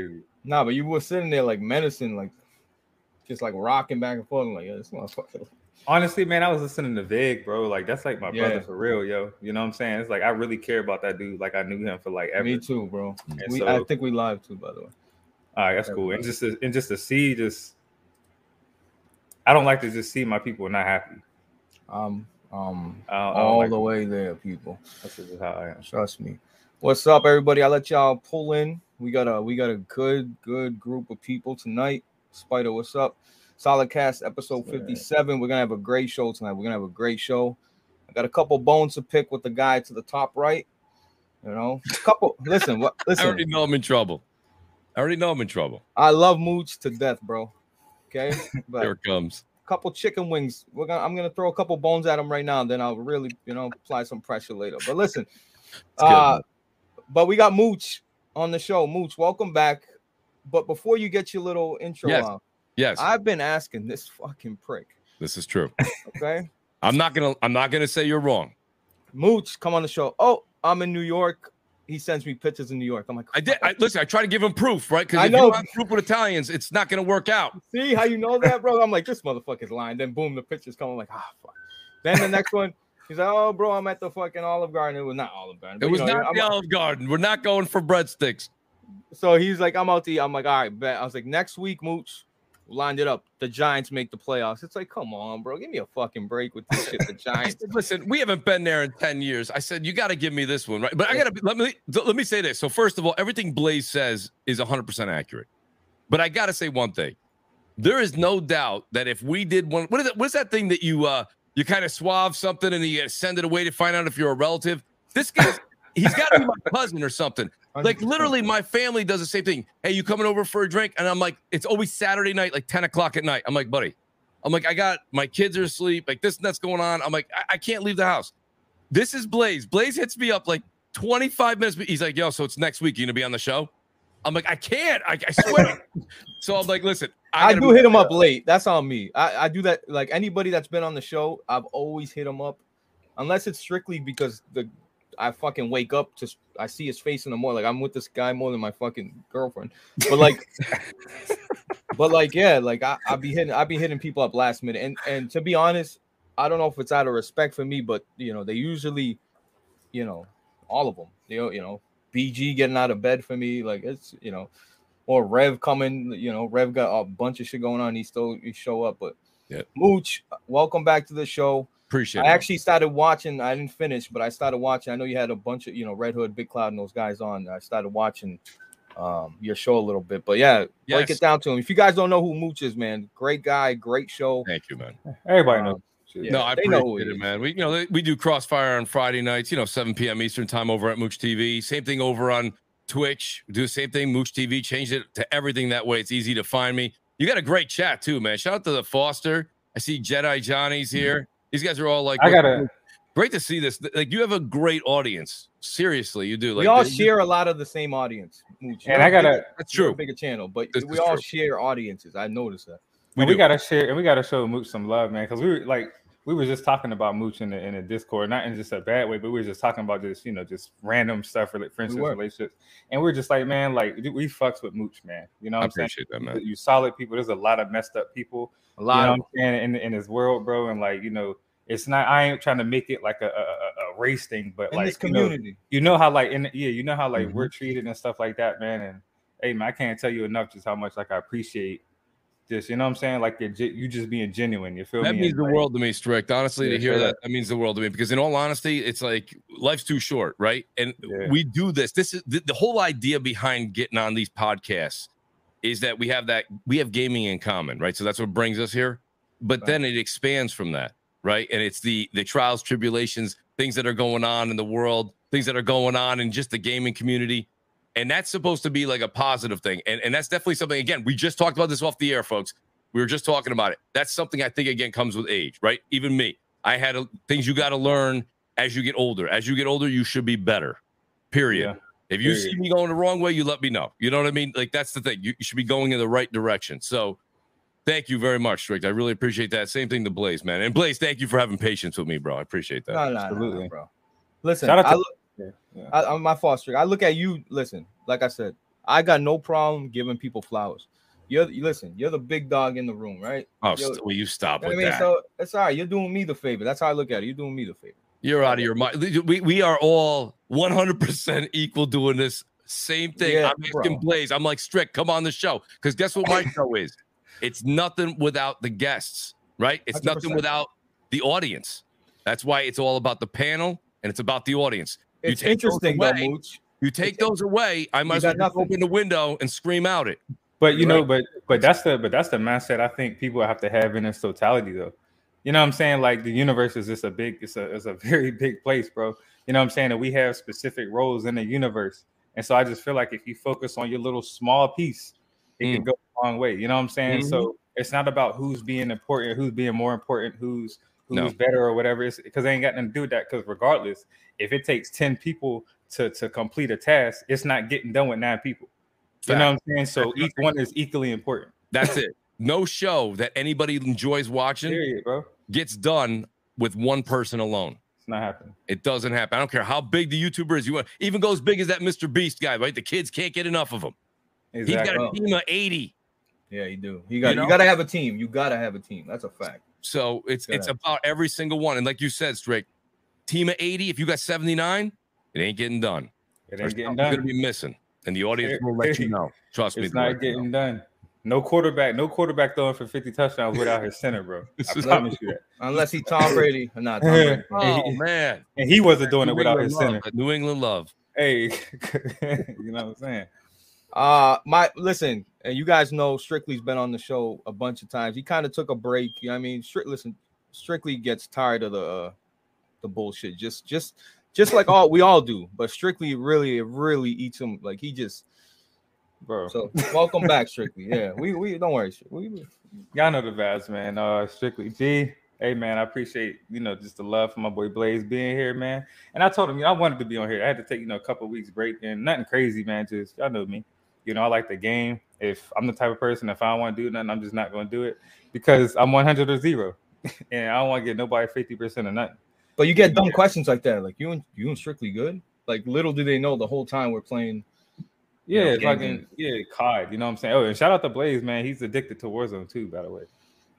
crazy. Nah, but you were sitting there like menacing, like just like rocking back and forth. like, yeah, this motherfucker. Honestly, man, I was listening to Vig, bro. Like that's like my Yeah. brother for real, yo. You know what I'm saying? It's like I really care about that dude. Like I knew him for like ever. Me too, bro. And We, so- I think we live too, by the way. All right, that's cool. And just to, and just to see, just I don't like to just see my people not happy. Um, um, I don't, I don't all like the way there, people. That's just how I am. Trust me. What's up, everybody? I let y'all pull in. We got a we got a good good group of people tonight. Spider, what's up? Solid Cast episode 57. We're gonna have a great show tonight. We're gonna have a great show. I got a couple bones to pick with the guy to the top right. You know, a couple. listen, what? I already know I'm in trouble. I already know I'm in trouble. I love moods to death, bro. Okay, but Here it comes. A couple chicken wings. We're gonna I'm gonna throw a couple bones at him right now, and then I'll really, you know, apply some pressure later. But listen, good, uh, man. But we got Mooch on the show. Mooch, welcome back. But before you get your little intro Yes. on, Yes, I've been asking this fucking prick. this is true. Okay, I'm not gonna. I'm not gonna say you're wrong. Mooch, come on the show. Oh, I'm in New York. He sends me pictures in New York. I'm like, I did. I, listen, I try to give him proof, right? Because I know. have proof with Italians, it's not gonna work out. see how you know that, bro? I'm like, this motherfucker's lying. Then boom, the pictures come. I'm like, ah, fuck. Then the next one, he's like, oh, bro, I'm at the fucking Olive Garden. It was not Olive Garden. It but, you was know, not I'm- the Olive Garden. We're not going for breadsticks. So he's like, I'm out to eat. I'm like, all right, bet. I was like, next week, Mooch, lined it up. The Giants make the playoffs. It's like, come on, bro. Give me a fucking break with this shit. The Giants. said, listen, we haven't been there in 10 years. I said, you got to give me this one, right? But I got to let me let me say this. So, first of all, everything Blaze says is 100% accurate. But I got to say one thing. There is no doubt that if we did one, what is that? What's that thing that you uh you kind of suave something and you send it away to find out if you're a relative? This guy's he's got to be my cousin or something. Like 100%. literally, my family does the same thing. Hey, you coming over for a drink? And I'm like, it's always Saturday night, like 10 o'clock at night. I'm like, buddy, I'm like, I got my kids are asleep, like this and that's going on. I'm like, I, I can't leave the house. This is Blaze. Blaze hits me up like 25 minutes. He's like, yo, so it's next week. You gonna be on the show? I'm like, I can't. I, I swear. so I'm like, listen, I do hit him up late. That's on me. I, I do that. Like anybody that's been on the show, I've always hit him up, unless it's strictly because the I fucking wake up to I see his face in the morning. Like I'm with this guy more than my fucking girlfriend. But like, but like, yeah, like I I be hitting I be hitting people up last minute. And and to be honest, I don't know if it's out of respect for me, but you know they usually, you know, all of them. You know, you know, BG getting out of bed for me, like it's you know or Rev coming. You know, Rev got a bunch of shit going on. He still he show up, but Yeah. Mooch, welcome back to the show. Appreciate I it. actually started watching. I didn't finish, but I started watching. I know you had a bunch of you know Red Hood, Big Cloud, and those guys on. I started watching um your show a little bit, but yeah, break Yes. it down to him. If you guys don't know who Mooch is, man, great guy, great show. Thank you, man. Everybody Um, knows. yeah. no, I know who appreciate he it, is. man. We, you know, we do Crossfire on Friday nights. You know, 7 p.m. Eastern time over at Mooch TV. Same thing over on Twitch. Do the same thing. Mooch TV changed it to everything that way. It's easy to find me. You got a great chat too, man. Shout out to the Foster. I see Jedi Johnny's mm-hmm. here. These guys are all like, I gotta. great to see this. Like, you have a great audience. Seriously, you do. Like, we all share a lot of the same audience. Mooch. And I You're a gotta- That's true. bigger channel, but we all true. share audiences. I noticed that. We, do. gotta share and we gotta show Mooch some love, man. Because we were like we were just talking about Mooch in the in the Discord, not in just a bad way, but we were just talking about just you know just random stuff, for like friendships, were. relationships, and we're just like, man, like we fucks with Mooch, man. You know I what I'm saying? appreciate that, man. You solid people. There's a lot of messed up people. A You lot know of I'm saying in in this world, bro, and like you know. It's not. I ain't trying to make it like a, a, a- race thing, but in like this you know- community. you know how like in yeah, you know how like Mhm. we're treated and stuff like that, man. And hey, man, I can't tell you enough just how much like I appreciate this. You know what I'm saying? Like you're, you just being genuine. You feel That me? means And, the like, world to me, Strict. Honestly, Yeah, to hear that, that means the world to me. Because in all honesty, it's like life's too short, right? And Yeah. we do this. This is the, the whole idea behind getting on these podcasts is that we have that we have gaming in common, right? So that's what brings us here. But then it expands from that, right? And it's the the trials, tribulations, things that are going on in the world, things that are going on in just the gaming community. And that's supposed to be like a positive thing. And, and that's definitely something, again, we just talked about this off the air, folks. We were just talking about it. That's something I think, again, comes with age, right? Even me, I had a, things you got to learn as you get older. As you get older, you should be better, period. Yeah. If you Period. see me going the wrong way, you let me know. You know what I mean? Like, that's the thing. You, you should be going in the right direction. So, thank you very much, Strict. I really appreciate that. Same thing to Blaze, man. And Blaze, thank you for having patience with me, bro. I appreciate that. No, no, no, no, Absolutely. bro. Listen, Shout out to- I look, Yeah, yeah. I, I'm my foster. I look at you. Listen, like I said, I got no problem giving people flowers. You're you listen, you're the big dog in the room, right? Oh, Yo, st- will you stop You know with what I mean, that? so it's all right. You're doing me the favor. That's how I look at it. You're doing me the favor. You're out of your mind. We, we are all 100% equal doing this same thing. Yeah, I'm asking bro. Blaze. I'm like, Strick, come on the show. Because guess what my show is? It's nothing without the guests, right? It's nothing 100%. without the audience. That's why it's all about the panel and it's about the audience. You It's take those interesting though, away, Mooch. You take those away, I might as well open the window and scream out it. But you know, but but that's the but that's the mindset I think people have to have in its totality though. You know what I'm saying? Like the universe is just a big, it's a it's a very big place, bro. You know what I'm saying? And we have specific roles in the universe. And so I just feel like if you focus on your little small piece, it Mm. can go a long way. You know what I'm saying? Mm-hmm. So it's not about who's being important, who's being more important, who's who's No. better or whatever. It's because they ain't got nothing to do with that. Because regardless, if it takes 10 people to to complete a task, it's not getting done with nine people. You know what I'm saying? So each one is equally important. That's it. No show that anybody enjoys watching Period, bro. gets done with one person alone. It's not happening. It doesn't happen. I don't care how big the YouTuber is. You want even go as big as that Mr. Beast guy, right? The kids can't get enough of him. He's got a team of 80. Yeah, you do. You got you, know? got to have a team. You got to have a team. That's a fact. So it's it's have- about every single one. And like you said, Strick, team of 80, if you got 79, it ain't getting done. It ain't getting something gonna be missing. And the audience will let you know. Trust me. It's not let you know. getting done. No quarterback, no quarterback throwing for 50 touchdowns without his center, bro. I promise you that. Unless he Tom Brady or not Tom Brady. Oh man. And he wasn't doing it without England his love, center. New England love. Hey, you know what I'm saying? Uh my listen, and you guys know Strictly's been on the show a bunch of times. He kind of took a break. You know I mean? Strict listen, Strictly gets tired of the uh, the bullshit. Just just just like all we all do, but Strictly really really eats him like he just Bro. so welcome back, Strictly. Yeah, we we don't worry. We, we- Y'all know the vibes, man. Uh strictly G. Hey man, I appreciate you know just the love for my boy Blaze being here, man. And I told him, you know, I wanted to be on here. I had to take, you know, a couple weeks break and nothing crazy, man. Just y'all know me. You know, I like the game. If I'm the type of person, if I don't want to do nothing, I'm just not gonna do it because I'm 100 or zero. and I don't want to get nobody 50% or nothing. but you get dumb questions like that. Like you and you and Strictly good. Like little do they know the whole time we're playing. Yeah, know, I yeah, COD. You know what I'm saying? Oh, and shout out to Blaze, man. He's addicted to Warzone too, by the way.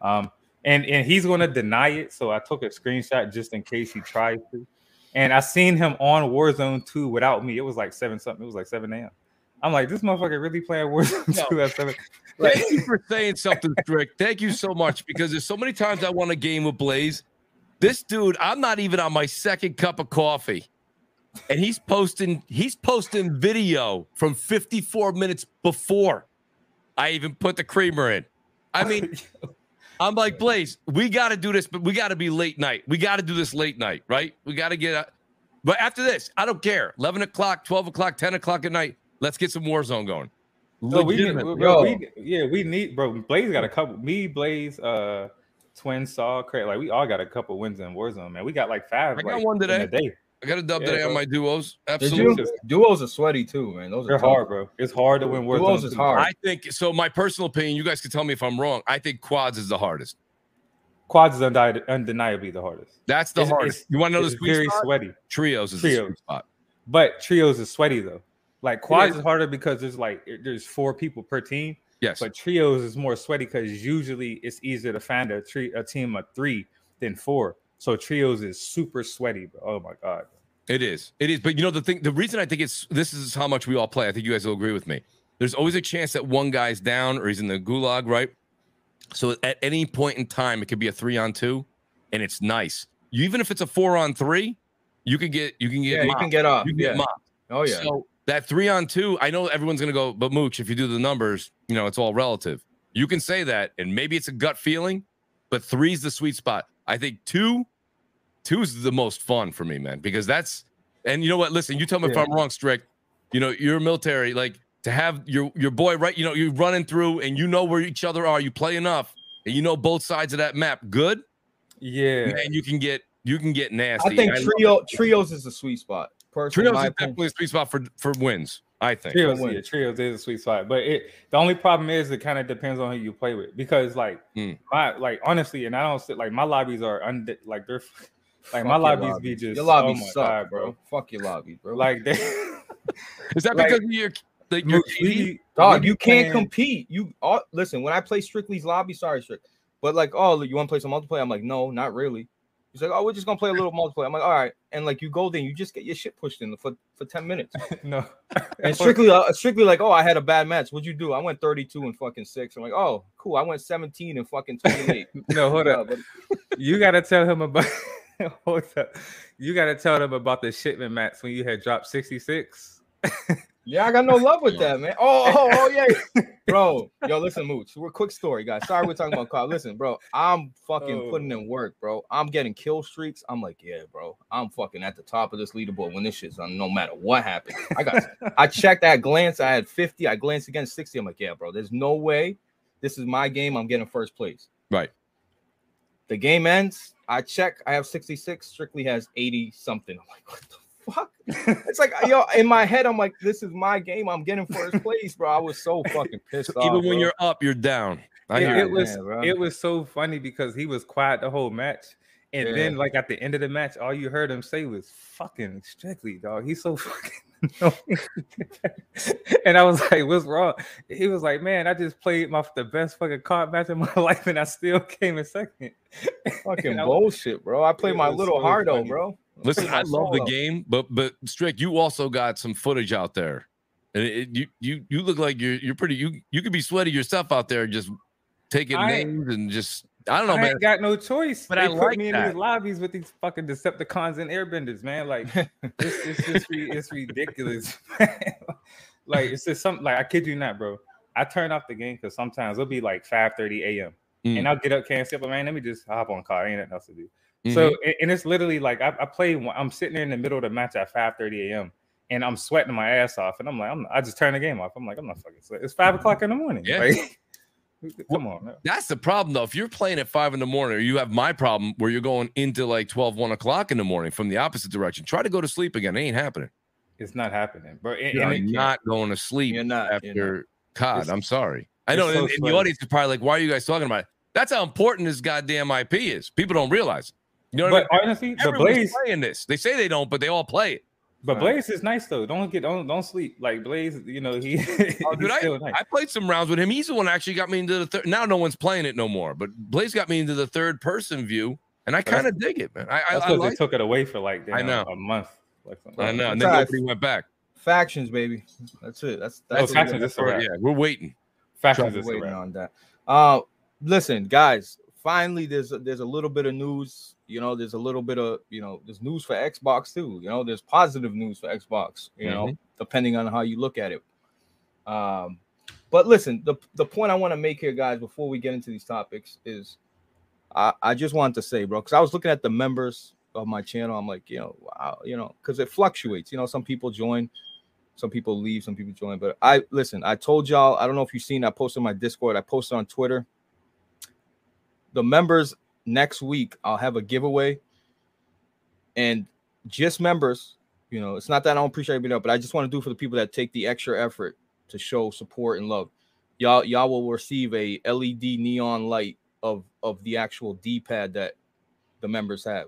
Um, and and he's gonna deny it. So I took a screenshot just in case he tries to. And I seen him on Warzone 2 without me. It was like seven something. It was like 7 a.m. I'm like, this motherfucker really playing Warzone No. 2 at seven. Thank you for saying something, Strick. Thank you so much because there's so many times I want a game with Blaze. This dude, I'm not even on my second cup of coffee. And he's posting, he's posting video from 54 minutes before I even put the creamer in. I mean, I'm like, Blaze, we got to do this, but we got to be late night. We got to do this late night, right? We got to get. But after this, I don't care. 11 o'clock, 12 o'clock, 10 o'clock at night. Let's get some Warzone going. No, we, need, bro, we, yeah, we need, bro. Blaze got a couple. Me, Blaze, uh, Twin Saw, Craig. Like we all got a couple wins in Warzone, man. We got like five. I got like, one in a today. day. I got a dub Yeah, today on my duos. Absolutely. Duos are sweaty too, man. Those are They're tough. hard, bro. It's hard to win Warzone. Duos is hard. I think so. My personal opinion, you guys can tell me if I'm wrong. I think quads is the hardest. Quads is undi- undeniably the hardest. That's the It's- hardest. it's- You want to know the It's sweet very spot? sweaty. Trios is the Trios. sweet spot. But trios is sweaty though. Like quads is. is harder because there's like there's four people per team. Yes. But trios is more sweaty because usually it's easier to find a tree a team of three than four. So trios is super sweaty. Bro. Oh my god. It is. It is. But you know the thing. The reason I think it's this is how much we all play. I think you guys will agree with me. There's always a chance that one guy's down or he's in the gulag, right? So at any point in time, it could be a three on two, and it's nice. You, even if it's a four on three, you can get you can get Yeah, you can get off. You can get Yeah. mopped. Oh yeah. So that three on two, I know everyone's gonna go, but Mooch, if you do the numbers, you know it's all relative. You can say that, and maybe it's a gut feeling, but three's the sweet spot. I think two, two's the most fun for me, man, because that's and you know what? Listen, you tell me if I'm wrong, Strick. You know, you're military, like to have your your boy right, you know, you're running through and you know where each other are, you play enough, and you know both sides of that map. Good, Yeah. And you can get you can get nasty. I think love trio trios is the sweet spot. Personally, trios my is definitely a sweet spot for for wins. I think. Trios, win. yeah, trios is a sweet spot, but it the only problem is it kind of depends on who you play with because like Hmm. my like honestly, and I don't sit like my lobbies are und- like they're like Fuck my lobbies lobby. be just your lobbies oh suck, God, bro. Fuck your lobby, bro. Like they Is that Like- because of your that you're Mooch, we- we Dog, you can't playing- compete. You all listen when I play Strictly's lobby. Sorry, Strict, but like, oh, you want to play some multiplayer? I'm like, no, not really. He's like, oh, we're just gonna play a little multiplayer. I'm like, all right, and like you go there, you just get your shit pushed in for for ten minutes. no. And strictly, uh, strictly like, oh, I had a bad match. What'd you do? I went 32 and fucking six. I'm like, oh, cool. I went 17 and fucking 28. no, hold up. but You gotta tell him about. hold up. You gotta tell them about the shipment match when you had dropped 66. Yeah, I got no love with that, man. Oh, oh, oh yeah, bro. Yo, listen, Mooch. We're quick story, guys. Sorry, we're talking about car. Listen, bro. I'm fucking Oh. putting in work, bro. I'm getting kill streaks. I'm like, yeah, bro. I'm fucking at the top of this leaderboard when this shit's on. No matter what happens, I got. I checked that glance. I had 50. I glanced again 60. I'm like, yeah, bro. There's no way. This is my game. I'm getting first place. Right. The game ends. I check. I have 66. Strictly has 80 something. I'm like, what the fuck? It's like yo, in my head, I'm like, this is my game. I'm getting first place, bro. I was so fucking pissed off. Even when bro. you're up, you're down. I it, it you. you. was Yeah, bro. it was so funny because he was quiet the whole match. And Yeah. then like at the end of the match, all you heard him say was fucking strictly, dog. He's so fucking and I was like, what's wrong? He was like, Man, I just played my the best fucking card match of my life and I still came in second. fucking And I- bullshit, bro. I played my little so hardo, funny. bro. Listen, play my I love the solo. game, but but Strick, you also got some footage out there, and it, you you you look like you're you're pretty. You you could be sweaty yourself out there, just taking I- names and just I don't know, I man. ain't got no choice. But they I put like me in these lobbies with these fucking Decepticons and Airbenders, man. Like it's, it's just re- it's ridiculous. like it's just something like I kid you not, bro. I turn off the game because sometimes it'll be like 5 30 a.m. Mm. and I'll get up, can't sleep, but man, let me just hop on car. Ain't nothing else to do. So mm-hmm. and, and it's literally like I, I play. I'm sitting there in the middle of the match at 5 30 a.m. and I'm sweating my ass off, and I'm like, I'm, I just turn the game off. I'm like, I'm not fucking sweating. It's five mm-hmm. o'clock in the morning. Yeah. Like, come on. Man. That's the problem, though. If you're playing at five in the morning, or you have my problem where you're going into like 12, 1 o'clock in the morning from the opposite direction, try to go to sleep again. It ain't happening. It's not happening, bro. And- You're and not going to sleep You're not. after You're not. COD. It's- I'm sorry. I know, so and, and the audience is probably like, why are you guys talking about it? That's how important this goddamn IP is. People don't realize. it. You know what but I mean? honestly, the Everyone's Blaze, playing this. They say they don't, but they all play it. but Blaze is nice though. Don't get don't don't sleep. Like Blaze, you know he. Oh, he's dude, I, nice. I played some rounds with him. He's the one that actually got me into the third. Now no one's playing it no more, but Blaze got me into the third person view, and I kind of dig it, man. I, I, That's I because like. they took it away for like I know. a month. Like something. I know, and then all right. nobody went back. Factions, baby. That's it. That's Oh, that's it. factions, That's it's a wrap. Yeah, we're waiting. Factions We're is waiting wrap. on that. Uh, listen, guys. Finally, there's a, there's a little bit of news. You know, there's a little bit of you know, there's news for Xbox too. You know, there's positive news for Xbox. You know, depending on how you look at it. Um, but listen, the the point I want to make here, guys, before we get into these topics, is I I just wanted to say, bro, because I was looking at the members of my channel. I'm like, you know, wow, you know, because it fluctuates. You know, some people join, some people leave, some people join. But I listen, I told y'all, I don't know if you've seen, I posted my Discord, I posted on Twitter. The members next week, I'll have a giveaway. And just members, you know, it's not that I don't appreciate everybody but I just want to do for the people that take the extra effort to show support and love. Y'all, y'all will receive a LED neon light of of the actual D-pad that the members have.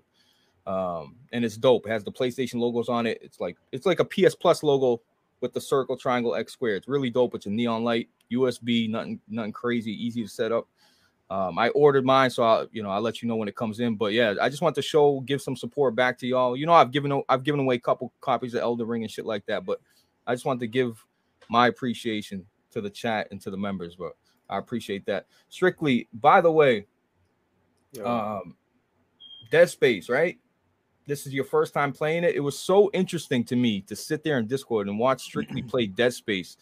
Um, and it's dope. It has the PlayStation logos on it. It's like it's like a PS Plus logo with the circle, triangle, X square. It's really dope. It's a neon light, USB, nothing, nothing crazy, easy to set up. Um, I ordered mine, so I'll you know I'll let you know when it comes in. But yeah, I just want to show, give some support back to y'all. You know, I've given I've given away a couple copies of Elden Ring and shit like that, but I just want to give my appreciation to the chat and to the members. But I appreciate that. Strictly, by the way, Yo, um Dead Space, right? This is your first time playing it. It was so interesting to me to sit there in Discord and watch Strictly play Dead Space.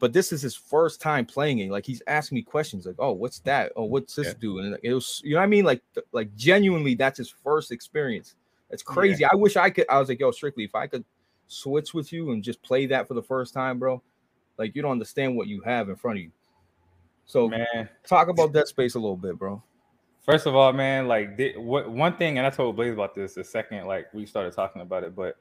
But this is his first time playing it. Like he's asking me questions like, "Oh, what's that? Oh, what's this Yeah. do?" And it was, you know what I mean? Like, like genuinely, that's his first experience. That's crazy. I wish I could. I was like, "Yo, Strictly, if I could switch with you and just play that for the first time, bro, like you don't understand what you have in front of you." So, man. talk about Dead Space a little bit, bro. First of all, man, like di- what one thing, and I told Blaze about this the second like we started talking about it, but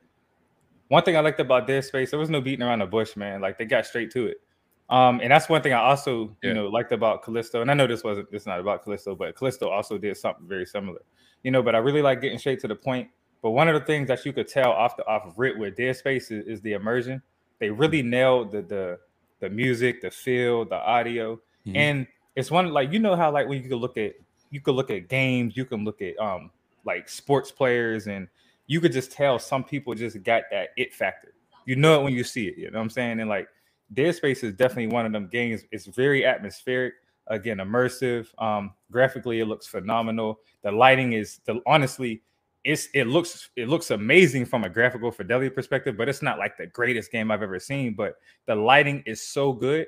one thing I liked about Dead Space, there was no beating around the bush, man. Like they got straight to it. Um, and that's one thing I also, Yeah. you know, liked about Callisto. And I know this wasn't this is not about Callisto, but Callisto also did something very similar. You know, but I really like getting straight to the point. But one of the things that you could tell off the off of rip with Dead Space is, is the immersion. They really nailed the the the music, the feel, the audio, Mhm. and it's one like you know how like when you could look at you could look at games, you can look at um like sports players, and you could just tell some people just got that it factor. You know it when you see it. You know what I'm saying? And like Dead Space is definitely one of them games. It's very atmospheric, again immersive. Um, graphically, it looks phenomenal. The lighting is the honestly, it's it looks it looks amazing from a graphical fidelity perspective, but it's not like the greatest game I've ever seen. But the lighting is so good,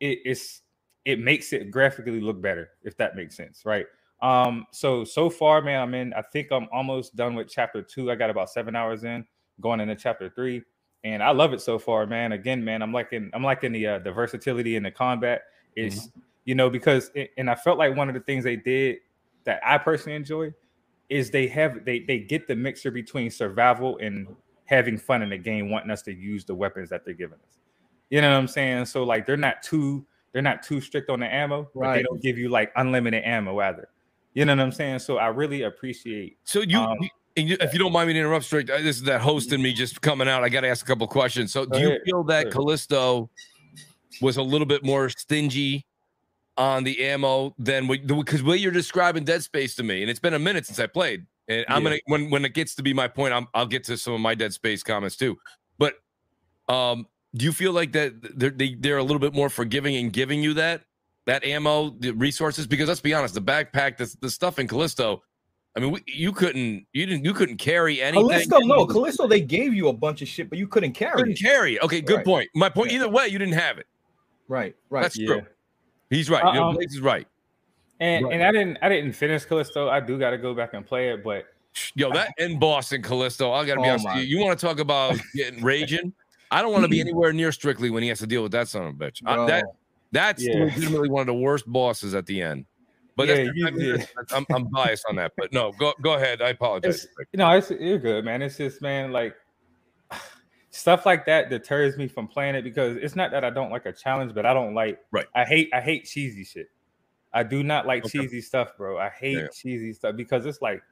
it, it's it makes it graphically look better, if that makes sense, right? Um, so so far, man, I'm in. I think I'm almost done with chapter two. I got about seven hours in, going into chapter three, and I love it so far, man. Again, man, I'm liking I'm liking the uh, the versatility in the combat. It's you know because it, and I felt like one of the things they did that I personally enjoy is they have they they get the mixture between survival and having fun in the game, wanting us to use the weapons that they're giving us. You know what I'm saying? So like they're not too they're not too strict on the ammo, but they don't give you like unlimited ammo either. You know what I'm saying? So I really appreciate So you, Um, you- if you don't mind me to interrupt, straight, uh, this is that host in me just coming out. I got to ask a couple questions. So, do you feel that Callisto was a little bit more stingy on the ammo than? Because what you're describing Dead Space to me, and it's been a minute since I played, and I'm Yeah. gonna when when it gets to be my point, I'm, I'll get to some of my Dead Space comments too. But um, do you feel like that they're they, they're a little bit more forgiving in giving you that that ammo, the resources? Because let's be honest, the backpack, the, the stuff in Callisto. I mean, we, you couldn't, you didn't, you couldn't carry anything. Callisto, no, Callisto, they gave you a bunch of shit, but you couldn't carry couldn't it. carry. Okay, good Right. point. My point. Yeah. Either way, you didn't have it. Right, right. That's Yeah. true. He's right. Uh, You know, um, Blaze is right. and Right. and I didn't I didn't finish Callisto. I do got to go back and play it, but Yo, that in Boston, in Callisto. I got to be Oh honest with you. You want to talk about getting raging? I don't want to be anywhere near Strictly when he has to deal with that son of a bitch. Bro. that that's Yeah. legitimately one of the worst bosses at the end. But Yeah, I mean, I'm, I'm biased on that. But no, go go ahead. I apologize. It's, you know, it's you're good, man. It's just man, like stuff like that deters me from playing it because it's not that I don't like a challenge, but I don't like Right. I hate I hate cheesy shit. I do not like Okay. cheesy stuff, bro. I hate Yeah. cheesy stuff because it's like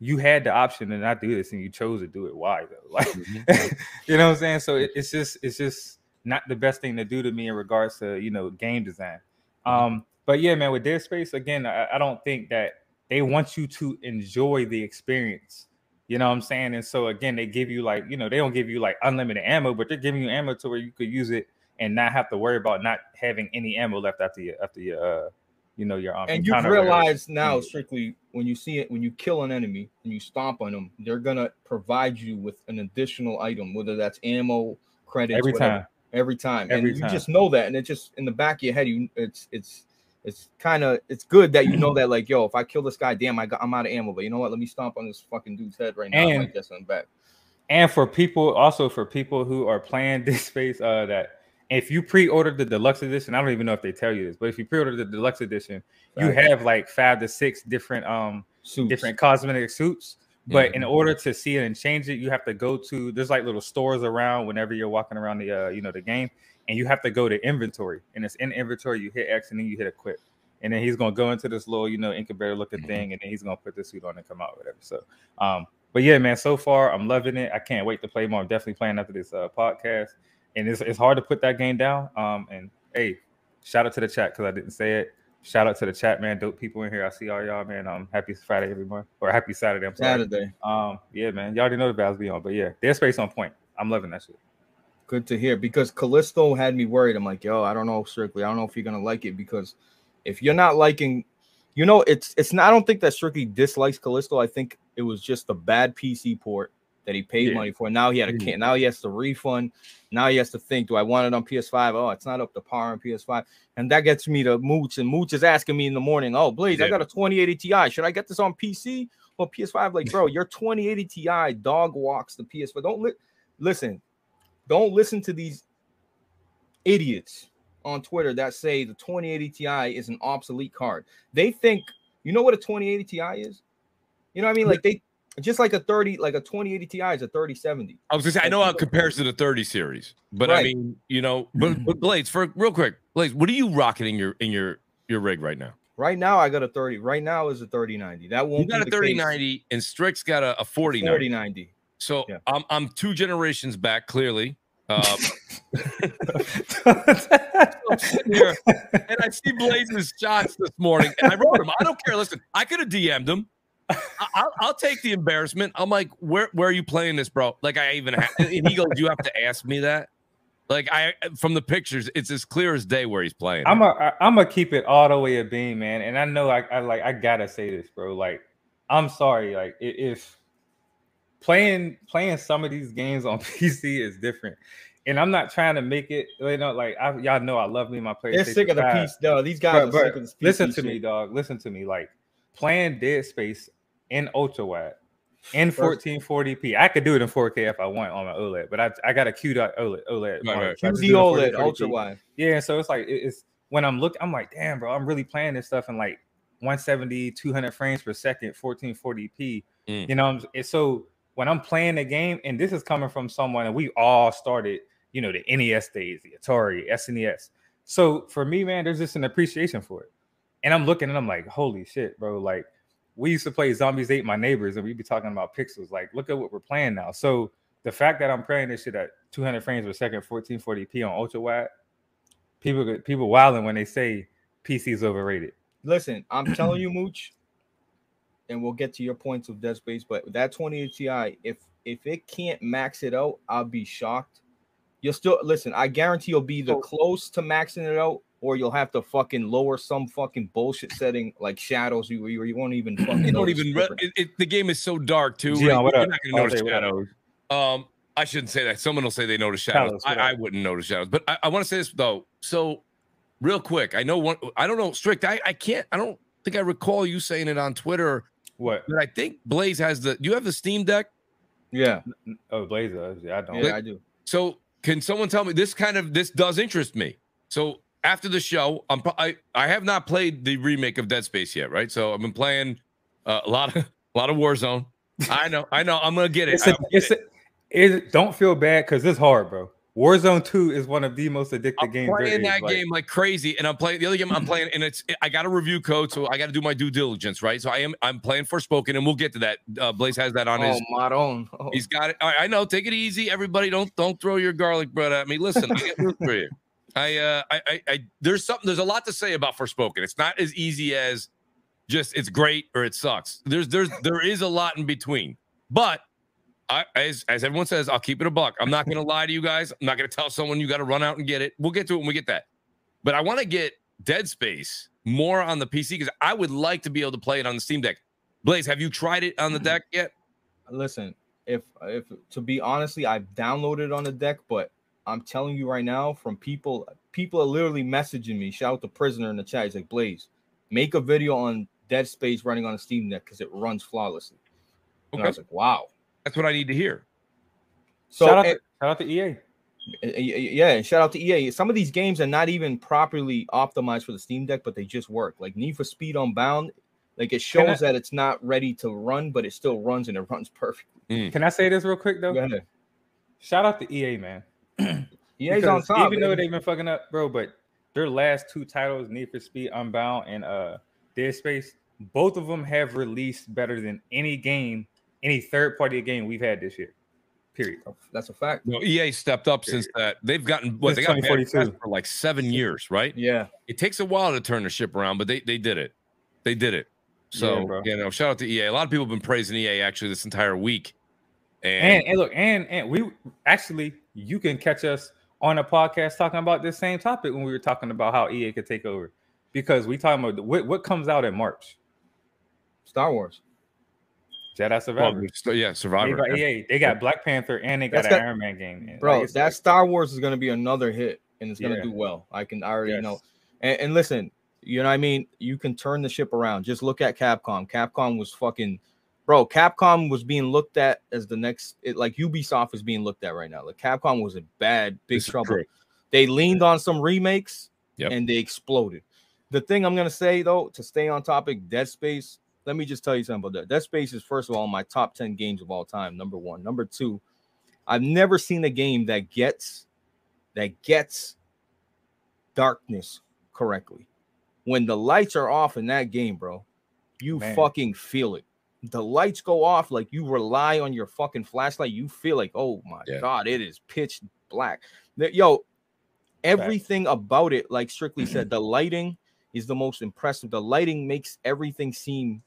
you had the option to not do this and you chose to do it. Why though? Like Mhm. you know what I'm saying? So it, it's just it's just not the best thing to do to me in regards to you know game design. Um, but yeah, man, with Dead Space again, I, I don't think that they want you to enjoy the experience. You know what I'm saying? And so again, they give you like you know they don't give you like unlimited ammo, but they're giving you ammo to where you could use it and not have to worry about not having any ammo left after you after your uh you know your um, and you've encounter or whatever. realized now, strictly, when you see it, when you kill an enemy and you stomp on them, they're gonna provide you with an additional item, whether that's ammo, credits, every whatever, time. every time, Every and you just know that, and it just in the back of your head, you it's it's it's kind of it's good that you know that like yo, if I kill this guy, damn, I got I'm out of ammo, but you know what? Let me stomp on this fucking dude's head right now. And- like this on back. and for people also for people who are playing this space uh that if you pre-ordered the deluxe edition i don't even know if they tell you this but if you pre-order the deluxe edition you have like five to six different um Suits. different cosmetic suits but in order to see it and change it you have to go to there's like little stores around whenever you're walking around the uh you know the game and you have to go to inventory. And it's in inventory you hit x and then you hit equip. And then he's gonna go into this little you know incubator looking Mhm. thing and then he's gonna put the suit on and come out whatever. So um but yeah man so far i'm loving it. I can't wait to play more. I'm definitely playing after this uh podcast. And it's, it's hard to put that game down. Um and hey shout out to the chat because i didn't say it. Shout out to the chat man. Dope people in here. I see all y'all man. Um happy friday everyone. Or happy saturday i'm sorry. Saturday. um, yeah, man. Y'all already know the battles be on, but yeah, Dead Space on point. I'm loving that shit. Good to hear because Callisto had me worried. I'm like, yo, I don't know, Strictly. I don't know if you're gonna like it because if you're not liking, you know, it's it's not. I don't think that Strictly dislikes Callisto. I think it was just a bad PC port that he paid Yeah. money for. Now he had a Mhm. can. Now he has to refund. Now he has to think, do I want it on PS5? Oh, it's not up to par on PS5, and that gets me to Mooch. And Mooch is asking me in the morning, oh, Blaze, I got a 2080 Ti. Should I get this on PC or PS5? Like, bro, your 2080 Ti dog walks the PS5. Don't li- listen don't listen to these idiots on Twitter that say the 2080 Ti is an obsolete card. They think, you know what a 2080 Ti is? You know what I mean? Like they just like a 30, like a 2080 Ti is a 3070. I was gonna say I know how it compares to the 30 series, but I mean, you know, but, but Blaze for real quick, Blaze, what are you rocking in your in your your rig right now? Right now, I got a 30. Right now is a 3090. That won't You got be a the 3090 and Strix got a, a case. 4090. 4090. So Yeah. I'm I'm two generations back clearly Um, here and I see Blaze's shots this morning, and I wrote him. I don't care. Listen, I could have DM'd him. I, I'll, I'll take the embarrassment. I'm like, where where are you playing this, bro? Like, I even have, and he goes, you have to ask me that. Like, I from the pictures, it's as clear as day where he's playing. I'm a I'm gonna keep it all the way a beam, man. And I know I, I like I gotta say this, bro. Like, I'm sorry, like if playing playing some of these games on PC is different. And I'm not trying to make it, you know, like I, y'all know I love me my PlayStation. They're sick of the 5. piece, though. These guys But- are but sick of this PC listen to me, dog. Listen to me. Like playing Dead Space in ultra wide in 1440p. I could do it in 4K if I want on my OLED, but I, I got a Q dot OLED. OLED Right, right. so I just QD do it in OLED, ultra wide. Yeah, so it's like it's when I'm looking, I'm like, damn, bro, I'm really playing this stuff in like 170, 200 frames per second, 1440p. Mm. You know, I'm- it's so when I'm playing the game, and this is coming from someone, and we all started, you know, the NES days, the Atari, SNES. So for me, man, there's just an appreciation for it. And I'm looking and I'm like, holy shit, bro. Like, we used to play Zombies Ate My Neighbors, and we'd be talking about pixels. Like, look at what we're playing now. So the fact that I'm playing this shit at 200 frames per second, 1440p on ultra wide, people people wilding when they say PC's overrated. Listen, I'm telling you, Mooch, and we'll get to your points of Dead Space, but that 20 Ti, if if it can't max it out, I'll be shocked. You'll still listen, I guarantee you'll be the So- close to maxing it out, or you'll have to fucking lower some fucking bullshit setting like shadows you you, you won't even fucking You don't even. the Re- it, it- the game is so dark too. Gian, what You're not going to notice day, shadows. Um, I shouldn't say that. Someone will say they notice shadows. Carlos, I, I wouldn't notice shadows, but I, I want to say this though. So, real quick, I know one. I don't know strict. I, I can't. I don't think I recall you saying it on Twitter, What? but I think Blaze has the. You have the Steam Deck. Yeah, Oh, Blazer. Yeah, I don't. yeah, I do. So, can someone tell me this kind of this does interest me? So after the show, I'm I I have not played the remake of Dead Space yet, right? So I've been playing uh, a lot of a lot of Warzone. I know, I know, I'm gonna get it. It's a, I- it's a, it, don't feel bad because it's hard, bro. Warzone 2 is one of the most addictive games. I'm games. there playing is, that like- game like crazy, and I'm playing the other game. I'm playing, and it's I got a review code, so I got to do my due diligence, right? So I am I'm playing Forspoken, and we'll get to that. Uh, Blaze has that on his. Oh, Maron. Oh. He's got it. I, I know. Take it easy, everybody. Don't don't throw your garlic bread at me. Listen, I get root for you. I, uh, I, I, I, there's something. There's a lot to say about Forspoken. It's not as easy as just it's great or it sucks. There's there's there is a lot in between. But I, as as everyone says, I'll keep it a buck. I'm not going to lie to you guys. I'm not going to tell someone you got to run out and get it. We'll get to it when we get that. But I want to get Dead Space more on the PC because I would like to be able to play it on the Steam Deck. Blaze, have you tried it on the deck yet? listen if if to be honestly i've downloaded it on the deck but i'm telling you right now from people people are literally messaging me shout out to prisoner in the chat he's like blaze make a video on dead space running on a steam deck because it runs flawlessly Okay. and i was like wow That's what I need to hear. so shout, out eh, to, shout out to EA. eh, eh, yeah and shout out to ea some of these games are not even properly optimized for the steam deck but they just work like need for speed unbound like it Can I- shows that it's not ready to run but it still runs and it runs perfectly Can I say this real quick though? Go ahead. Shout out to EA, man. EA's on Because top even though they've been fucking up, bro, but their last two titles, Need for Speed Unbound and uh Dead Space, both of them have released better than any game, any third party game we've had this year. Period. Oh, that's a fact No, EA stepped up since that. They've gotten what Since they got bad for like seven years, right? yeah It takes a while to turn the ship around, but they they did it. They did it. So Yeah, you know, shout out to EA. A lot of people have been praising EA actually this entire week. And, And and look, and and we actually you can catch us on a podcast talking about this same topic when we were talking about how EA could take over. Because we talking about what, what comes out in March. star wars Jedi well, Survivor. so, yeah, Made Survivor. by EA. They got Black Panther and they got That's an got- Iron Man game. man. bro Like, that like- star wars is going to be another hit and it's going to Yeah. do well i can I already Yes. know and, and listen you know what i mean you can turn the ship around just look at capcom capcom was fucking bro capcom was being looked at as the next it, like ubisoft is being looked at right now like capcom was in bad big This trouble they leaned on some remakes Yep. and they exploded the thing i'm going to say though to stay on topic dead space let me just tell you something about that dead space is first of all my top 10 games of all time number one number two I've never seen a game that gets that gets darkness correctly. When the lights are off in that game, bro, you Man. fucking feel it. The lights go off like you rely on your fucking flashlight. You feel like, oh my Yeah. god, it is pitch black. Yo, everything about it, like Strictly said, the lighting is the most impressive. The lighting makes everything seem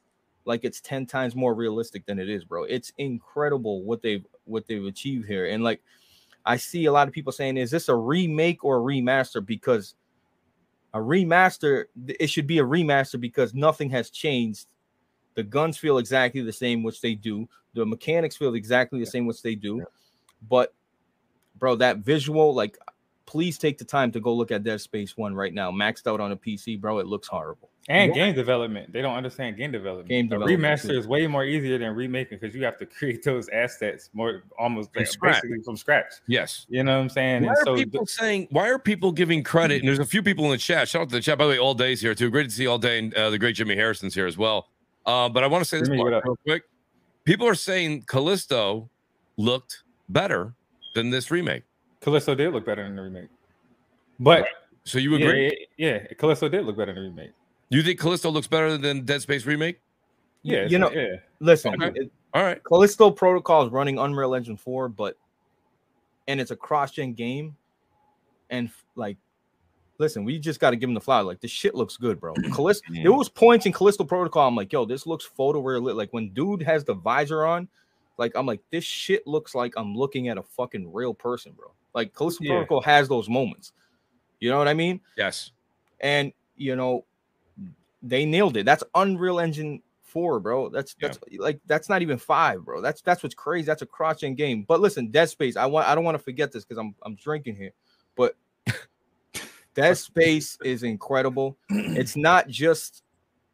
like it's 10 times more realistic than it is, bro. It's incredible what they've what they've achieved here. And like I see a lot of people saying, is this a remake or a remaster? Because a remaster, it should be a remaster because nothing has changed. The guns feel exactly the same, which they do. The mechanics feel exactly the same, which they do. But bro, that visual, like, please take the time to go look at Dead Space One right now. Maxed out on a PC, bro. It looks horrible. And What? game development. They don't understand game development. Game a development, remaster too. is way more easier than remaking because you have to create those assets more almost From like, scratch. basically from scratch. Yes. You know what I'm saying? Why And are so people saying? Why are people giving credit? And there's a few people in the chat. Shout out to the chat. By the way, all day's here too. Great to see all day, and uh, the great Jimmy Harrison's here as well. Uh, but I want to say this Jimmy, part real quick. People are saying Callisto looked better than this remake. Callisto did look better in the remake. But So you agree? yeah, yeah, Callisto did look better in the remake. You think Callisto looks better than Dead Space remake? Yeah, you know, yeah. listen, Okay. it- All right. Callisto Protocol is running Unreal Engine 4, but and it's a cross-gen game. And like, listen, we just got to give him the flower. Like, this shit looks good, bro. Callisto, there was points in Callisto Protocol. I'm like, yo, this looks photorealistic. Like when dude has the visor on, like I'm like, this shit looks like I'm looking at a fucking real person, bro. Like Callisto Yeah. Protocol has those moments. You know what I mean? Yes. and you know they nailed it that's unreal engine 4 bro that's Yeah. that's like that's not even 5 bro that's that's what's crazy that's a cross-gen game but listen dead space i want i don't want to forget this because i'm i'm drinking here but dead space is incredible it's not just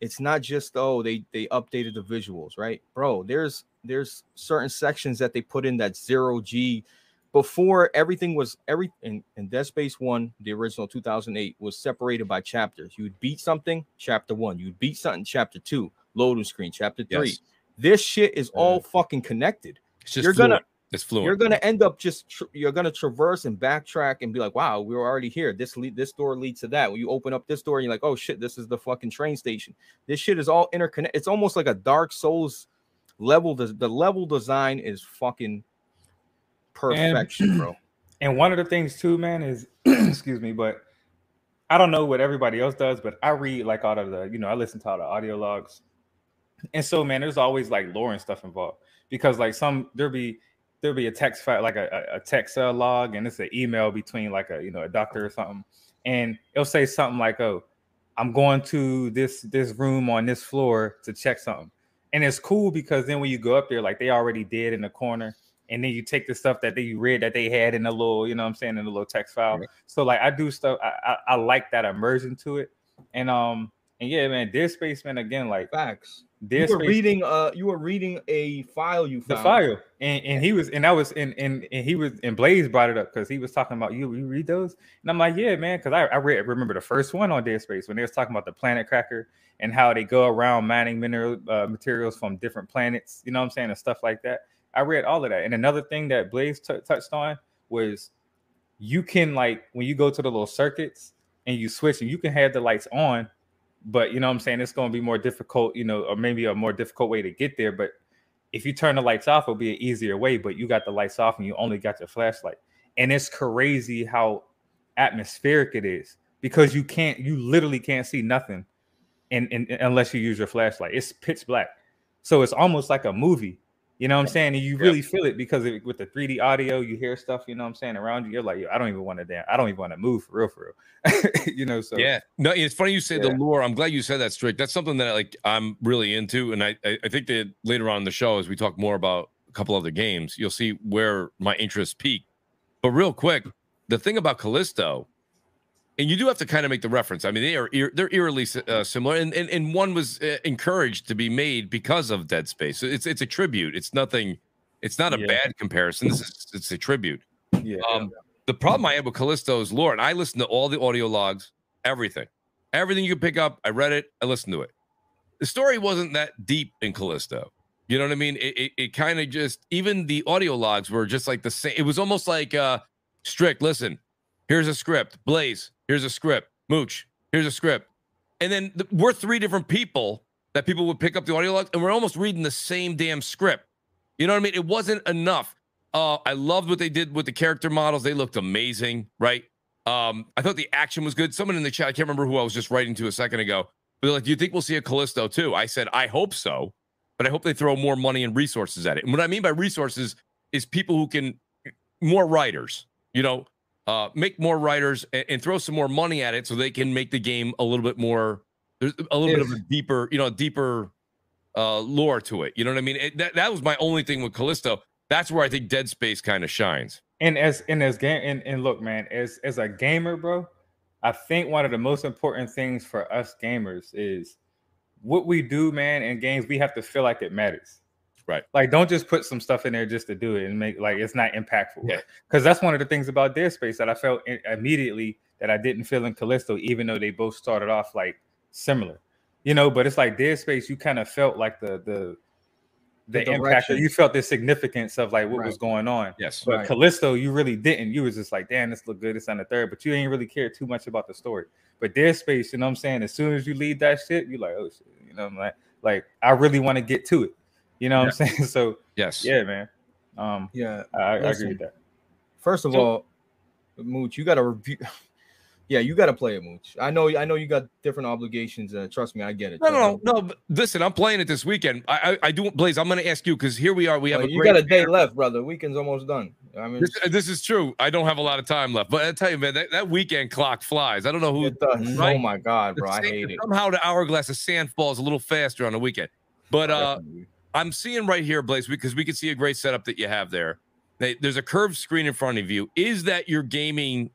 it's not just oh they they updated the visuals right bro there's there's certain sections that they put in that zero g before everything was every in, in Dead Space One, the original 2008, was separated by chapters. You would beat something, chapter one. You would beat something, chapter two, loading screen, chapter three. Yes. This shit is all fucking connected. It's just You're gonna- It's fluent. You're gonna end up just tr- you're gonna traverse and backtrack and be like, wow, we were already here. This lead this door leads to that. When you open up this door, and you're like, oh shit, this is the fucking train station. This shit is all interconnected. It's almost like a Dark Souls level. The, the level design is fucking perfection, bro. And one of the things too, man, is excuse me, but I don't know what everybody else does, but I read like all of the, you know, I listen to all the audio logs. And so, man, there's always like lore and stuff involved because like some there'll be there'll be a text file, like a, a a text uh, log, and it's an email between like a you know a doctor or something, and it'll say something like, "Oh, I'm going to this this room on this floor to check something," and it's cool because then when you go up there, like they already did in the corner, and then you take the stuff that they read that they had in a little, you know what I'm saying, in a little text file. Right. So like I do stuff, I, I I like that immersion to it, and um and yeah, man, Dead Space, man, again, like Facts. Dead you were Space, reading uh you were reading a file you the file, and and he was, and that was, and and and he was, and Blaze brought it up because he was talking about you. You read those, and I'm like, yeah, man, because I I read remember the first one on Dead Space when they was talking about the planet cracker and how they go around mining mineral uh, materials from different planets, you know what I'm saying, and stuff like that. I read all of that. And another thing that Blaze t- touched on was you can like when you go to the little circuits and you switch and you can have the lights on, but you know what I'm saying it's going to be more difficult, you know, or maybe a more difficult way to get there. But if you turn the lights off, it'll be an easier way. But you got the lights off and you only got your flashlight, and it's crazy how atmospheric it is because you can't, you literally can't see nothing, in, in, unless you use your flashlight. It's pitch black, so it's almost like a movie. You know what I'm saying? And you really feel it because it, with the 3D audio, you hear stuff, you know what I'm saying, around you. You're like, Yo, I don't even want to damn, I don't even want to move for real, for real. you know, so Yeah, no, it's funny you say the lore. I'm glad you said that, Strick. That's something that like I'm really into, and I I think that later on in the show, as we talk more about a couple other games, you'll see where my interest peak. But real quick, the thing about Callisto, and you do have to kind of make the reference. I mean, they are they're eerily uh, similar, and, and and one was uh, encouraged to be made because of Dead Space. So it's it's a tribute. It's nothing. It's not a Yeah. bad comparison. This is it's a tribute. yeah. Um, the problem I had with Callisto's lore, and I listened to all the audio logs, everything, everything you could pick up. I read it, I listened to it. The story wasn't that deep in Callisto. You know what I mean? It it, it kind of just even the audio logs were just like the same. It was almost like uh strict. Listen, here's a script. Blaze, here's a script. Mooch, here's a script. And then the, we're three different people that people would pick up the audio logs, and we're almost reading the same damn script. You know what I mean? It wasn't enough. Uh, I loved what they did with the character models. They looked amazing, right? Um, I thought the action was good. Someone in the chat, I can't remember who I was just writing to a second ago, but like, "Do you think we'll see a Callisto too?" I said, "I hope so, but I hope they throw more money and resources at it." And what I mean by resources is people who can more writers, you know, uh, make more writers and, and throw some more money at it so they can make the game a little bit more. There's a little bit of a deeper, you know, deeper uh, lore to it. You know what I mean? It, that that was my only thing with Callisto. That's where I think Dead Space kind of shines. And as and as game and, and look, man, as as a gamer, bro, I think one of the most important things for us gamers is what we do, man, in games, we have to feel like it matters. Right. Like, don't just put some stuff in there just to do it and make like it's not impactful. Yeah. Because that's one of the things about Dead Space that I felt i- immediately that I didn't feel in Callisto, even though they both started off like similar. You know, but it's like Dead Space, you kind of felt like the the the, The impact, or you felt the significance of like what was going on. Yes. But Right. Callisto, you really didn't. You was just like, damn, this look good. It's on the third, but you ain't really care too much about the story. But Dead Space, you know what I'm saying? As soon as you leave that shit, you're like, oh shit, you know, I'm like, like I really want to get to it. You know what I'm saying? So Yes. yeah, man. Um, Yeah. I, I agree with that. First of So- all, Mooch, you got to review. Yeah, you got to play it, Mooch. I know. I know you got different obligations. Uh, trust me, I get it. No, no, no, no. but Listen, I'm playing it this weekend. I, I, I do, Blaze. I'm going to ask you because here we are. We have Well, a you great got a day left, brother. Weekend's almost done. I mean, This, this is true. I don't have a lot of time left, but I tell you, man, that, that weekend clock flies. I don't know who. it does. right? Oh my god, bro, I the sand- hate it. Somehow the hourglass of sand falls a little faster on the weekend. But uh, Definitely. I'm seeing right here, Blaze, because we can see a great setup that you have there. They, there's a curved screen in front of you. Is that your gaming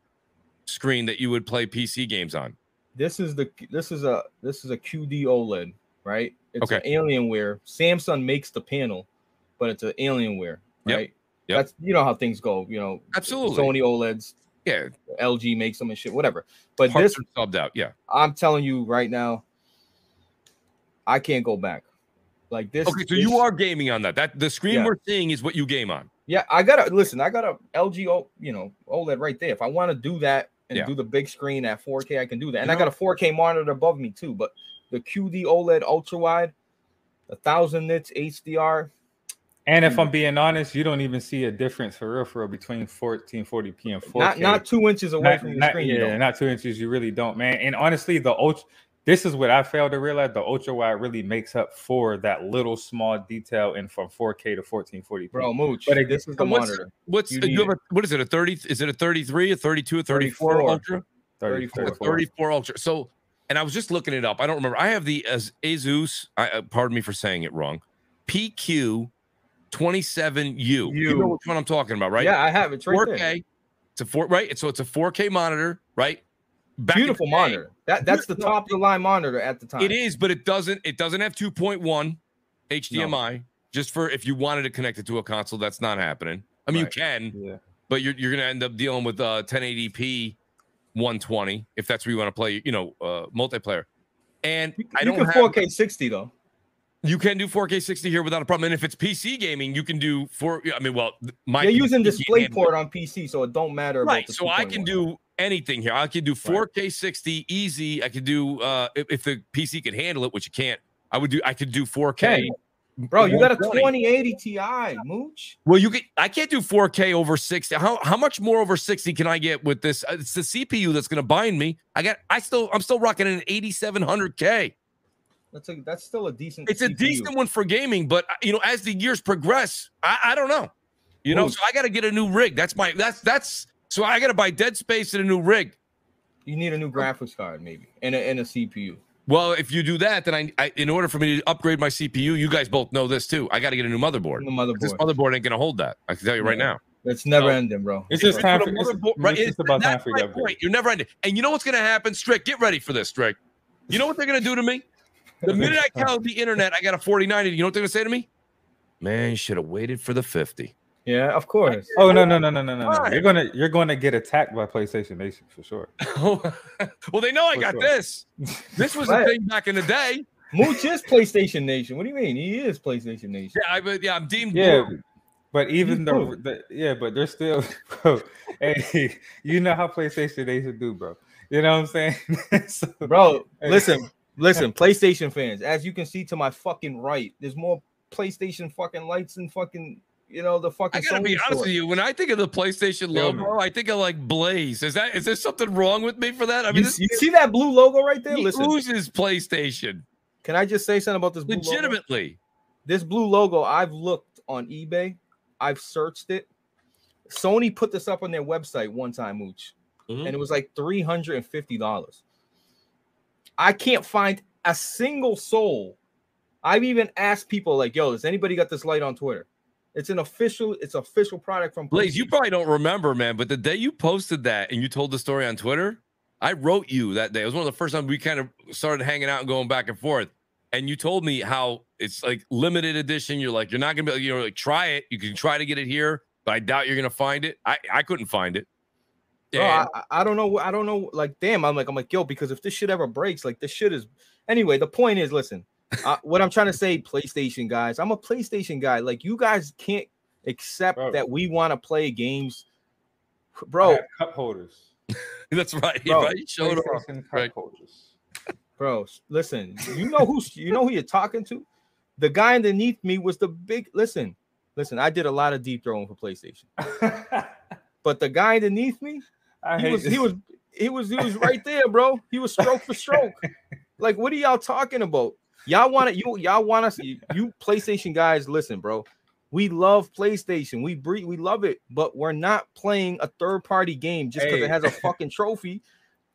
screen that you would play PC games on? This is the this is a this is a QD OLED, right? It's Okay. an Alienware. Samsung makes the panel, but it's an Alienware, right? Yep. That's you know how things go. You know, Absolutely. Sony OLEDs, Yeah. LG makes them and shit, whatever. But Parts this, subbed out. Yeah. I'm telling you right now, I can't go back. Like this. Okay, so this- you are gaming on that. That the screen Yeah. we're seeing is what you game on. Yeah, I gotta listen. I got a LG, O- oh, you know, OLED right there. If I want to do that and Yeah. do the big screen at 4K, I can do that. And You I got a 4K monitor above me too. But the QD OLED ultra wide, a thousand nits HDR. And if I'm being honest, you don't even see a difference for real, for real between 1440p and 4K. Not not two inches away Not- from the not- screen. you yeah, know. not two inches. You really don't, man. And honestly, the ultra. This is what I failed to realize. The ultra wide really makes up for that little small detail in from 4K to 1440p. bro. Mooch, But it- this is the what's- monitor. What's You you, have a, what is it? A 30? Is it a 33, a 32, a 34, 34. ultra? 34. 34. 34 ultra. So, and I was just looking it up. I don't remember. I have the as Asus. I, uh, pardon me for saying it wrong. PQ 27U. You U. know which one I'm talking about, right? Yeah, I have it it's right 4K. there. It's a four, right? So it's a 4K monitor, right? Beautiful day, monitor. That that's the top of the line monitor at the time. It is, but it doesn't. It doesn't have 2.1 HDMI. Just for if you wanted to connect it to a console, that's not happening. I mean, Right. you can, Yeah. but you're you're gonna end up dealing with uh 1080p 120 if that's where you want to play, you know, uh multiplayer. And You, I don't you can have, 4K 60 though. you can do 4K 60 here without a problem. And if it's PC gaming, you can do four. I mean, well, my They're PC using DisplayPort on PC, so it don't matter. about right. So I can do anything here. I can do 4K 60 easy. I could do uh if, if the PC could handle it, which you can't. I would do. I could do 4K. Can. Bro, you got a 2080 Ti, Mooch. Well, you can. I can't do 4K over 60. How how much more over 60 can I get with this? Uh, It's the CPU that's going to bind me. I got. I still. I'm still rocking an 8700K. That's a that's still a decent. It's a decent one for gaming, but uh, you know, as the years progress, I, I don't know. You know, Ooh. so I got to get a new rig. That's my. That's that's. So I got to buy Dead Space and a new rig. You need a new graphics card, maybe, and a, and a CPU. Well, if you do that, then I, I in order for me to upgrade my CPU, you guys both know this too. I got to get a new motherboard. The This motherboard. motherboard ain't gonna hold that. I can tell you right Yeah. now. It's never So- ending, bro. It's just It's time with for a it's, motherboard- it's right, just about time that's for you to my upgrade. point. You're never ending. And you know what's going to happen, Strick? Get ready for this, Strick. You know what they're going to do to me? The minute I count the internet, I got a 4090. You know what they're going to say to me? Man, you should have waited for the 50. Yeah, of course. Oh no no no no no no! no. You're gonna you're gonna get attacked by PlayStation Nation for sure. Oh, well, they know I For got sure. this. This was a thing back in the day. Mooch is PlayStation Nation. What do you mean? He is PlayStation Nation. Yeah, I, but yeah, I'm deemed. Yeah, blue. but even He's though the, yeah, but they're still bro. Hey, you know how PlayStation Nation do, bro. You know what I'm saying, So- Bro, Hey. listen, listen, PlayStation fans. As you can see to my fucking right, there's more PlayStation fucking lights and fucking you know the fucking. I gotta Sony be honest store. with you. When I think of the PlayStation logo, me. I think of like Blaze. Is that is there something wrong with me for that? I You, mean, this you see that blue logo right there? he Listen, oozes PlayStation can I just say something about this blue logo? legitimately. This blue logo, I've looked on eBay, I've searched it. Sony put this up on their website one time, Mooch, Mhm. and it was like three hundred and fifty dollars. I can't find a single soul. I've even asked people like, "Yo, does anybody got this light on Twitter?" It's an official. It's official product from Blaze, you probably don't remember, man, but the day you posted that and you told the story on Twitter, I wrote you that day. It was one of the first times we kind of started hanging out and going back and forth. And you told me how it's like limited edition. You're like, you're not gonna be, you know, like try it. You can try to get it here, but I doubt you're gonna find it. I I couldn't find it. Bro, And- I, I don't know. I don't know. Like, damn, I'm like, I'm like, yo, because if this shit ever breaks, like, this shit is. Anyway, the point is, listen, uh, what I'm trying to say, PlayStation guys, I'm a PlayStation guy. Like, you guys can't accept Bro. that we want to play games, I bro. have cup holders. that's right. Bro, right? Showed off. Cup Right. holders. Bro, listen, you know who's you know who you're talking to. The guy underneath me was the big. Listen, listen. I did a lot of deep throwing for PlayStation, but the guy underneath me, I he was he was he was he was right there, bro. He was stroke for stroke. Like, what are y'all talking about? Y'all want it? You y'all want us? You, you PlayStation guys, listen, bro. We love PlayStation. We breathe, we love it, but we're not playing a third party game just because Hey. it has a fucking trophy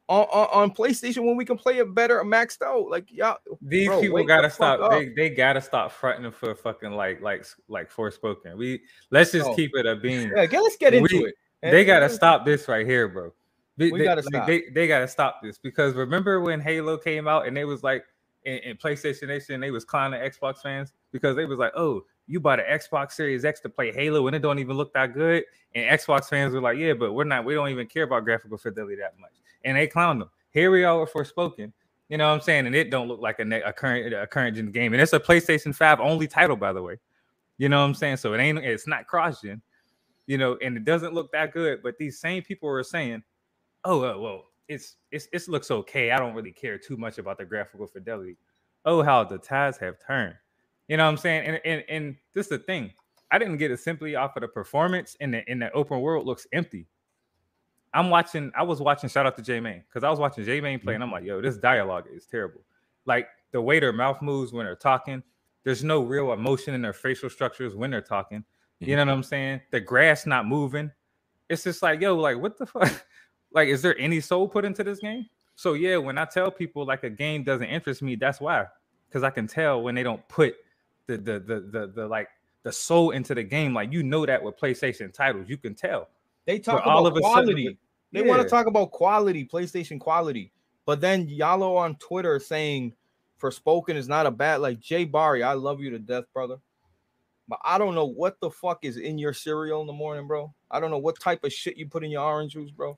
on, on, on PlayStation when we can play it better maxed out. Like y'all, These Bro, people gotta the stop. They, they gotta stop fronting for fucking like like like Forspoken. We let's just Oh. keep it a beam. yeah, let's get into We- it. they And- gotta stop this right here, bro. They, We they- gotta like, stop. They, they gotta stop this because remember when Halo came out and they was like in, in PlayStation Nation, they was clowning Xbox fans because they was like, "Oh, you bought an Xbox Series X to play Halo and it don't even look that good." And Xbox fans were like, "Yeah, but we're not. We don't even care about graphical fidelity that much." And they clowned them. Here we are with Forspoken. You know what I'm saying? And it don't look like a, ne- a current a current gen game, and it's a PlayStation 5 only title, by the way. You know what I'm saying? So it ain't it's not cross gen you know, and it doesn't look that good. But these same people are saying, "Oh, uh, well, it's it's it looks okay. I don't really care too much about the graphical fidelity." Oh, how the tides have turned. You know what I'm saying? And and and this is the thing. I didn't get it simply off of the performance, and the in the open world looks empty. I'm watching. I was watching. Shout out to J Main because I was watching J Main play, mm-hmm. and I'm like, "Yo, this dialogue is terrible." Like the way their mouth moves when they're talking. There's no real emotion in their facial structures when they're talking. You mm-hmm. know what I'm saying? The grass not moving. It's just like, yo, like what the fuck? like, is there any soul put into this game? So yeah, when I tell people like a game doesn't interest me, that's why. Because I can tell when they don't put the the the the, the like the soul into the game. Like you know that with PlayStation titles, you can tell. They talk But all about of a sudden quality. with- they want to talk about quality, PlayStation quality. But then Yalo on Twitter saying Forspoken is not a bad like Jay Barry. I love you to death, brother. But I don't know what the fuck is in your cereal in the morning, bro. I don't know what type of shit you put in your orange juice, bro.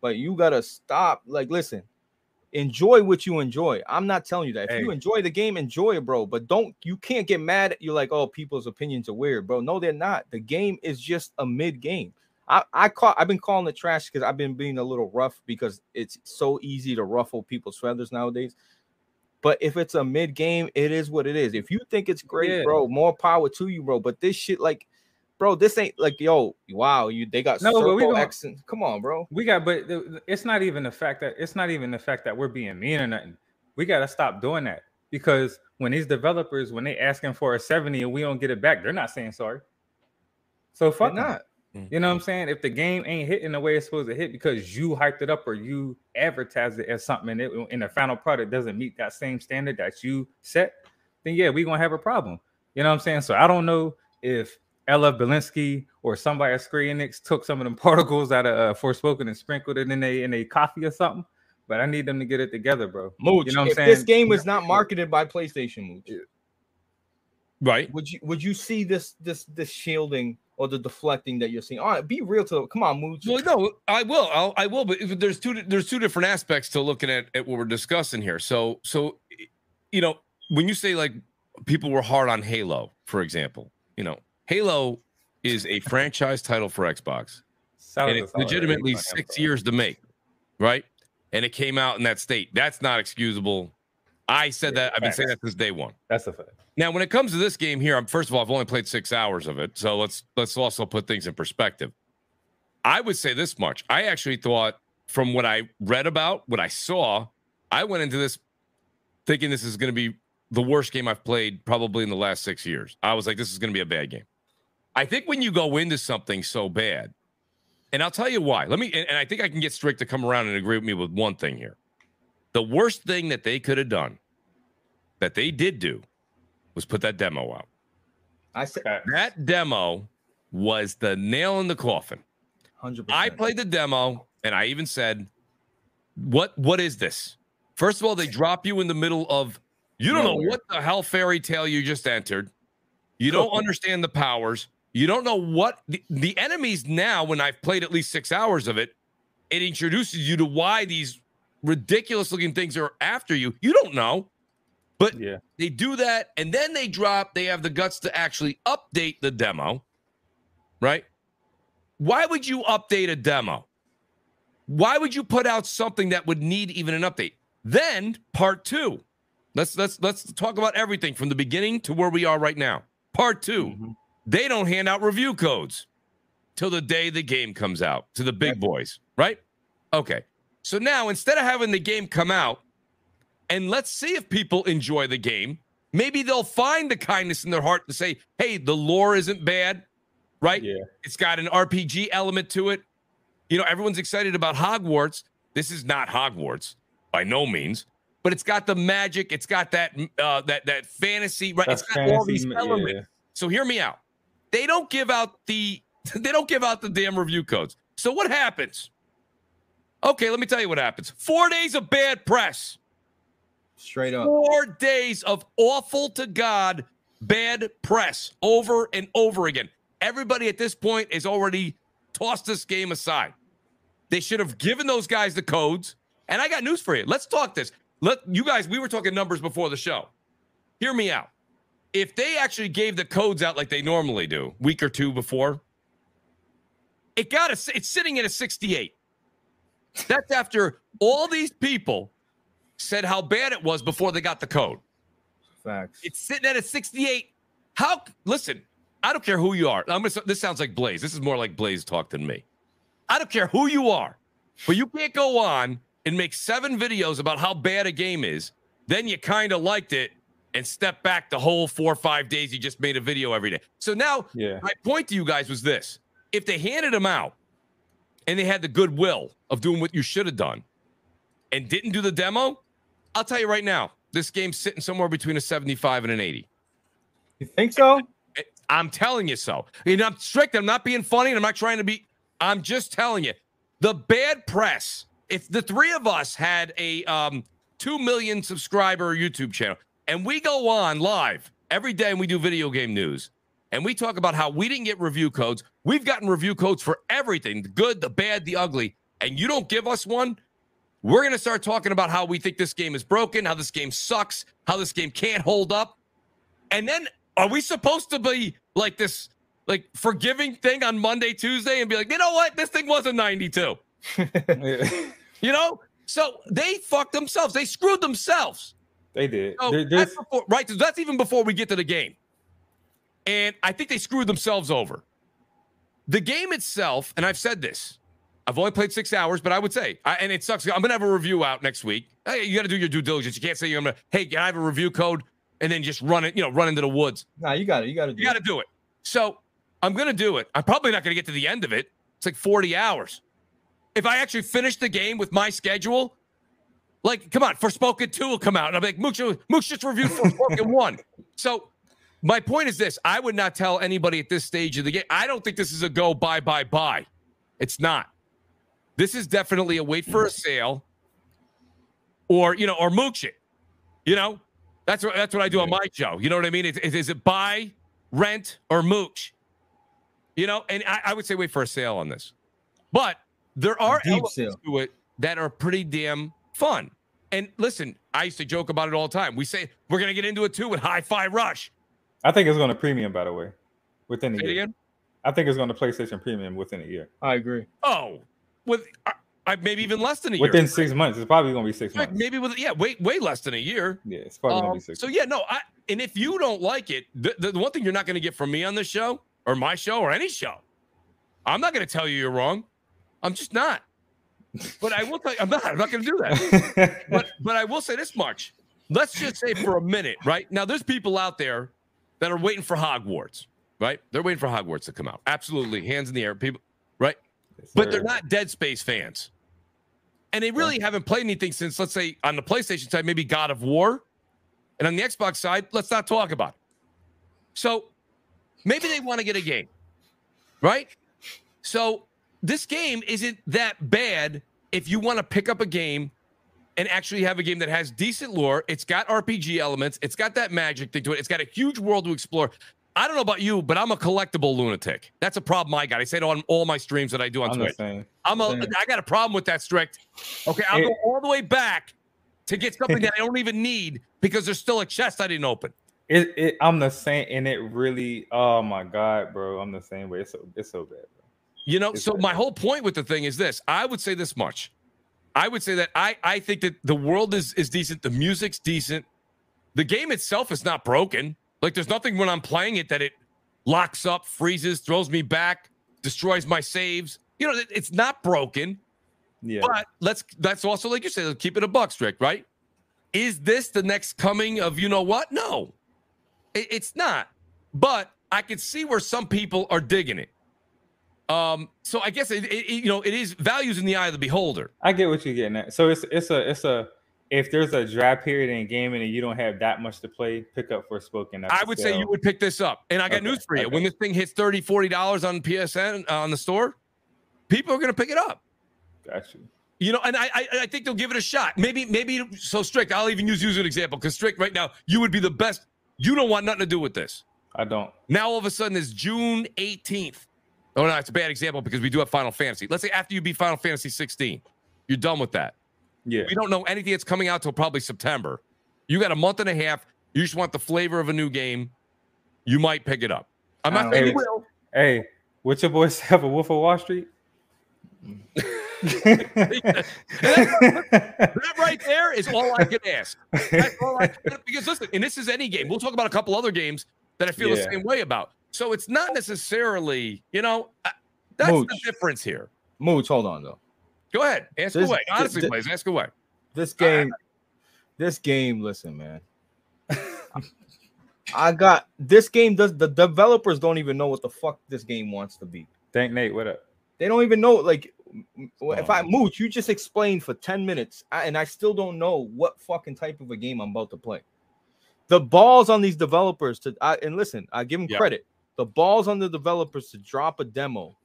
But you gotta stop. Like, listen, enjoy what you enjoy. I'm not telling you that. If you enjoy the game, enjoy it, bro. But don't you can't get mad at you like, oh, people's opinions are weird, bro. No, they're not. The game is just a mid game. I, I call I've been calling it trash because I've been being a little rough because it's so easy to ruffle people's feathers nowadays. But if it's a mid game, it is what it is. If you think it's great, Yeah. bro, more power to you, bro. But this shit, like, bro, this ain't like, yo, wow, you they got No, but we circle gon- X and come on, bro. We got, but it's not even the fact that it's not even the fact that we're being mean or nothing. We got to stop doing that because when these developers, when they asking for a 70 and we don't get it back, they're not saying sorry. So They're fuck 'em. not. Mm. You know what I'm saying? If the game ain't hitting the way it's supposed to hit because you hyped it up or you advertised it as something and it in the final product doesn't meet that same standard that you set, then yeah, we're gonna have a problem. You know what I'm saying? So I don't know if Ella Belinsky or somebody at Square Enix took some of them particles out of uh, Forspoken and sprinkled it in a in a coffee or something. But I need them to get it together, bro. Mooch, You know what I'm if this game was not marketed by PlayStation, Mooch, Right. would you would you see this this this shielding or the deflecting that you're seeing? All right, be real to come on, Mooch. Well, no, I will. I'll, I will. But if there's two, there's two different aspects to looking at, at what we're discussing here. So, so, you know, when you say like people were hard on Halo, for example, you know, Halo is a franchise title for Xbox, out and it's legitimately six years to make, right? And it came out in that state. That's not excusable I said Yeah, that. I've been saying that since day one. That's a fact. Now, when it comes to this game here, I'm first of all, I've only played six hours of it, so let's let's also put things in perspective. I would say this much: I actually thought, from what I read about, what I saw, I went into this thinking this is going to be the worst game I've played probably in the last six years. I was like, this is going to be a bad game. I think when you go into something so bad, and I'll tell you why. Let me, and, and I think I can get strict to come around and agree with me with one thing here. The worst thing that they could have done, that they did do, was put that demo out. I said Facts. That demo was the nail in the coffin. hundred I played the demo and I even said, "What? What is this?" First of all, they drop you in the middle of you don't know what the hell fairy tale you just entered. You don't understand the powers. You don't know what the, the enemies now. When I've played at least six hours of it, it introduces you to why these ridiculous looking things are after you. You don't know. But Yeah. they do that and then they drop they have the guts to actually update the demo right why would you update a demo why would you put out something that would need even an update then part two let's let's let's talk about everything from the beginning to where we are right now part 2 Mhm. They don't hand out review codes till the day the game comes out to the big boys right okay so now instead of having the game come out and let's see if people enjoy the game. Maybe they'll find the kindness in their heart to say, hey, the lore isn't bad, right? Yeah. It's got an RPG element to it. You know, everyone's excited about Hogwarts. This is not Hogwarts by no means, but it's got the magic. It's got that uh, that that fantasy, right? That's it's got all these elements. yeah. So hear me out. They don't give out the they don't give out the damn review codes. So what happens? Okay, let me tell you what happens. Four days of bad press. straight up. Four days of awful to God bad press over and over again. Everybody at this point has already tossed this game aside. They should have given those guys the codes. And I got news for you. Let's talk this. Let you guys, we were talking numbers before the show. Hear me out. If they actually gave the codes out like they normally do, week or two before, it got a, it's sitting at a 68. That's after all these people said how bad it was before they got the code. Facts. It's sitting at a 68. How listen, I don't care who you are. I'm gonna this sounds like Blaze. This is more like Blaze talk than me. I don't care who you are, but you can't go on and make seven videos about how bad a game is. Then you kind of liked it and step back the whole four or five days you just made a video every day. So now Yeah. my point to you guys was this if they handed them out and they had the goodwill of doing what you should have done and didn't do the demo, I'll tell you right now, this game's sitting somewhere between a 75 and an 80. You think so? I'm telling you so. And I'm strict. I'm not being funny and I'm not trying to be, I'm just telling you. The bad press, if the three of us had a um 2 million subscriber YouTube channel and we go on live every day and we do video game news and we talk about how we didn't get review codes, we've gotten review codes for everything the good, the bad, the ugly, and you don't give us one, we're going to start talking about how we think this game is broken, how this game sucks, how this game can't hold up. And then are we supposed to be like this like forgiving thing on Monday, Tuesday and be like, "You know what? This thing was a 92." You know? So they fucked themselves. They screwed themselves. They did. So that's before, right. That's even before we get to the game. And I think they screwed themselves over. The game itself, and I've said this, I've only played six hours, but I would say, I, and it sucks. I'm gonna have a review out next week. Hey, you got to do your due diligence. You can't say you're gonna, hey, can I have a review code and then just run it, you know, run into the woods. Nah, you got it. You got to do You got to do it. So I'm going to do it. I'm probably not going to get to the end of it. It's like 40 hours. If I actually finish the game with my schedule, like, come on, Forspoken 2 will come out. And I'm like, Mooch, Mooch just reviewed Forspoken 1. So my point is this I would not tell anybody at this stage of the game. I don't think this is a go buy, buy, buy. It's not. This is definitely a wait for a sale or, you know, or mooch it. You know, that's what that's what I do on my show. You know what I mean? Is, is, is it buy, rent, or mooch? You know, and I, I would say wait for a sale on this. But there are elements sale. to it that are pretty damn fun. And listen, I used to joke about it all the time. We say we're gonna get into it too with Hi-Fi Rush. I think it's going to premium, by the way, within a Say it year. again. I think it's going to PlayStation Premium within a year. I agree. Oh, with uh, I, maybe even less than a year. Within six months, it's probably gonna be six months. maybe with yeah, way way less than a year. Yeah, it's probably gonna Um, be six. so yeah, no, I and if you don't like it, the, the, the one thing you're not going to get from me on this show or my show or any show, I'm not going to tell you you're wrong. I'm just not. But I will tell you, I'm not. I'm not going to do that. But but I will say this much. Let's just say for a minute, right now, there's people out there that are waiting for Hogwarts, right? They're waiting for Hogwarts to come out. Absolutely, hands in the air, people, right? Yes, But they're not Dead Space fans. And they really haven't played anything since, let's say, on the PlayStation side, maybe God of War. And on the Xbox side, let's not talk about it. So maybe they want to get a game, right? So this game isn't that bad if you want to pick up a game and actually have a game that has decent lore. It's got RPG elements, it's got that magic thing to it, it's got a huge world to explore. I don't know about you, but I'm a collectible lunatic. That's a problem I got. I say it on all my streams that I do on I'm Twitch. I'm a, Same. I got a problem with that strict. Okay, I'll It- go all the way back to get something that I don't even need because there's still a chest I didn't open. It, it, I'm the same, and it really. Oh my god, bro, I'm the same way. It's so, it's so bad. Bro. You know, so my whole point with the thing is this. I would say this much. I would say that I I think that the world is is decent, the music's decent. The game itself is not broken. Like there's nothing when I'm playing it that it locks up, freezes, throws me back, destroys my saves. You know, it- it's not broken. Yeah, But let's that's also like you said, let's keep it a buck strict, right? Is this the next coming of you know what? No, It- it's not. But I can see where some people are digging it. Um, so I guess it, it, you know it is values in the eye of the beholder. I get what you're getting at. So it's it's a it's a if there's a dry period in gaming and you don't have that much to play, pick up Forspoken. I would say you would pick this up. And I got Okay, news for you. okay. When this thing hits 30 $40 on PSN uh, on the store, people are gonna pick it up. Got you. You know, and I, I I think they'll give it a shot. Maybe maybe so strict. I'll even use you as an example because strict right now you would be the best. You don't want nothing to do with this. I don't. Now all of a sudden it's June 18th. Oh no, it's a bad example because we do have Final Fantasy. Let's say after you beat Final Fantasy 16, you're done with that. Yeah, We don't know anything that's coming out till probably September. You got a month and a half. You just want the flavor of a new game. You might pick it up. I'm not saying will. Hey, what your boys have a Wolf of Wall Street? That right there is all I can ask. I can, because listen, and this is any game. We'll talk about a couple other games that I feel the same way about. So it's not necessarily, you know, uh, that's Mooch. the difference here. Mooch, hold on though. Go ahead, ask This- away. Honestly, th- please ask away. This game, this game. Listen, man. I got this game. Does the developers don't even know what the fuck this game wants to be? Thank Nate. What up? They don't even know. Like, m- if I Oh. mooch, you just explained for ten minutes, and I still don't know what fucking type of a game I'm about to play. The balls on these developers to, I, and listen, I give them Yeah. credit. The balls on the developers to drop a demo.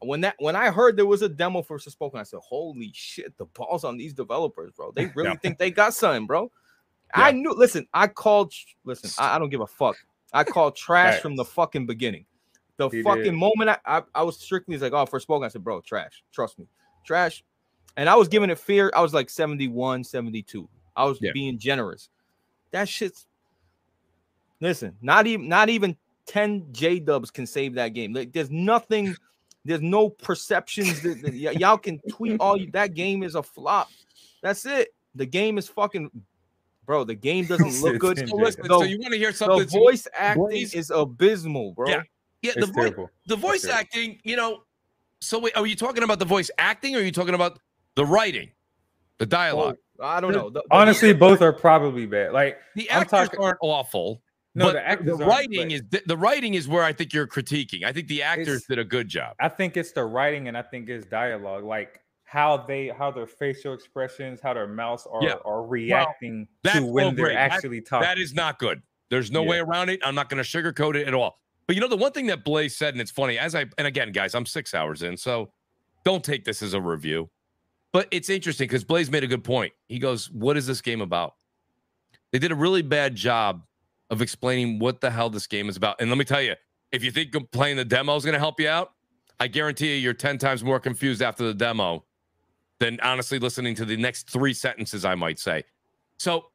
When that when I heard there was a demo for Spoken, I said, "Holy shit!" The balls on these developers, bro. They really Yeah. think they got something, bro. I knew. Listen, I called. Listen, I, I don't give a fuck. I called trash from the fucking beginning. The He fucking did. moment I, I I was strictly like, oh, Forspoken, I said, bro, trash. Trust me, trash. And I was giving it fear. I was like 71, 72. I was Yeah. being generous. That shit's listen, not even not even 10 J dubs can save that game. Like there's nothing, there's no perceptions that, that y- y'all can tweet all you that game is a flop. That's it. The game is fucking bro. The game doesn't look good. So listen, The- so you want to hear something? The that's- voice acting Blaze- is abysmal, bro. Yeah. yeah, the It's voice, terrible. the voice terrible. acting. You know, so wait, are you talking about the voice acting, or are you talking about the writing, the dialogue? I don't know. The- the- Honestly, both are probably bad. Like the I'm actors talking- aren't awful. No, but the actors the writing is the, the writing is where I think you're critiquing. I think the actors did a good job. I think it's the writing and I think it's dialogue, like how they how their facial expressions, how their mouths are Yeah. are reacting that's to when they're great. That- actually talking. That is not good. There's no Yeah. way around it. I'm not going to sugarcoat it at all. But you know, the one thing that Blaze said, and it's funny, as I, and again, guys, I'm six hours in, so don't take this as a review. But it's interesting because Blaze made a good point. He goes, What is this game about? They did a really bad job of explaining what the hell this game is about. And let me tell you, if you think playing the demo is going to help you out, I guarantee you, you're 10 times more confused after the demo than honestly listening to the next three sentences, I might say. So,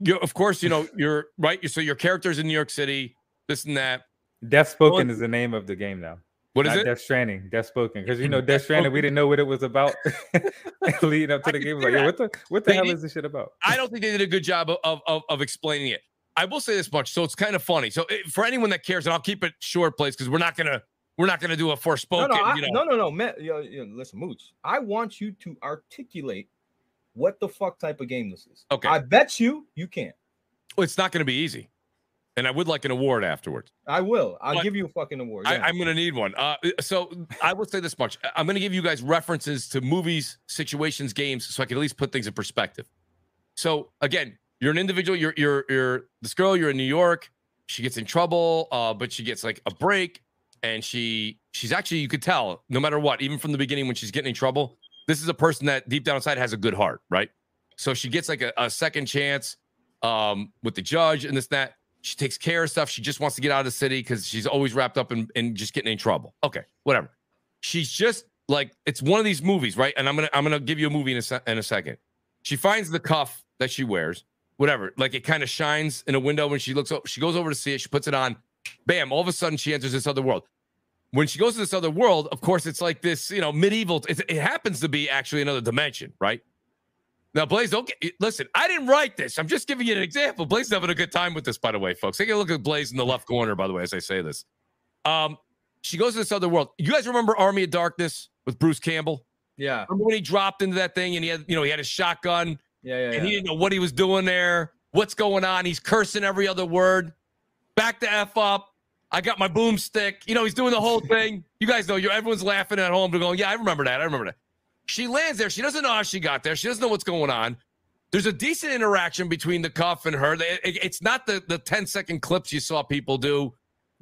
you of course, you know, you're right. So, your character's in New York City, this and that. Deaf Spoken is the name of the game now. What is Not it? Death Stranding, Death Spoken. Because you know, Death Stranding, we didn't know what it was about leading up to the game. Like, that. what the what the They hell did- is this shit about? I don't think they did a good job of, of, of explaining it. I will say this much, so it's kind of funny. So eh, for anyone that cares, and I'll keep it short, please, because we're not gonna we're not gonna do a No, no, I, you know, no, no, no, man. Yo, yo, listen, Mooch. I want you to articulate what the fuck type of game this is. Okay. I bet you you can't. Well, it's not gonna be easy, and I would like an award afterwards. I will. I'll But give you a fucking award. I, yeah. I'm gonna need one. Uh, so I will say this much: I'm gonna give you guys references to movies, situations, games, so I can at least put things in perspective. So again, you're an individual. You're you're you're this girl. You're in New York. She gets in trouble, uh, but she gets like a break, and she she's actually you could tell no matter what, even from the beginning when she's getting in trouble, this is a person that deep down inside has a good heart, right? So she gets like a, a second chance um, with the judge and this that. She takes care of stuff. She just wants to get out of the city because she's always wrapped up in, in just getting in trouble. Okay, whatever. She's just like it's one of these movies, right? And I'm gonna I'm gonna give you a movie in a se- in a second. She finds the cuff that she wears, whatever. Like it kind of shines in a window when she looks. o- She goes over to see it. She puts it on. Bam! All of a sudden, she enters this other world. When she goes to this other world, of course, it's like this, you know, medieval. It, it happens to be actually another dimension, right? Now, Blaze, don't get, listen. I didn't write this. I'm just giving you an example. Blaze is having a good time with this, by the way, folks. Take a look at Blaze in the left corner, by the way, as I say this. Um, she goes to this other world. You guys remember Army of Darkness with Bruce Campbell? yeah, Remember when he dropped into that thing and he had, you know, he had his shotgun yeah, yeah. and yeah. he didn't know what he was doing there, what's going on. He's cursing every other word. Back the F up. I got my boomstick. You know, he's doing the whole thing. You guys know, you everyone's laughing at home. They're going, Yeah, I remember that. I remember that. She lands there. She doesn't know how she got there. She doesn't know what's going on. There's a decent interaction between the cuff and her. It- it- it's not the, the 10 second clips you saw people do,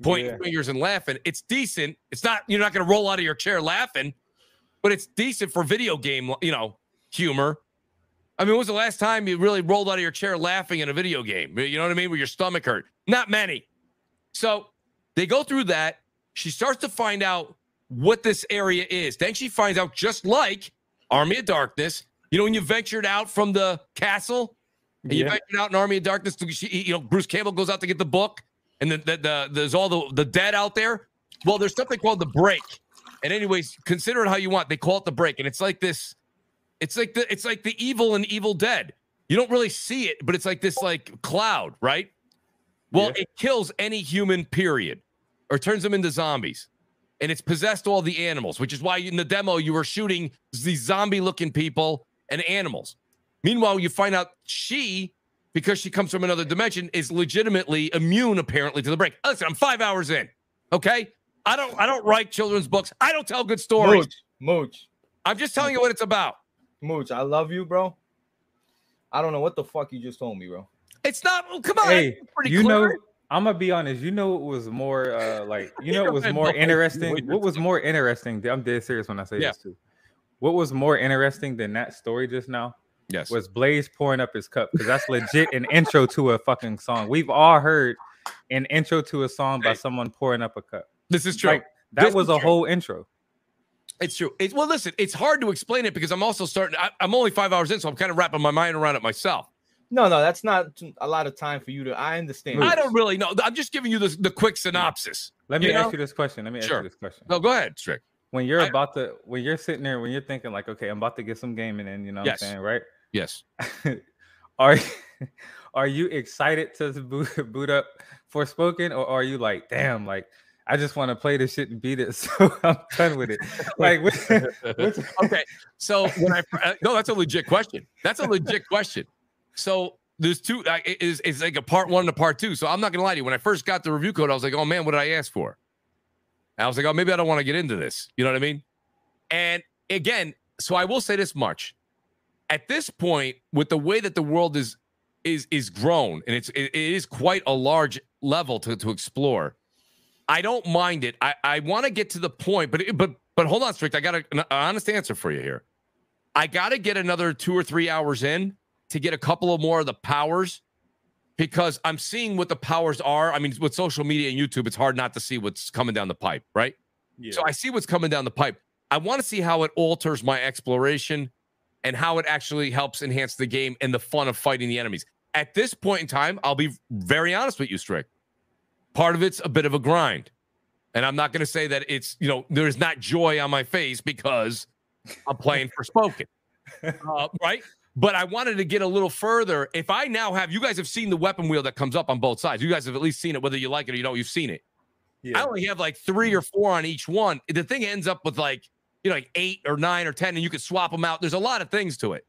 pointing Yeah. fingers and laughing. It's decent. It's not, you're not going to roll out of your chair laughing, but it's decent for video game, you know, humor. I mean, when was the last time you really rolled out of your chair laughing in a video game? You know what I mean? Where your stomach hurt? Not many. So they go through that. She starts to find out what this area is. Then she finds out, just like Army of Darkness, you know, when you ventured out from the castle and you Yeah. ventured out in Army of Darkness, to, she, you know, Bruce Campbell goes out to get the book, and then the, the, there's all the, the dead out there. Well, there's something called the break. And anyways, consider it how you want. They call it the break, and it's like this. It's like the it's like the evil and Evil Dead. You don't really see it, but it's like this like cloud, right? Well, Yeah. it kills any human, period, or turns them into zombies. And it's possessed all the animals, which is why in the demo you were shooting these zombie-looking people and animals. Meanwhile, you find out she, because she comes from another dimension, is legitimately immune, apparently, to the break. Listen, I'm five hours in. Okay. I don't I don't write children's books. I don't tell good stories. Mooch, Mooch, I'm just telling you what it's about. Mooch. I love you, bro. I don't know what the fuck you just told me, bro. It's not. oh, come on. Hey, pretty you clear. know, I'm gonna be honest. You know, what was more uh like you know, You're what was more interesting. What was more interesting? I'm dead serious when I say Yeah. this too. What was more interesting than that story just now Yes. was Blaze pouring up his cup because that's legit an intro to a fucking song. We've all heard an intro to a song by Hey. someone pouring up a cup. this is true. Like that This was a true. whole intro. It's true. It's, well, listen, it's hard to explain it because I'm also starting. I, I'm only five hours in, so I'm kind of wrapping my mind around it myself. No, no, that's not a lot of time for you to. I understand. I don't really know. I'm just giving you the, the quick synopsis. Let me You ask know? you this question. Let me Sure. ask you this question. No, go ahead, Strick. When you're I- about to, when you're sitting there, when you're thinking like, okay, I'm about to get some gaming in, you know Yes. what I'm saying, right? Yes. are are you excited to boot, boot up Forspoken, or are you like, damn, like I just want to play this shit and beat it, so I'm done with it? Like, which, which, okay. So when I uh, no, that's a legit question. That's a legit question. So there's two. It is it's like a part one and a part two. So I'm not gonna lie to you. When I first got the review code, I was like, oh man, what did I ask for? And I was like, oh, maybe I don't want to get into this. You know what I mean? And again, so I will say this much: at this point, with the way that the world is is is grown, and it's it, it is quite a large level to to explore. I don't mind it. I, I want to get to the point, but but but hold on, strict. I got a, an honest answer for you here. I got to get another two or three hours in to get a couple of more of the powers because I'm seeing what the powers are. I mean, with social media and YouTube, it's hard not to see what's coming down the pipe, right? yeah. So I see what's coming down the pipe. I want to see how it alters my exploration and how it actually helps enhance the game and the fun of fighting the enemies. At this point in time, I'll be very honest with you, Strick. Part of it's a bit of a grind. And I'm not going to say that it's, you know, there's not joy on my face because I'm playing Forspoken. Uh, right? But I wanted to get a little further. If I now have, you guys have seen the weapon wheel that comes up on both sides. You guys have at least seen it, whether you like it or you don't, you've seen it. Yeah. I only have like three or four on each one. The thing ends up with like, you know, like eight or nine or 10, and you could swap them out. There's a lot of things to it.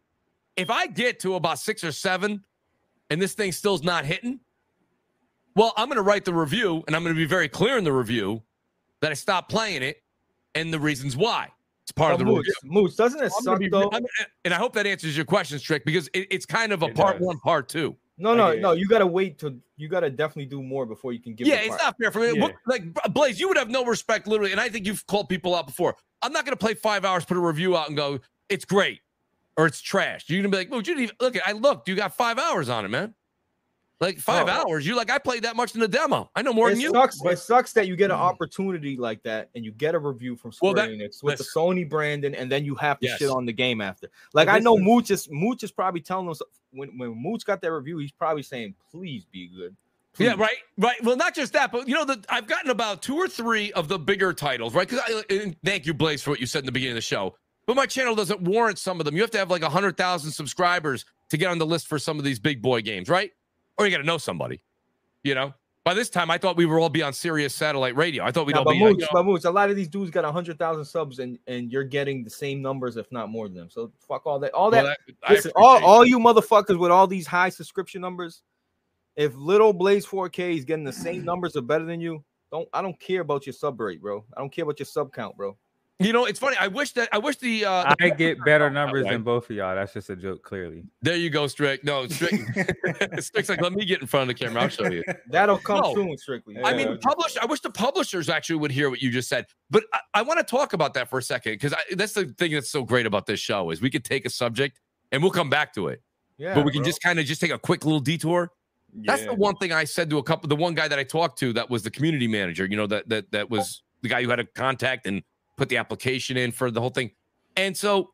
If I get to about six or seven and this thing still's not hitting, well, I'm going to write the review and I'm going to be very clear in the review that I stopped playing it and the reasons why. It's part But of the Moose, review. Moose, doesn't it I'm suck be- though? I'm- eh, and I hope that answers your question, Strick, because it, it's kind of a It part does. one, part two. No, no, no. You gotta wait till you gotta definitely do more before you can give. Yeah, the it's part. not fair for me. Yeah. Like Blaze, you would have no respect, literally. And I think you've called people out before. I'm not going to play five hours, put a review out, and go, "It's great," or "It's trash." You're gonna be like, "Well, you didn't even look." I looked. You got five hours on it, man. Like five Oh. hours. you're like I played that much in the demo. I know more it than you. sucks. it sucks that you get an opportunity like that and you get a review from Square Well, that- Enix with the. Sony branding, and then you have to Yes. shit on the game after. Like But I know is- Mooch is Mooch is probably telling us when when Mooch got that review, he's probably saying, "Please be good." Yeah, right, right. Well, not just that, but you know, the, I've gotten about two or three of the bigger titles, right? Because I uh, thank you, Blaze, for what you said in the beginning of the show. But my channel doesn't warrant some of them. You have to have like hundred thousand subscribers to get on the list for some of these big boy games, right? Or you got to know somebody. You know. By this time, I thought we were all be on Sirius satellite radio. I thought we'd Nah, all but be. Like, Mooch, you know, but Mooch, a lot of these dudes got hundred thousand subs, and and you're getting the same numbers, if not more than them. So fuck all that. All that. well, that- listen, all, appreciate all you motherfuckers with all these high subscription numbers, if little Blaze 4K is getting the same numbers or better than you, don't I don't care about your sub rate, bro. I don't care about your sub count, bro. You know, it's funny. I wish that I wish the. uh the I get better numbers than both of y'all. That's just a joke, clearly. There you go, Strick. No, Strick. Strick's like, let me get in front of the camera. I'll show you. That'll come No. soon, strictly. I mean, publish. I wish the publishers actually would hear what you just said. But I, I want to talk about that for a second because that's the thing that's so great about this show is we could take a subject and we'll come back to it, yeah, but we can bro. just kind of just take a quick little detour. Yeah. That's the one thing I said to a couple. The one guy that I talked to that was the community manager. You know that that that was the guy who had a contact and put the application in for the whole thing. And so,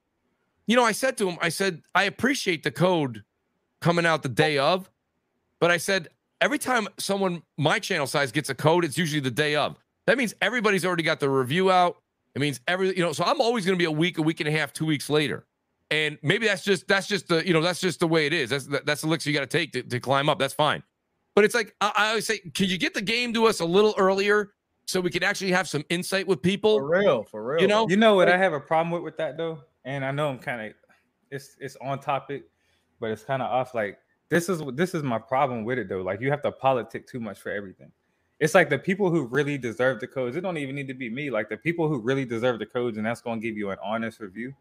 you know, I said to him, I said, I appreciate the code coming out the day of, but I said every time someone my channel size gets a code, it's usually the day of. That means everybody's already got the review out. It means every you know. So I'm always going to be a week, a week and a half, two weeks later. And maybe that's just that's just the you know that's just the way it is. That's that's the licks you got to take to, to climb up. That's fine. But it's like I, I always say, can you get the game to us a little earlier so we could actually have some insight with people. for real, for real. You know? You know what I have a problem with with that though, and I know I'm kind of it's it's on topic, but it's kind of off. Like this is this is my problem with it though. Like you have to politic too much for everything. It's like the people who really deserve the codes. It don't even need to be me. Like the people who really deserve the codes, and that's going to give you an honest review.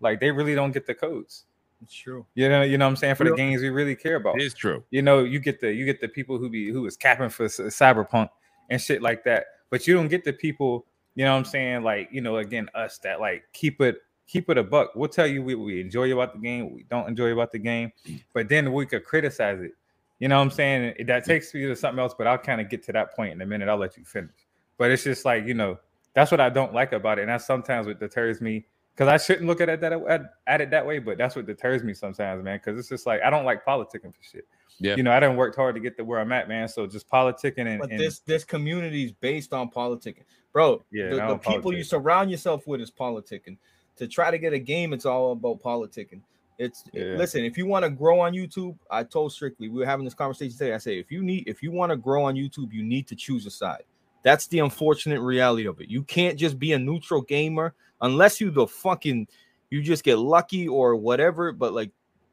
Like they really don't get the codes. it's true. You know, you know what I'm saying for the games we really care about. It is true. You know, you get the you get the people who be who is capping for cyberpunk and shit like that, but you don't get the people. You know what I'm saying? Like you know, again, us that like keep it keep it a buck. We'll tell you what we enjoy about the game, we don't enjoy about the game, but then we could criticize it. You know what I'm saying? That takes me to something else, but I'll kind of get to that point in a minute. I'll let you finish. But it's just like you know, that's what I don't like about it, and that's sometimes what deters me because I shouldn't look at it that at, at it that way, but that's what deters me sometimes, man. Because it's just like I don't like politicking for shit. Yeah. You know, I didn't worked hard to get to where I'm at, man. So just politicking and, But and this this community is based on politicking, bro. Yeah, the, the don't people you surround yourself with is politicking. To try to get a game, it's all about politicking. It's Yeah. listen. If you want to grow on YouTube, I told Strictly we were having this conversation today. I say if you need if you want to grow on YouTube, you need to choose a side. That's the unfortunate reality of it. You can't just be a neutral gamer unless you the fucking you just get lucky or whatever. But like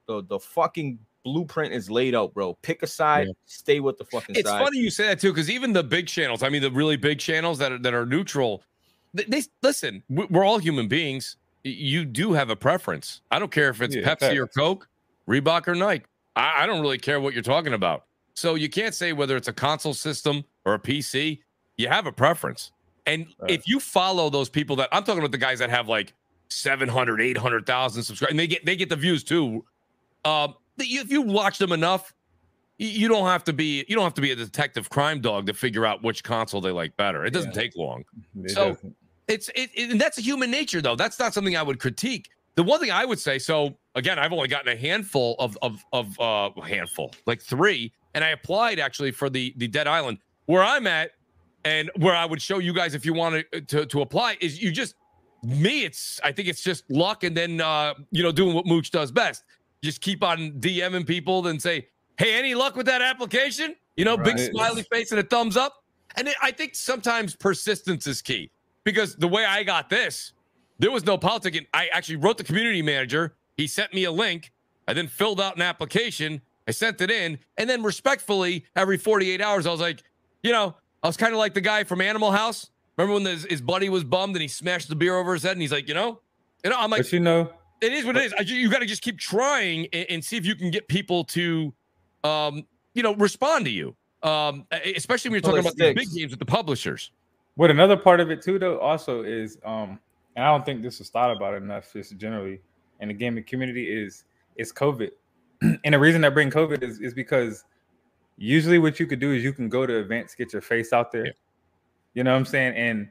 the the fucking blueprint is laid out, bro. Pick a side, Yeah. stay with the fucking It's side. funny you say that too, because even the big channels, I mean, the really big channels that are, that are neutral, they, they listen. we- We're all human beings. You do have a preference. I don't care if it's Yeah, Pepsi or. Coke, Reebok or Nike. I, I don't really care what you're talking about. So you can't say whether it's a console system or a PC. You have a preference, and Right. if you follow those people that I'm talking about, the guys that have like 700, 800,000 subscribers, and they get they get the views too. Um, that you- if you watch them enough, you don't have to be you don't have to be a detective crime dog to figure out which console they like better. It doesn't Yeah. take long. it so- doesn't. It's it, it and that's a human nature though. That's not something I would critique. The one thing I would say, so again, I've only gotten a handful of of of uh handful, like three, and I applied actually for the the Dead Island. Where I'm at, And where I would show you guys if you want to, to, to apply is you just me, it's I think it's just luck and then uh, you know, doing what Mooch does best. Just keep on DMing people, and say, Hey, any luck with that application? You know, big smiley face and a thumbs up. And it, I think sometimes persistence is key because the way I got this, there was no politicking. I actually wrote the community manager. He sent me a link. I then filled out an application. I sent it in. And then respectfully, every 48 hours, I was like, you know, I was kind of like the guy from Animal House. Remember when his, his buddy was bummed and he smashed the beer over his head and he's like, you know, you know, I'm like, but you know, it is what it is. I, you got to just keep trying and, and see if you can get people to, um, you know, respond to you. Um, especially when you're talking it about these big games with the publishers. What another part of it too, though, also is, um, and I don't think this is thought about enough, just generally in the gaming community is is COVID, and the reason I bring COVID is is because usually what you could do is you can go to events, get your face out there, Yeah. you know what I'm saying, and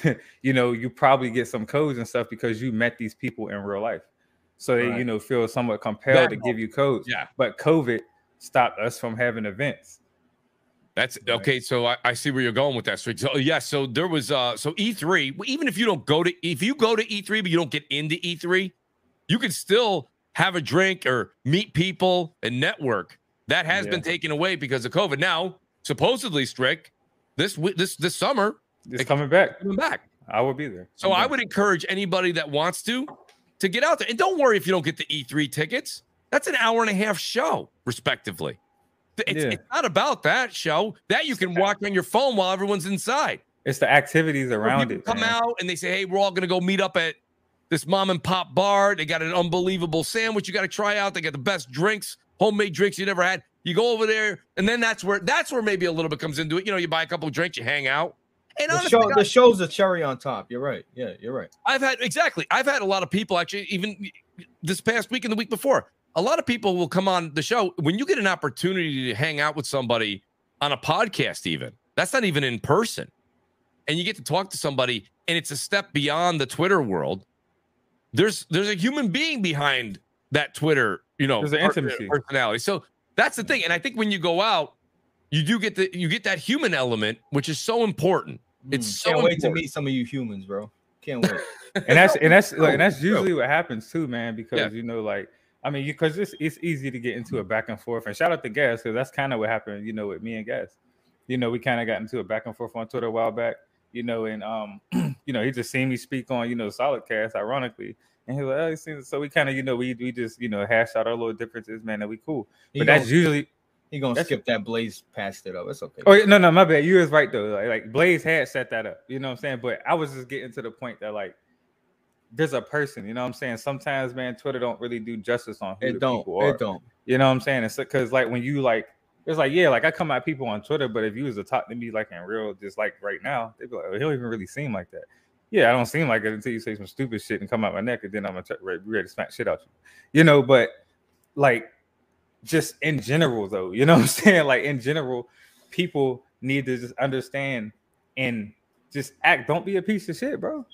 you know you probably get some codes and stuff because you met these people in real life, so they you know feel somewhat compelled That to give you codes. Yeah. but COVID stopped us from having events. That's Right. okay. So I, I see where you're going with that. So, so yeah, so there was uh so E3, even if you don't go to if you go to E3 but you don't get into E3, you can still have a drink or meet people and network. That has Yeah. been taken away because of COVID. Now, supposedly strict this this this summer It's It- coming back. coming back. I will be there. So I would encourage anybody that wants to to get out there. And don't worry if you don't get the E3 tickets. That's an hour and a half show, respectively. It's, Yeah. it's not about that show. That you can watch on your phone while everyone's inside. It's the activities around it. come man. out and they say, "Hey, we're all going to go meet up at this mom and pop bar. They got an unbelievable sandwich you got to try out. They got the best drinks, homemade drinks you never had. You go over there, and then that's where that's where maybe a little bit comes into it. You know, you buy a couple of drinks, you hang out. And The honestly, show, God, the show's a cherry on top. You're right. Yeah, you're right. I've had exactly. I've had a lot of people actually, even this past week and the week before. A lot of people will come on the show when you get an opportunity to hang out with somebody on a podcast. Even that's not even in person, and you get to talk to somebody, and it's a step beyond the Twitter world. There's there's a human being behind that Twitter, you know, There's an intimacy. personality. So that's the thing, and I think when you go out, you do get the you get that human element, which is so important. It's Mm. so Can't wait to meet some of you humans, bro. Can't wait. and that's and that's like, and that's usually what happens too, man. Because Yeah. you know, like I mean, because it's it's easy to get into a back and forth. And shout out to Gas because that's kind of what happened, you know, with me and Gas. You know, we kind of got into a back and forth on Twitter a while back. You know, and um, you know, he just seen me speak on you know Solid Cast, ironically, and he was like, oh, he seen- so we kind of you know we we just you know hash out our little differences, man, and we cool. But gonna, that's usually he gonna that's- skip that blaze past it up. It's okay. Oh no, no, my bad. You was right though. Like, like Blaze had set that up. You know what I'm saying? But I was just getting to the point that like there's a person. You know what I'm saying? Sometimes, man, Twitter don't really do justice on who the it don't. people are. It don't. You know what I'm saying? It's because like when you like, it's like yeah, like I come at people on Twitter, but if you was to talk to me like in real, just like right now, they'd be like, oh, he don't even really seem like that. Yeah, I don't seem like it until you say some stupid shit and come out my neck, and then I'm gonna ready, ready to smack shit out you. You know, but like just in general though, you know what I'm saying? Like in general, people need to just understand and just act. Don't be a piece of shit, bro.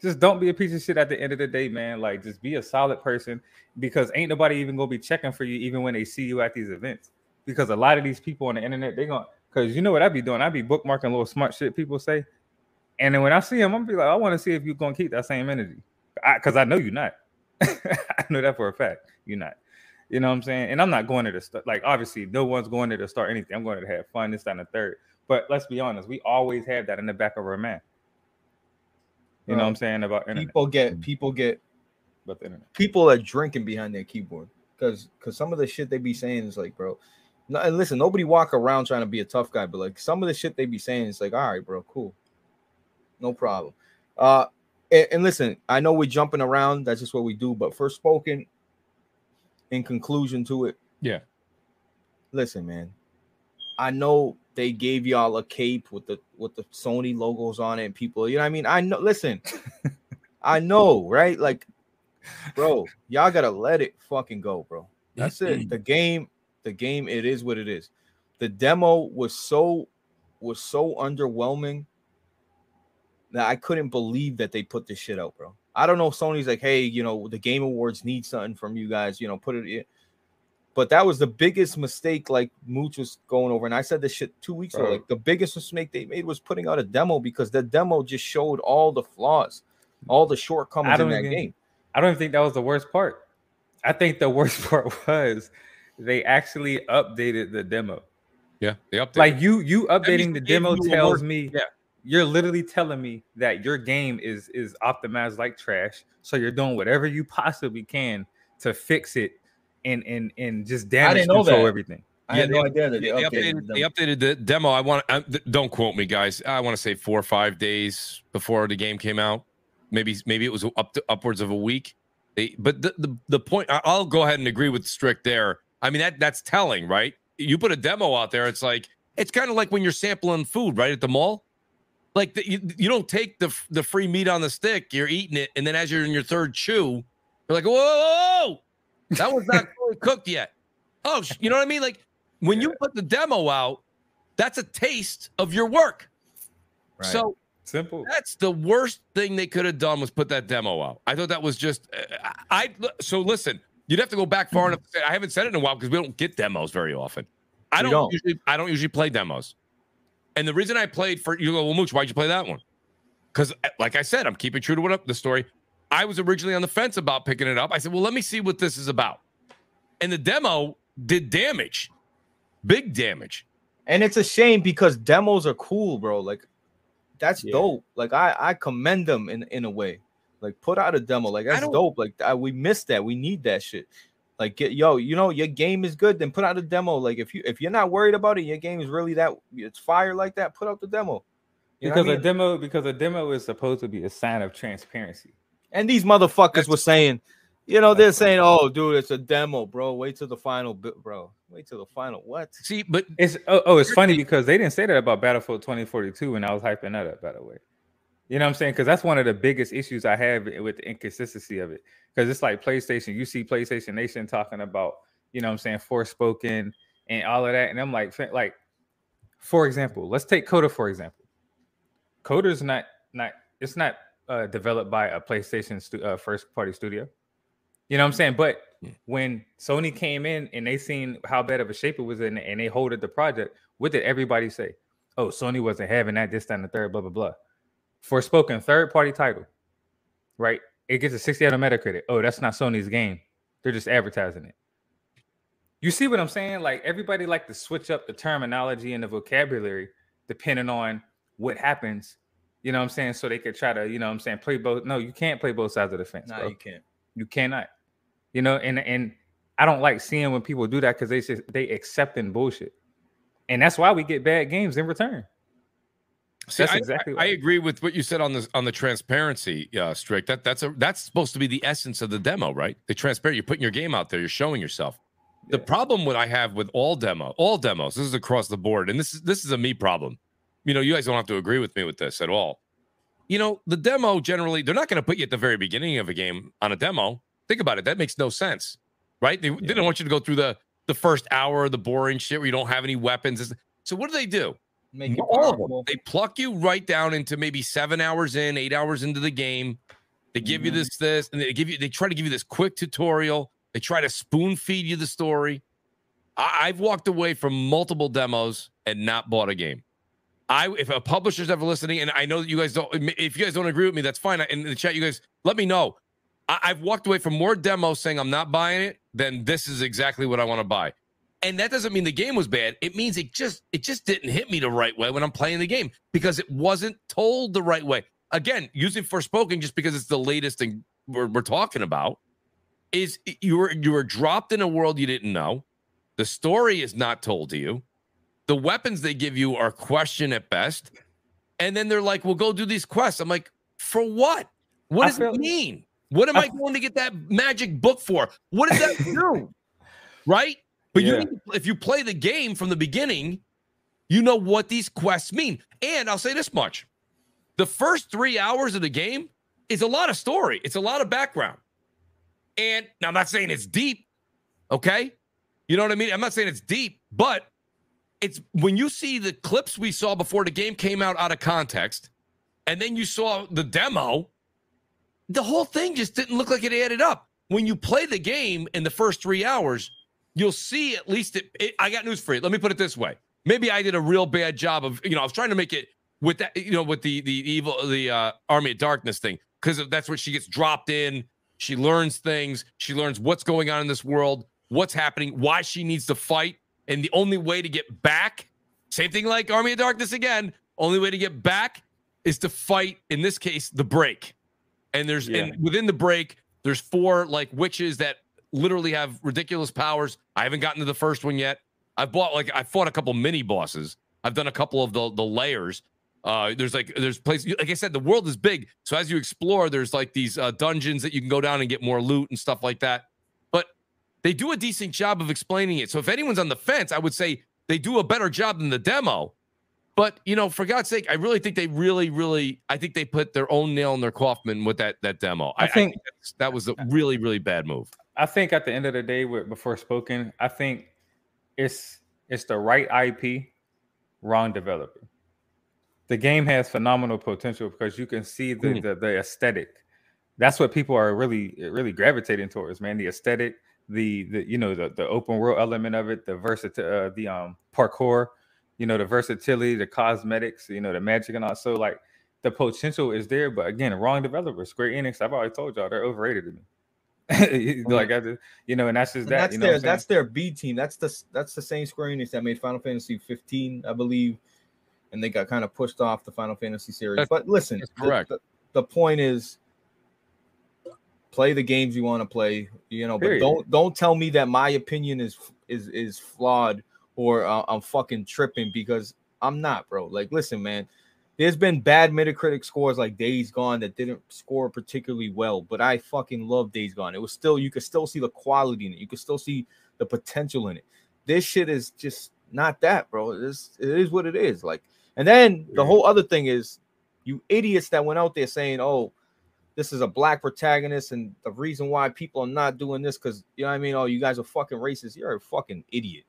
Just don't be a piece of shit at the end of the day, man. Like just be a solid person because ain't nobody even gonna be checking for you even when they see you at these events. Because a lot of these people on the internet, they gonna because you know what i'd be doing? i'd be bookmarking little smart shit people say. And then when I see them, I'm gonna be like, I want to see if you're gonna keep that same energy. Because I, know you're not. I know that for a fact. You're not. You know what I'm saying? And I'm not going there to start. Like obviously, no one's going there to start anything. I'm going to have fun. This, that, and the third. But let's be honest, we always have that in the back of our mind. You know what I'm saying about internet? People get people get About the internet. people are drinking behind their keyboard because because some of the shit they be saying is like, bro. No, and listen, nobody walk around trying to be a tough guy, but like some of the shit they be saying is like, all right, bro, cool, no problem. Uh, and, and listen, I know we're jumping around. That's just what we do. But Forspoken, in conclusion to it, Yeah. Listen, man, I know they gave y'all a cape with the with the Sony logos on it, and people, you know, what I mean, I know. Listen, I know, right? Like, bro, y'all gotta let it fucking go, bro. That's it. The game, the game, it is what it is. The demo was so was so underwhelming that I couldn't believe that they put this shit out, bro. I don't know if Sony's like, hey, you know, the Game Awards need something from you guys, you know, put it in. But that was the biggest mistake, like Mooch was going over. And I said this shit two weeks ago. Like the biggest mistake they made was putting out a demo because the demo just showed all the flaws, all the shortcomings I in that even- game. I don't even think that was the worst part. I think the worst part was they actually updated the demo. Yeah, they updated. Like you, you updating the demo tells more- me, yeah. You're literally telling me that your game is is optimized like trash. So you're doing whatever you possibly can to fix it and and and just damage didn't know control that. everything. I Yeah, had no they- idea that they, they updated, updated, they updated the demo. I want th- don't quote me, guys. I want to say four or five days before the game came out. Maybe maybe it was up to upwards of a week. They, but the, the the point, I- I'll go ahead and agree with Strick there. I mean that that's telling, right? You put a demo out there, it's like it's kind of like when you're sampling food, right, at the mall. Like the, you, you don't take the the free meat on the stick, you're eating it, and then as you're in your third chew, you're like, whoa, whoa, whoa, that was not fully cooked yet. Oh, you know what I mean? Like when you put the demo out, that's a taste of your work. Right. So Simple. that's the worst thing they could have done was put that demo out. I thought that was just uh, I. I- So listen, you'd have to go back far enough. To say, I haven't said it in a while because we don't get demos very often. I don't, don't. usually. I don't usually play demos. And the reason I played for you go, well, Mooch, why'd you play that one? Because, like I said, I'm keeping true to what up the story. I was originally on the fence about picking it up. I said, well, let me see what this is about. And the demo did damage, big damage. And it's a shame because demos are cool, bro. Like that's Yeah. dope. Like I I commend them in in a way. Like put out a demo. Like that's dope. Like I, we missed that. We need that shit. Like get yo, you know your game is good. Then put out a demo. Like if you if you're not worried about it, your game is really that it's fire like that. Put out the demo. You because I a mean? demo because a demo is supposed to be a sign of transparency. and these motherfuckers were saying, you know, they're saying, "Oh, dude, it's a demo, bro. Wait till the final, bit, bro. Wait till the final." What? See, but It's oh, oh it's funny because they didn't say that about Battlefield 2042 when I was hyping that up, by the way. You know what I'm saying? Because that's one of the biggest issues I have with the inconsistency of it. Because it's like PlayStation, you see PlayStation Nation talking about, you know what I'm saying, Forspoken and all of that. And I'm like, like, for example, let's take Coda for example. Coda's not not it's not uh, developed by a PlayStation stu- uh, first party studio. You know what I'm saying? But when Sony came in and they seen how bad of a shape it was in and they holded the project, what did everybody say? Oh, Sony wasn't having that, this, that, and the third, blah, blah, blah. Forspoken, third party title, right? It gets a 60 out of Metacritic. Oh, that's not Sony's game. They're just advertising it. You see what I'm saying? Like everybody like to switch up the terminology and the vocabulary depending on what happens. You know what I'm saying? So they could try to, you know what I'm saying, play both. No, you can't play both sides of the fence. Bro. you can't. You cannot. You know, and and I don't like seeing when people do that because they just they accepting bullshit, and that's why we get bad games in return. See, That's I, exactly I, I agree with what you said on the on the transparency, uh, strict. That that's a that's supposed to be the essence of the demo, right? The transparent. You're putting your game out there. You're showing yourself. The problem what I have with all demo, all demos, this is across the board, and this is this is a me problem. You know, you guys don't have to agree with me with this at all. You know, the demo generally they're not going to put you at the very beginning of a game on a demo. Think about it. That makes no sense, right? They, they don't want you to go through the the first hour, of the boring shit where you don't have any weapons. So what do they do? Make it All of them. They pluck you right down into maybe seven hours in, eight hours into the game. They give you Mhm. this, this, and they give you. They try to give you this quick tutorial. They try to spoon feed you the story. I, I've walked away from multiple demos and not bought a game. I, if a publisher's ever listening, and I know that you guys don't, if you guys don't agree with me, that's fine. In the chat, you guys let me know. I, I've walked away from more demos saying I'm not buying it than this is exactly what I want to buy and that doesn't mean the game was bad. It means it just it just didn't hit me the right way when i'm playing the game because it wasn't told the right way. Again using Forspoken just because it's the latest thing we're, we're talking about is you were you were dropped in a world you didn't know. The story is not told to you. The weapons they give you are question at best. And then they're like well go do these quests. I'm like for what? What does feel- it mean? What am I, I- going to get that magic book for? What does that do? Right but you Yeah. need to- if you play the game from the beginning, you know what these quests mean. And I'll say this much. The first 3 hours of the game is a lot of story. It's a lot of background. And now I'm not saying it's deep, okay? You know what I mean? I'm not saying it's deep, but it's when you see the clips we saw before the game came out out of context, and then you saw the demo, the whole thing just didn't look like it added up. When you play the game in the first three hours, you'll see at least it, it, I got news for you. Let me put it this way. Maybe I did a real bad job of, you know, I was trying to make it with that, you know, with the the evil the uh Army of Darkness thing because that's what she gets dropped in. She learns things. She learns what's going on in this world, what's happening, why she needs to fight, and the only way to get back, same thing like Army of Darkness again. Only way to get back is to fight. In this case, the break. And there's Yeah. and within the break, there's four like witches that literally have ridiculous powers. I haven't gotten to the first one yet. I've bought like I fought a couple mini bosses. I've done a couple of the the layers. Uh, there's like there's places like I said, the world is big. So as you explore, there's like these uh, dungeons that you can go down and get more loot and stuff like that. But they do a decent job of explaining it. So if anyone's on the fence, I would say they do a better job than the demo. But you know, for God's sake, I really think they really, really, I think they put their own nail in their coffin with that that demo. I think- that's, that was a really, really bad move. I think at the end of the day, with Forspoken, I think it's it's the right IP, wrong developer. The game has phenomenal potential because you can see the Mm. the, the aesthetic. That's what people are really really gravitating towards, man. The aesthetic, the the you know the the open world element of it, the versatility, uh, the um parkour, you know the versatility, the cosmetics, you know the magic and all. So like the potential is there, but again, wrong developer. Square Enix, I've already told y'all they're overrated to me. like I just, you know, and that's just And that. that's You know, their that's their B team. That's the that's the same Square Enix that made Final Fantasy 15, I believe, and they got kind of pushed off the Final Fantasy series. That's- but listen, that's the- correct. The, the point is, play the games you want to play. You know, but don't don't tell me that my opinion is is is flawed or uh, I'm fucking tripping because I'm not, bro. Like, listen, man. There's been bad Metacritic scores like Days Gone that didn't score particularly well, but I fucking love Days Gone. It was still you could still see the quality in it. You could still see the potential in it. This shit is just not that, bro. It is it is what it is. Like, and then the whole other thing is you idiots that went out there saying, "Oh, this is a black protagonist," and the reason why people are not doing this because you know what I mean. Oh, you guys are fucking racist. You're a fucking idiot.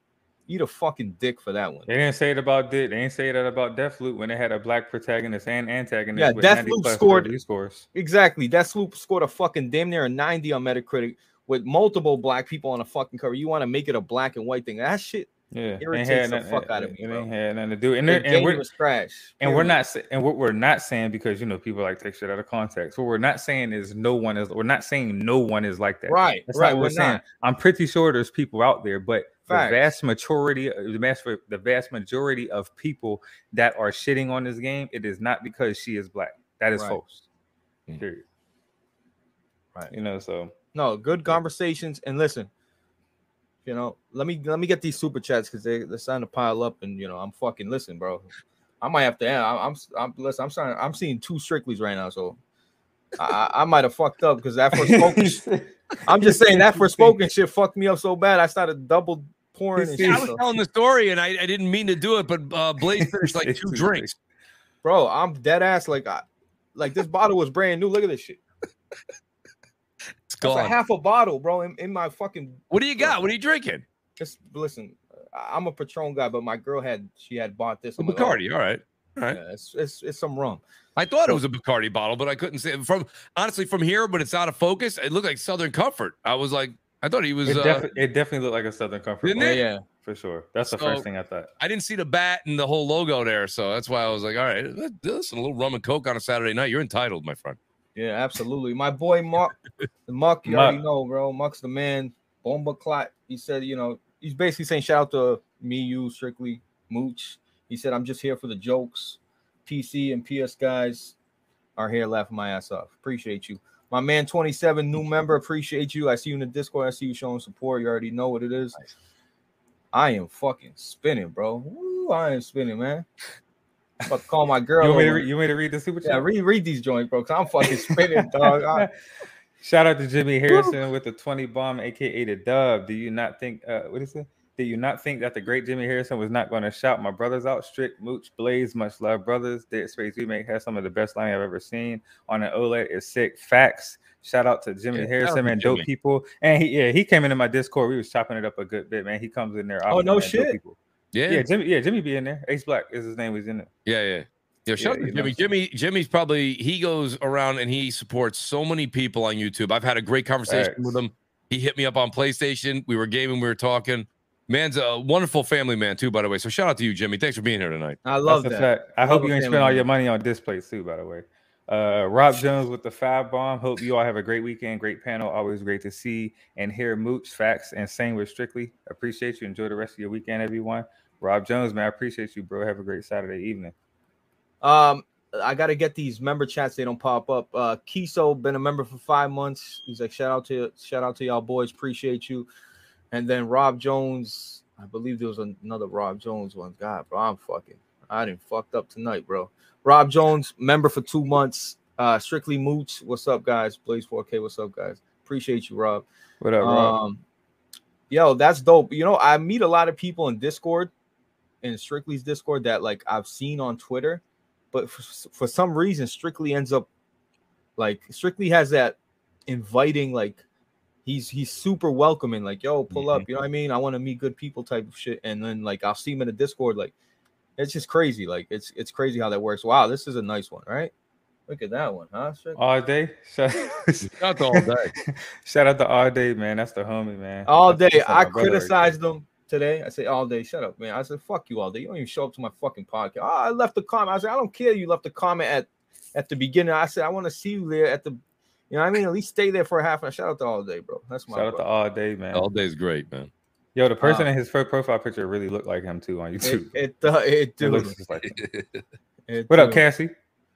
Eat a fucking dick for that one. They didn't say it about. They didn't say that about Deathloop when they had a black protagonist and antagonist. Yeah, with 90 Deathloop scored- scores. Exactly. Deathloop scored a fucking damn near a 90 on Metacritic with multiple black people on a fucking cover. You want to make it a black and white thing. That shit Yeah, irritates had the nothing- fuck out of me, It bro. ain't had nothing to do. And, the and we're was trash. and we're not and what we're not saying because you know people like take shit out of context. What we're not saying is no one is. We're not saying no one is like that. right. That's right. what We're we're saying. not. I'm pretty sure there's people out there, but Facts. the vast majority, the vast, the vast majority of people that are shitting on this game, it is not because she is black. That is Right. false. Mm. Period. Right. You know, so No, good conversations. And listen, you know, let me let me get these super chats because they they're starting to pile up, and you know, I'm fucking listen, bro. I might have to. Yeah, I'm, I'm, I'm listen. I'm starting. I'm seeing two Strickleys right now, so I, I I might have fucked up because that Forspoken. I'm just saying that Forspoken shit fucked me up so bad. I started double pouring and shit. I was so- telling the story and I, I didn't mean to do it, but uh, Blaze finished like two drinks. bro. I'm dead ass. Like, I, like this bottle was brand new. Look at this shit. It's That's a half a bottle, bro. In, in my fucking. What do you got? What are you drinking? Just listen. I- I'm a Patron guy, but my girl had she had bought this. A I'm like, oh, Bacardi. All right. All right. Yeah, it's, it's it's some rum. I thought it was a Bacardi bottle, but I couldn't see it from honestly from here, but it's out of focus. It looked like Southern Comfort. I was like, I thought he was. it, Uh, it definitely looked like a Southern Comfort Didn't it? Yeah, for sure. That's the So- first thing I thought. I didn't see the bat and the whole logo there, so that's why I was like, all right, let- listen, a little rum and coke on a Saturday night. You're entitled, my friend. Yeah, absolutely. My boy Mark, the Muck, you already know, bro. Muck's the man. Bomba Clot. He said, you know, he's basically saying shout out to me, you, strictly Mooch. He said, I'm just here for the jokes. PC and PS guys are here laughing my ass off. Appreciate you. My man 27, new member, appreciate you. I see you in the Discord. I see you showing support. You already know what it is. I am fucking spinning, bro. Woo, I am spinning, man. To call my girl. You want, me to re- you want me to read the super chat? Yeah, read read these joints, bro. Cause I'm fucking spinning, dog. I- Shout out to Jimmy Harrison with the 20 bomb, aka the dub. Do you not think uh what is it? Do you not think that the great Jimmy Harrison was not going to shout my brothers out? Strict Mooch Blaze, much love, brothers. Dead Space Remake has some of the best line I've ever seen on an OLED. Is sick. Facts. Shout out to Jimmy Yeah, Harrison, man. Dope people. And he yeah, he came into my Discord. We was chopping it up a good bit, man. He comes in there. Oh, no man. Shit? people. Yeah, Yeah, yeah, Jimmy, yeah, Jimmy be in there. Ace Black is his name, He's in it. yeah. Yeah, Yeah, shout Yeah, out to Jimmy. Jimmy, Jimmy's probably he goes around and he supports so many people on YouTube. I've had a great conversation Facts. with him. He hit me up on PlayStation. We were gaming, we were talking. Man's a wonderful family man too, by the way. So shout out to you, Jimmy. Thanks for being here tonight. I love That's that. fact. I hope you ain't spend all your money on displays too, by the way. Uh, Rob Jones with the five bomb. Hope you all have a great weekend, great panel. Always great to see and hear Mooch facts and same with Strictly. Appreciate you. Enjoy the rest of your weekend, everyone. Rob Jones, man, I appreciate you, bro. Have a great Saturday evening. Um, I gotta get these member chats. They don't pop up. Uh, Kiso been a member for five months. He's like, shout out to shout out to y'all boys. Appreciate you. And then Rob Jones. I believe there was another Rob Jones one. God, bro, I'm fucking. I didn't fucked up tonight, bro. Rob Jones, member for two months. Uh, strictly Mooch. What's up, guys? Blaze 4K. What's up, guys? Appreciate you, Rob. What up, Rob? Um, yo, that's dope. You know, I meet a lot of people in Discord, in Strictly's Discord that like I've seen on Twitter, but for, for some reason, Strictly ends up like Strictly has that inviting, like he's he's super welcoming, like yo, pull up. Mm-hmm. You know what I mean? I want to meet good people type of shit, and then like I'll see him in the Discord, like it's just crazy. Like it's it's crazy how that works. Wow, this is a nice one, right? Look at that one, huh? Shit. all day. Shout, Shout out to all day. shout out to all day, man. That's the homie, man. All day. I brother right there. Criticized them today. I say all day. Shut up, man. I said fuck you all day. You don't even show up to my fucking podcast. Oh, I left a comment. I said I don't care. You left a comment at at the beginning. I said I want to see you there at the. You know what I mean? At least stay there for a half an hour. Shout out to all day, bro. That's my. Shout out to all day, man. All day's great, man. Yo, the person Uh, in his first profile picture really looked like him too on YouTube. it, uh, it It dude. looks just like him. it What up. Cassie?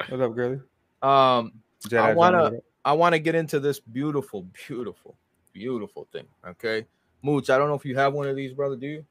What up, girlie? Um, Jedi I wanna- what? I want to get into this beautiful, beautiful, beautiful thing. Okay, Mooch. I don't know if you have one of these, brother. Do you?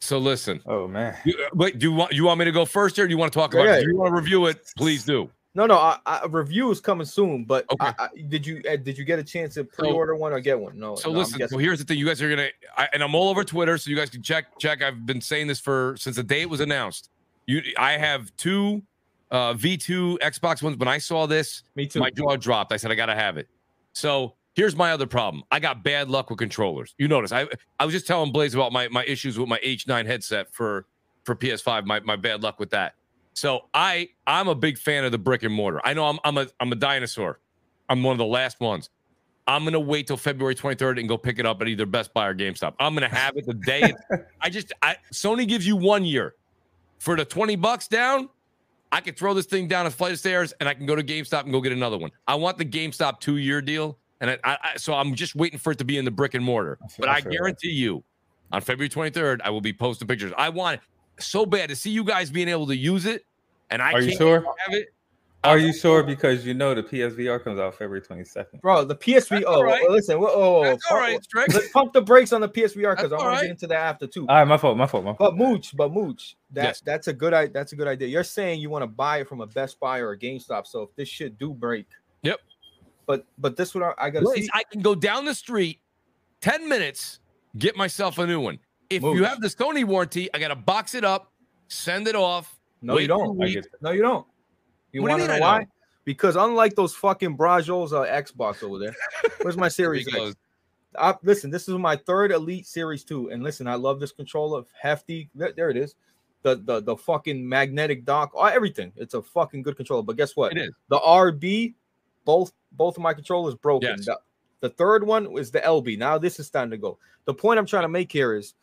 So listen, Oh man. you, uh, wait, do you want you want me to go first here? Or do you want to talk about? yeah. it? Do you want to review it? Please do. No, no. I, I, a review is coming soon, but Okay. I, I, did you uh, did you get a chance to pre-order one or get one? No. So no, listen, so here's the thing: you guys are gonna, I, and I'm all over Twitter, so you guys can check. Check. I've been saying this for since the day it was announced. You, I have two uh, V2 Xbox ones. When I saw this, me too. my jaw dropped. I said I gotta have it. So here's my other problem. I got bad luck with controllers. You notice I I was just telling Blaze about my my issues with my H9 headset for for PS5. My my bad luck with that. So I I'm a big fan of the brick and mortar. I know I'm I'm a I'm a dinosaur. I'm one of the last ones. I'm gonna wait till February 23rd and go pick it up at either Best Buy or GameStop. I'm gonna have it the day. I just I Sony gives you one year for the 20 bucks down. I can throw this thing down a flight of stairs and I can go to GameStop and go get another one. I want the GameStop two year deal. And I, I, I- so I'm just waiting for it to be in the brick and mortar. I But I I feel that. guarantee you on February 23rd, I will be posting pictures. I want it so bad to see you guys being able to use it. And I Are you can't sure? have it. Are you sure? Because you know the PSVR comes out February 22nd. bro. The PSV. That's Oh, all right. listen. Well, oh, That's all pump- right, Strick. Let's pump the brakes on the PSVR because I all want to get into that after too. All right, my fault, my fault, my fault. But Mooch, but Mooch, that Yes. that's a good idea. That's a good idea. You're saying you want to buy it from a Best Buy or a GameStop. So if this shit do break, Yep. But but this what I, gotta see. I can go down the street 10 minutes, get myself a new one. If you have the Sony warranty, I got to box it up, send it off. No, you don't. I weeks. get that. No, you don't. You What do you want to mean why? don't? Because unlike those fucking Brajos uh, Xbox over there, where's my Series X? I, listen, this is my third Elite Series 2. And listen, I love this controller. Hefty. There, there it is. The, the the fucking magnetic dock, oh, everything. It's a fucking good controller. But guess what? it is. The RB, both both of my controllers broken. Yes. The, the third one is the LB. Now this is time to go. The point I'm trying to make here is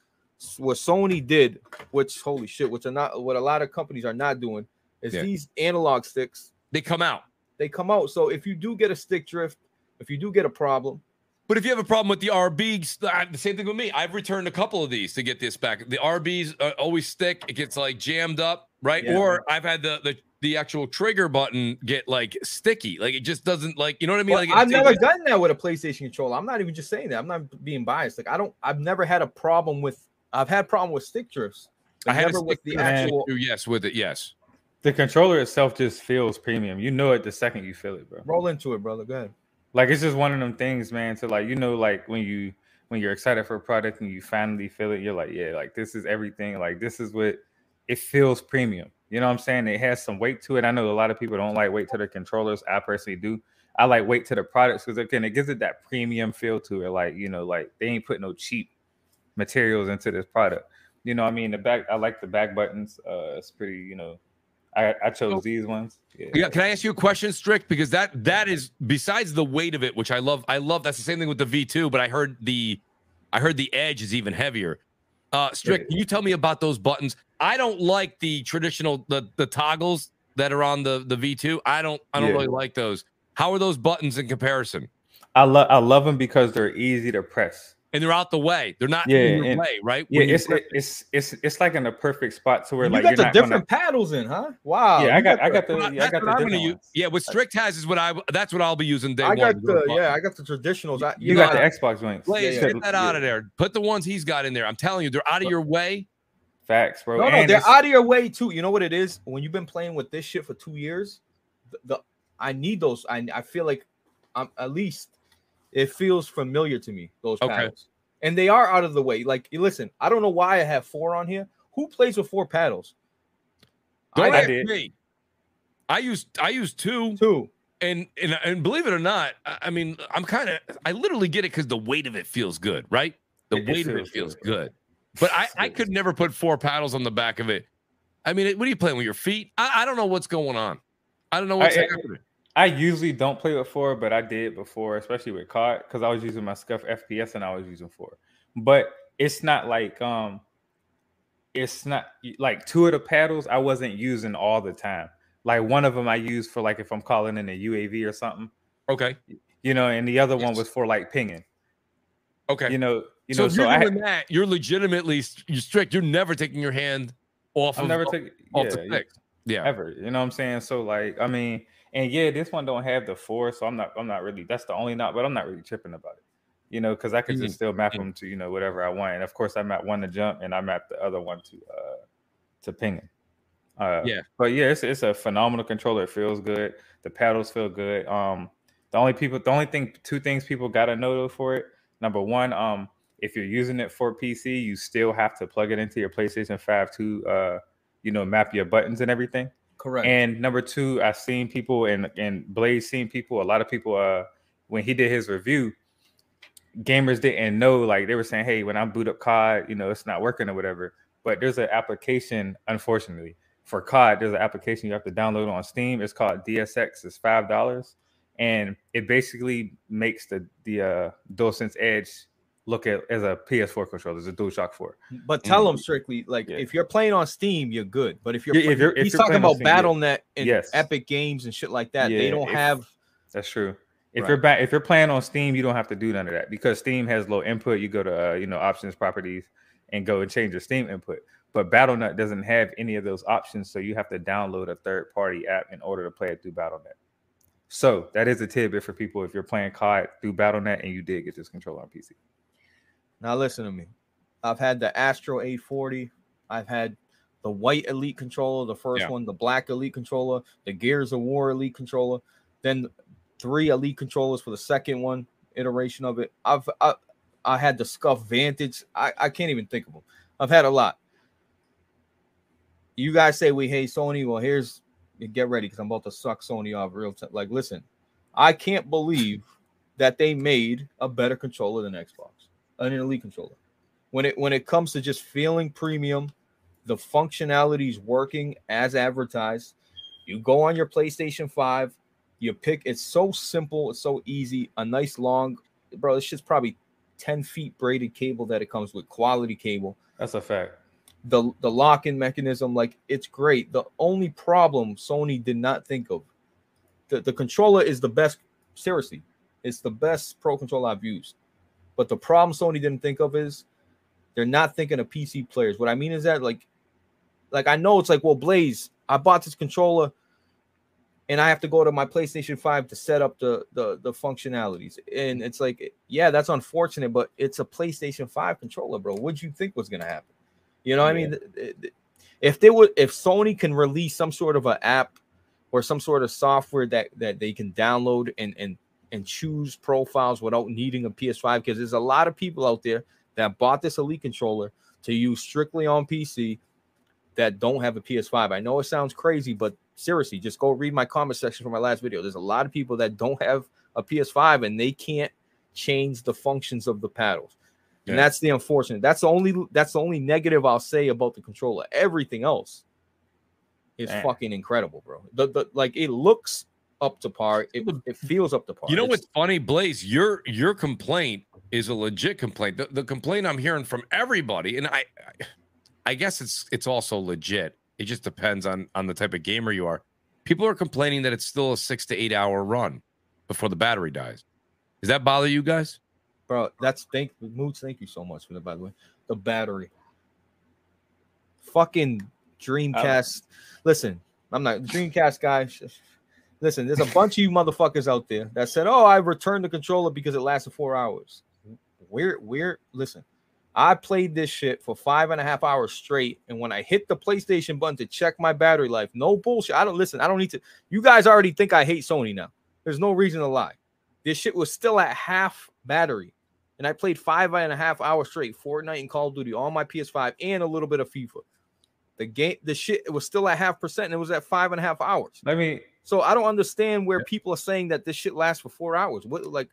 what Sony did, which holy shit, which are not what a lot of companies are not doing, is Yeah. these analog sticks. They come out. They come out. So if you do get a stick drift, if you do get a problem, But if you have a problem with the RBs, uh, the same thing with me. I've returned a couple of these to get this back. The RBs uh, always stick. It gets like jammed up, right? Yeah. Or I've had the, the the actual trigger button get like sticky. Like it just doesn't like you know what I mean? Well, like I've never it- done that with a PlayStation controller. I'm not even just saying that. I'm not being biased. Like I don't. I've never had a problem with. I've had problem with stick drifts. I had a never with the actual. issue, yes with it. Yes. The controller itself just feels premium. You know it the second you feel it, bro. Roll into it, brother. Go ahead. Like it's just one of them things, man. To like, you know, like when you when you're excited for a product and you finally feel it, you're like, yeah, like this is everything. Like this is what it feels premium. You know what I'm saying? It has some weight to it. I know a lot of people don't like weight to their controllers. I personally do. I like weight to the products because again, it gives it that premium feel to it. Like, you know, like they ain't put no cheap materials into this product. You know, what I mean, the back, I like the back buttons. Uh, it's pretty, you know, I, I chose Oh. these ones. Yeah. Yeah, can I ask you a question, Strict? Because that that is besides the weight of it, which I love. I love that's the same thing with the V2, but I heard the I heard the edge is even heavier. Uh Strict, can you tell me about those buttons? I don't like the traditional the the toggles that are on the the V2. I don't I don't Yeah. really like those. How are those buttons in comparison? I love I love them because they're easy to press. And they're out the way. They're not Yeah, in your and- way, right? Yeah, it's press- it's it's it's like in a perfect spot to where you like got you're the not different gonna, paddles in, huh? Wow. Yeah, I you got I got the Well, yeah, I got the I'm different gonna use. Yeah, what Strict has is what I that's what I'll be using day I one. got is the yeah. I got the traditionals. I, You know got the? Xbox joints. Blaze, Yeah, get that out of there. Put the ones he's got in there. I'm telling you, they're out of your way. Facts, bro. No, no, And they're out of your way too. You know what it is? When you've been playing with this shit for two years, the, the I need those. I I feel like I'm at least it feels familiar to me. Those Okay. paddles, and they are out of the way. Like, listen, I don't know why I have four on here. Who plays with four paddles? Don't I ask did. me. I use I use two, Two. and and and believe it or not, I I mean I'm kind of I literally get it because the weight of it feels good, right? The It- it weight of it feels feels good. good. But I I could never put four paddles on the back of it. I mean, what are you playing with your feet? I, I don't know what's going on. I don't know what's I- I- happening. I usually don't play with four, but I did before, especially with COD, because I was using my Scuff FPS and I was using four. But it's not like um, it's not like two of the paddles I wasn't using all the time. Like one of them I used for like if I'm calling in a UAV or something, Okay, you know, and the other one was for like pinging, okay. you know, you so know. So I, that, you're legitimately you're strict. You're never taking your hand off I'm of never off, taking off yeah, the yeah. Yeah. ever. You know what I'm saying? So like, I mean, and yeah, this one don't have the four, so I'm not, I'm not really. That's the only not, but I'm not really tripping about it. You know, because I could Mhm. just still map them to you know whatever I want, and of course I map one to jump, and I map the other one to uh to pinging. Uh, Yeah. but yeah, it's it's a phenomenal controller. It feels good. The paddles feel good. Um, the only people, the only thing, two things people gotta know though for it. Number one, um, if you're using it for PC, you still have to plug it into your PlayStation Five to uh, you know, map your buttons and everything. Correct. And number two, I've seen people and and Blaze seen people. A lot of people, uh, when he did his review, gamers didn't know. Like they were saying, "Hey, when I boot up COD, you know, it's not working or whatever." But there's an application, unfortunately, for COD. There's an application you have to download on Steam. It's called DSX. It's five dollars, and it basically makes the the uh, DualSense Edge look at as a PS4 controller, as a DualShock 4. But tell Mm. them strictly, like Yeah. if you're playing on Steam, you're good. But if you're, Yeah, if you're- if he's you're talking about Steam, yeah. BattleNet and Yes. Epic Games and shit like that. they don't if- have. That's true. If Right. you're back, if you're playing on Steam, you don't have to do none of that because Steam has low input. You go to uh, you know options, properties, and go and change your Steam input. But BattleNet doesn't have any of those options, so you have to download a third party app in order to play it through BattleNet. So that is a tidbit for people if you're playing COD through BattleNet and you did get this controller on PC. Now listen to me. I've had the Astro 840. I've had the white Elite controller, the first Yeah. one, the black Elite controller, the Gears of War Elite controller, then three Elite controllers for the second one iteration of it. I've I, I had the Scuff Vantage. I, I can't even think of them. I've had a lot. You guys say we hate Sony. Well, here's get ready because I'm about to suck Sony off real time. Like, listen, I can't believe that they made a better controller than Xbox an elite controller. When it when it comes to just feeling premium, the functionality is working as advertised. You go on your PlayStation 5, you pick it's so simple, it's so easy, a nice long bro, it's just probably 10 feet braided cable that it comes with, quality cable. That's a fact. The the lock-in mechanism, like it's great. The only problem Sony did not think of. The, the controller is the best, seriously, it's the best pro controller I've used. But the problem Sony didn't think of is they're not thinking of PC players. What I mean is that like, like I know it's like, well, Blaze, I bought this controller, and I have to go to my PlayStation Five to set up the the the functionalities, and it's like, yeah, that's unfortunate, but it's a PlayStation Five controller, bro. What'd you think was gonna happen? You know, what I mean, if they would, if Sony can release some sort of an app or some sort of software that that they can download and and and choose profiles without needing a PS5 because there's a lot of people out there that bought this Elite controller to use strictly on PC that don't have a PS5. I know it sounds crazy, but seriously, just go read my comment section for my last video. There's a lot of people that don't have a PS5 and they can't change the functions of the paddles. And Yeah. that's the unfortunate. That's the only that's the only negative I'll say about the controller. Everything else is Damn. fucking incredible, bro. The, the like it looks up to par. It, it feels up to par. You know It's- what's funny, Blaze? Your your complaint is a legit complaint. The, the complaint I'm hearing from everybody, and I, I, I guess it's it's also legit. It just depends on on the type of gamer you are. People are complaining that it's still a six to eight hour run before the battery dies. Does that bother you guys? bro. That's thank moods. Thank you so much for that. By the way, the battery. Fucking Dreamcast. Listen, I'm not Dreamcast guy. Listen, there's a bunch of you motherfuckers out there that said, "Oh, I returned the controller because it lasted four hours." We're we're listen. I played this shit for five and a half hours straight, and when I hit the PlayStation button to check my battery life, no bullshit. I don't listen. I don't need to. You guys already think I hate Sony now. There's no reason to lie. This shit was still at half battery, and I played five and a half hours straight, Fortnite and Call of Duty on my PS5 and a little bit of FIFA. The game, the shit, it was still at half percent, and it was at five and a half hours. Let me So I don't understand where people are saying that this shit lasts for four hours. What like?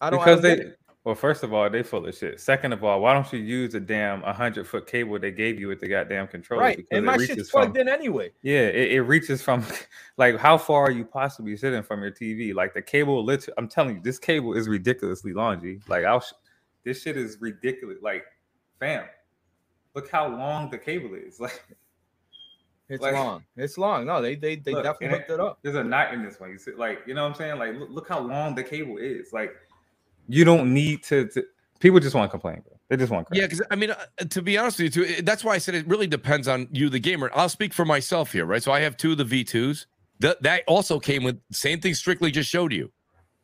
I don't. I because don't get they well, first of all, they full of shit. Second of all, why don't you use a damn hundred foot cable they gave you with the goddamn controller? right, Because and my shit's plugged from- in anyway. Yeah, it, it reaches from like how far are you possibly sitting from your TV? Like the cable, literally, I'm telling you, this cable is ridiculously long. G. Like I'll, sh- this shit is ridiculous. Like, fam, look how long the cable is. Like, It's Like- long. It's long. No, they they they Look, definitely and hooked it up. there's a knot in this one. You see, like, you know what I'm saying? Like, look, look how long the cable is. Like, you don't need to. to people just want to complain, bro. They just want. To. Yeah, because I mean, uh, to be honest with you, too, that's why I said it really depends on you, the gamer. I'll speak for myself here, right? So I have two of the V2s. That that also came with same thing. Strictly just showed you,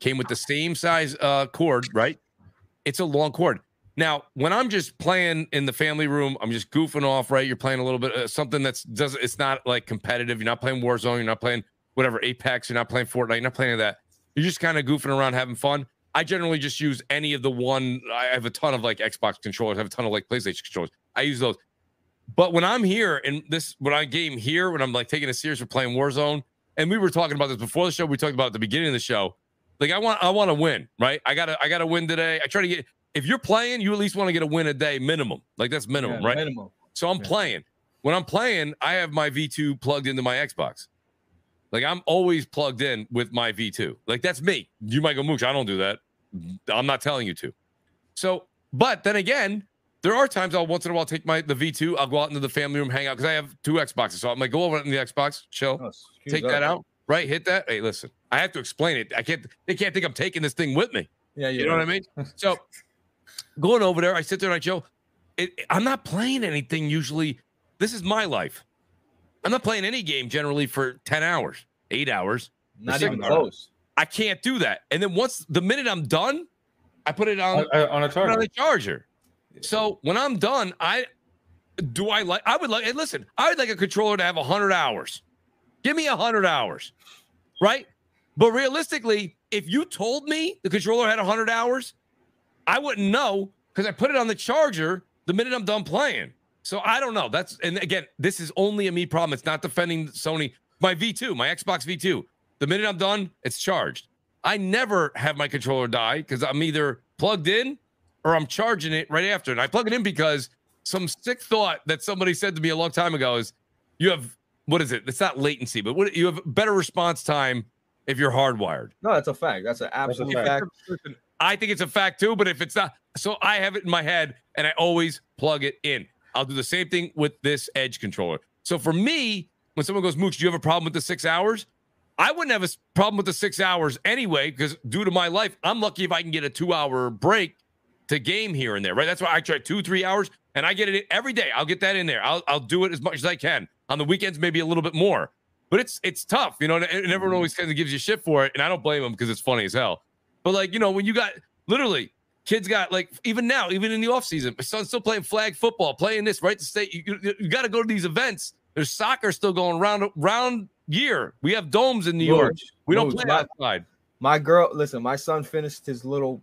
came with the same size uh cord, right? It's a long cord. Now, when I'm just playing in the family room, I'm just goofing off, right? You're playing a little bit uh, something that's doesn't it's not like competitive. You're not playing Warzone. You're not playing whatever Apex. You're not playing Fortnite. You're not playing that. You're just kind of goofing around, having fun. I generally just use any of the one. I have a ton of like Xbox controllers. I have a ton of like PlayStation controllers. I use those. But when I'm here and this, when I game here, when I'm like taking it serious for playing Warzone, and we were talking about this before the show, we talked about at the beginning of the show. Like I want, I want to win, right? I gotta, I gotta win today. I try to get. If you're playing, you at least want to get a win a day minimum. Like that's minimum, Yeah, right? Minimum. So I'm Yeah. playing. When I'm playing, I have my V2 plugged into my Xbox. Like I'm always plugged in with my V2. Like that's me. You might go, Mooch, I don't do that. I'm not telling you to. So, but then again, there are times I'll once in a while take my the V2. I'll go out into the family room, hang out because I have two Xboxes. So I'm like, go over in the Xbox, chill, Oh, take that out, right? Hit that. Hey, listen, I have to explain it. I can't. They can't think I'm taking this thing with me. Yeah, yeah. You know what I mean? So going over there, I sit there and I. It, I'm not playing anything usually. This is my life. I'm not playing any game generally for 10 hours, eight hours. Not even second- close. I can't do that. And then once the minute I'm done, I put it on, on, uh, on a it on charger. the charger. So when I'm done, I do I like I would like hey, listen, I would like a controller to have hundred hours. Give me hundred hours, right? But realistically, if you told me the controller had hundred hours, I wouldn't know because I put it on the charger the minute I'm done playing. So I don't know. That's and again, this is only a me problem. It's not defending Sony. My V2, my Xbox V2. The minute I'm done, it's charged. I never have my controller die because I'm either plugged in or I'm charging it right after. And I plug it in because some sick thought that somebody said to me a long time ago is you have what is it? It's not latency, but what you have better response time if you're hardwired. No, that's a fact. That's an absolute fact. fact. Listen, I think it's a fact too, but if it's not, so I have it in my head and I always plug it in. I'll do the same thing with this Edge controller. So for me, when someone goes, Mooch, do you have a problem with the six hours? I wouldn't have a problem with the six hours anyway, because due to my life, I'm lucky if I can get a two hour break to game here and there, right? That's why I try two, three hours and I get it every day. I'll get that in there. I'll, I'll do it as much as I can. On the weekends, maybe a little bit more. But it's it's tough, you know, and, and everyone mm. always kind of gives you shit for it. And I don't blame them because it's funny as hell. But like, you know, when you got literally kids got like even now, even in the off season, my son's still playing flag football, playing this, right? To state you, you, you got to go to these events. There's soccer still going round round year. We have domes in New York. Mooch, We don't play my- outside. My girl, listen, my son finished his little,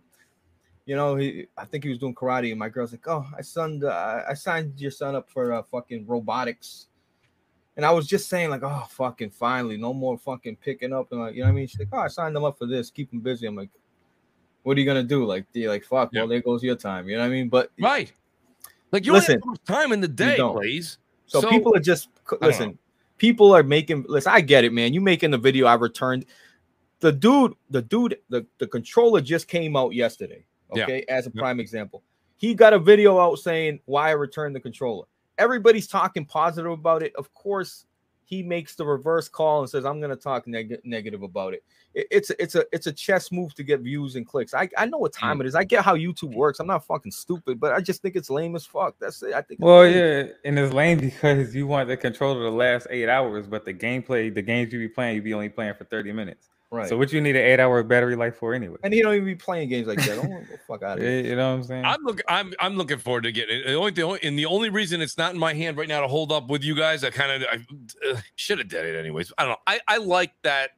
you know, he I think he was doing karate, and my girl's like, "Oh, I signed, uh, I signed your son up for uh, fucking robotics," and I was just saying like, "Oh, fucking finally, no more fucking picking up," and like, you know what I mean? She's like, "Oh, I signed them up for this, keep him busy." I'm like, "What are you gonna do?" Like, you're like, "Fuck, well, there goes your time," you know what I mean? But Right. Like you Listen, don't have time in the day, please. so, So- people are just listen. people are making. Listen, I get it, man. You making the video. I returned. The dude, the dude, the, the controller just came out yesterday. Yeah. Okay, as a Yep. prime example, he got a video out saying why I returned the controller. Everybody's talking positive about it. Of course, he makes the reverse call and says, "I'm going to talk neg- negative about it." It- It's a, it's a it's a chess move to get views and clicks. I, I know what time it is. I get how YouTube works. I'm not fucking stupid, but I just think it's lame as fuck. That's it. I think. Well, yeah, and it's lame because you want the controller to last eight hours, but the gameplay, the games you be playing, you be only playing for 30 minutes. Right. So what you need an eight hour battery life for anyway? and he don't even be playing games like that. Don't go fuck out of Yeah, here. you know what I'm saying? I'm look. I'm I'm looking forward to getting it. The only, the only and the only reason it's not in my hand right now to hold up with you guys, I kind of I uh, should have did it anyways. I don't know. I I like that.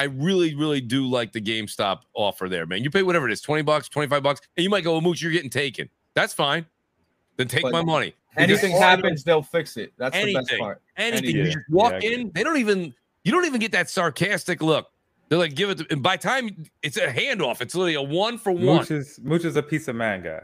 I really really do like the GameStop offer there, man. You pay whatever it is, twenty bucks, twenty five bucks, and you might go, well, Mooch, you're getting taken. That's fine. Then take But my money. Anything Because all I know- happens, they'll fix it. That's the best part. anything. Yeah, You just walk yeah, in. They don't even. You don't even get that sarcastic look. They're like, give it. To, and by time it's a handoff, it's literally a one for one. Mooch is Mooch is a piece of man guy.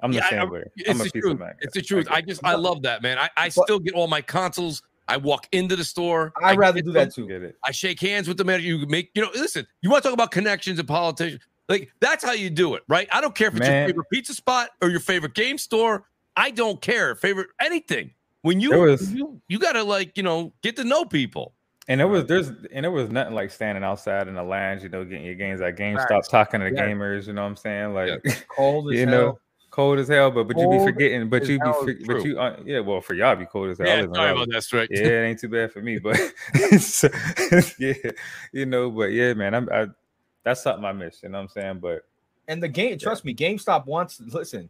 I'm the Yeah, I- way. It's I'm a the piece truth. of man. It's the truth. get I just I love that, man. I, I But- still get all my consoles. I walk into the store. I'd rather do them, that too. I shake hands with the man. You make, you know, listen, you want to talk about connections and politicians. Like that's how you do it, right? I don't care if it's your favorite pizza spot or your favorite game store. I don't care. Favorite anything. When you was- you, you gotta like, you know, get to know people. And it was there's and there was nothing like standing outside in the lounge, you know, getting your games at GameStop, Facts. talking to the Yeah. gamers. You know what I'm saying? Like Cold as you hell. know, cold as hell. But but you be forgetting. But as you be for- but you uh, yeah. Well, for y'all, be cold as hell. Yeah, live in sorry about that, Strick. yeah, it ain't too bad for me, but so, yeah, you know, but yeah, man, I'm I, that's something I miss. You know what I'm saying? But And the game, trust me, GameStop wants. Listen,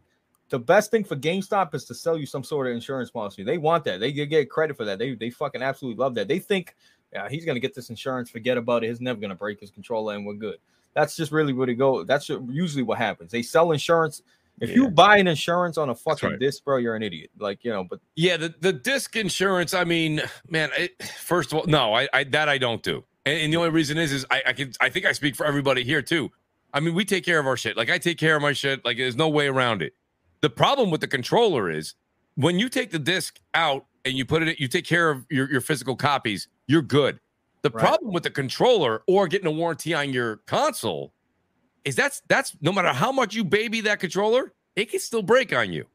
the best thing for GameStop is to sell you some sort of insurance policy. They want that. They get- get credit for that. They they fucking absolutely love that. They think, yeah, he's gonna get this insurance. Forget about it. He's never gonna break his controller, and we're good. That's just really what it go. That's usually what happens. They sell insurance. If you buy an insurance on a fucking right. disc, bro, you're an idiot. Like you know, but Yeah, the, the disc insurance. I mean, man. It, first of all, no, I, I that I don't do, and, and the only reason is, is I, I can I think I speak for everybody here too. I mean, we take care of our shit. Like I take care of my shit. Like there's no way around it. The problem with the controller is when you take the disc out and you put it, you take care of your, your physical copies. You're good. The Right. problem with the controller or getting a warranty on your console is that's that's no matter how much you baby that controller, it can still break on you.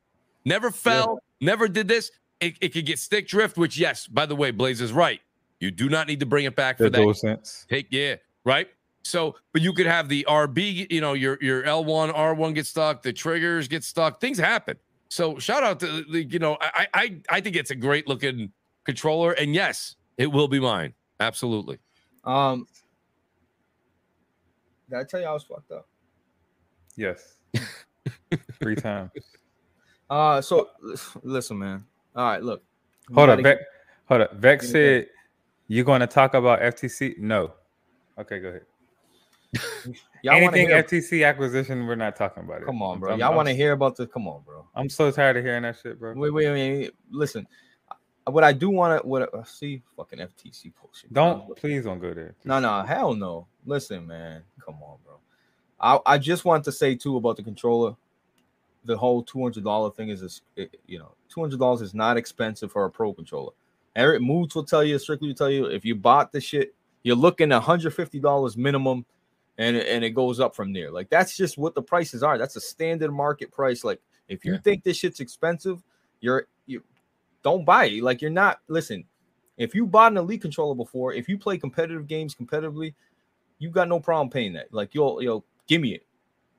Never fell, never did this. It, it could get stick drift, which yes, by the way, Blaze is right. You do not need to bring it back for that. DualSense. Take yeah, right. So, but you could have the RB, you know, your your L1, R1 get stuck, the triggers get stuck, things happen. So, shout out to the, you know, I I I think it's a great looking controller, and yes, it will be mine. Absolutely. um, did I tell you I was fucked up? Yes, three times. Uh, so listen, man. All right, look. Hold up, gotta Hold up. Vec Yeah, said you're going to talk about FTC. No. Okay, go ahead. Y'all wanna Anything hear- FTC acquisition, we're not talking about it. Come on, bro. I'm- Y'all want to hear about the? Come on, bro. I'm so tired of hearing that shit, bro. Wait, wait, wait. wait. Listen, what I do want to, what uh, see, fucking FTC bullshit. Don't please don't go there. No, no, hell no. Listen, man. Come on, bro. I, I just want to say too about the controller. The whole two hundred dollar thing is, is it- you know, two hundred dollars is not expensive for a pro controller. Eric Moods will tell you, strictly will tell you, if you bought the shit, you're looking at hundred fifty dollars minimum, and it- and it goes up from there. Like that's just what the prices are. That's a standard market price. Like if you Yeah. think this shit's expensive, you're you don't buy it. Like you're not. Listen, if you bought an elite controller before, if you play competitive games competitively, you got no problem paying that. Like you'll you'll give me it.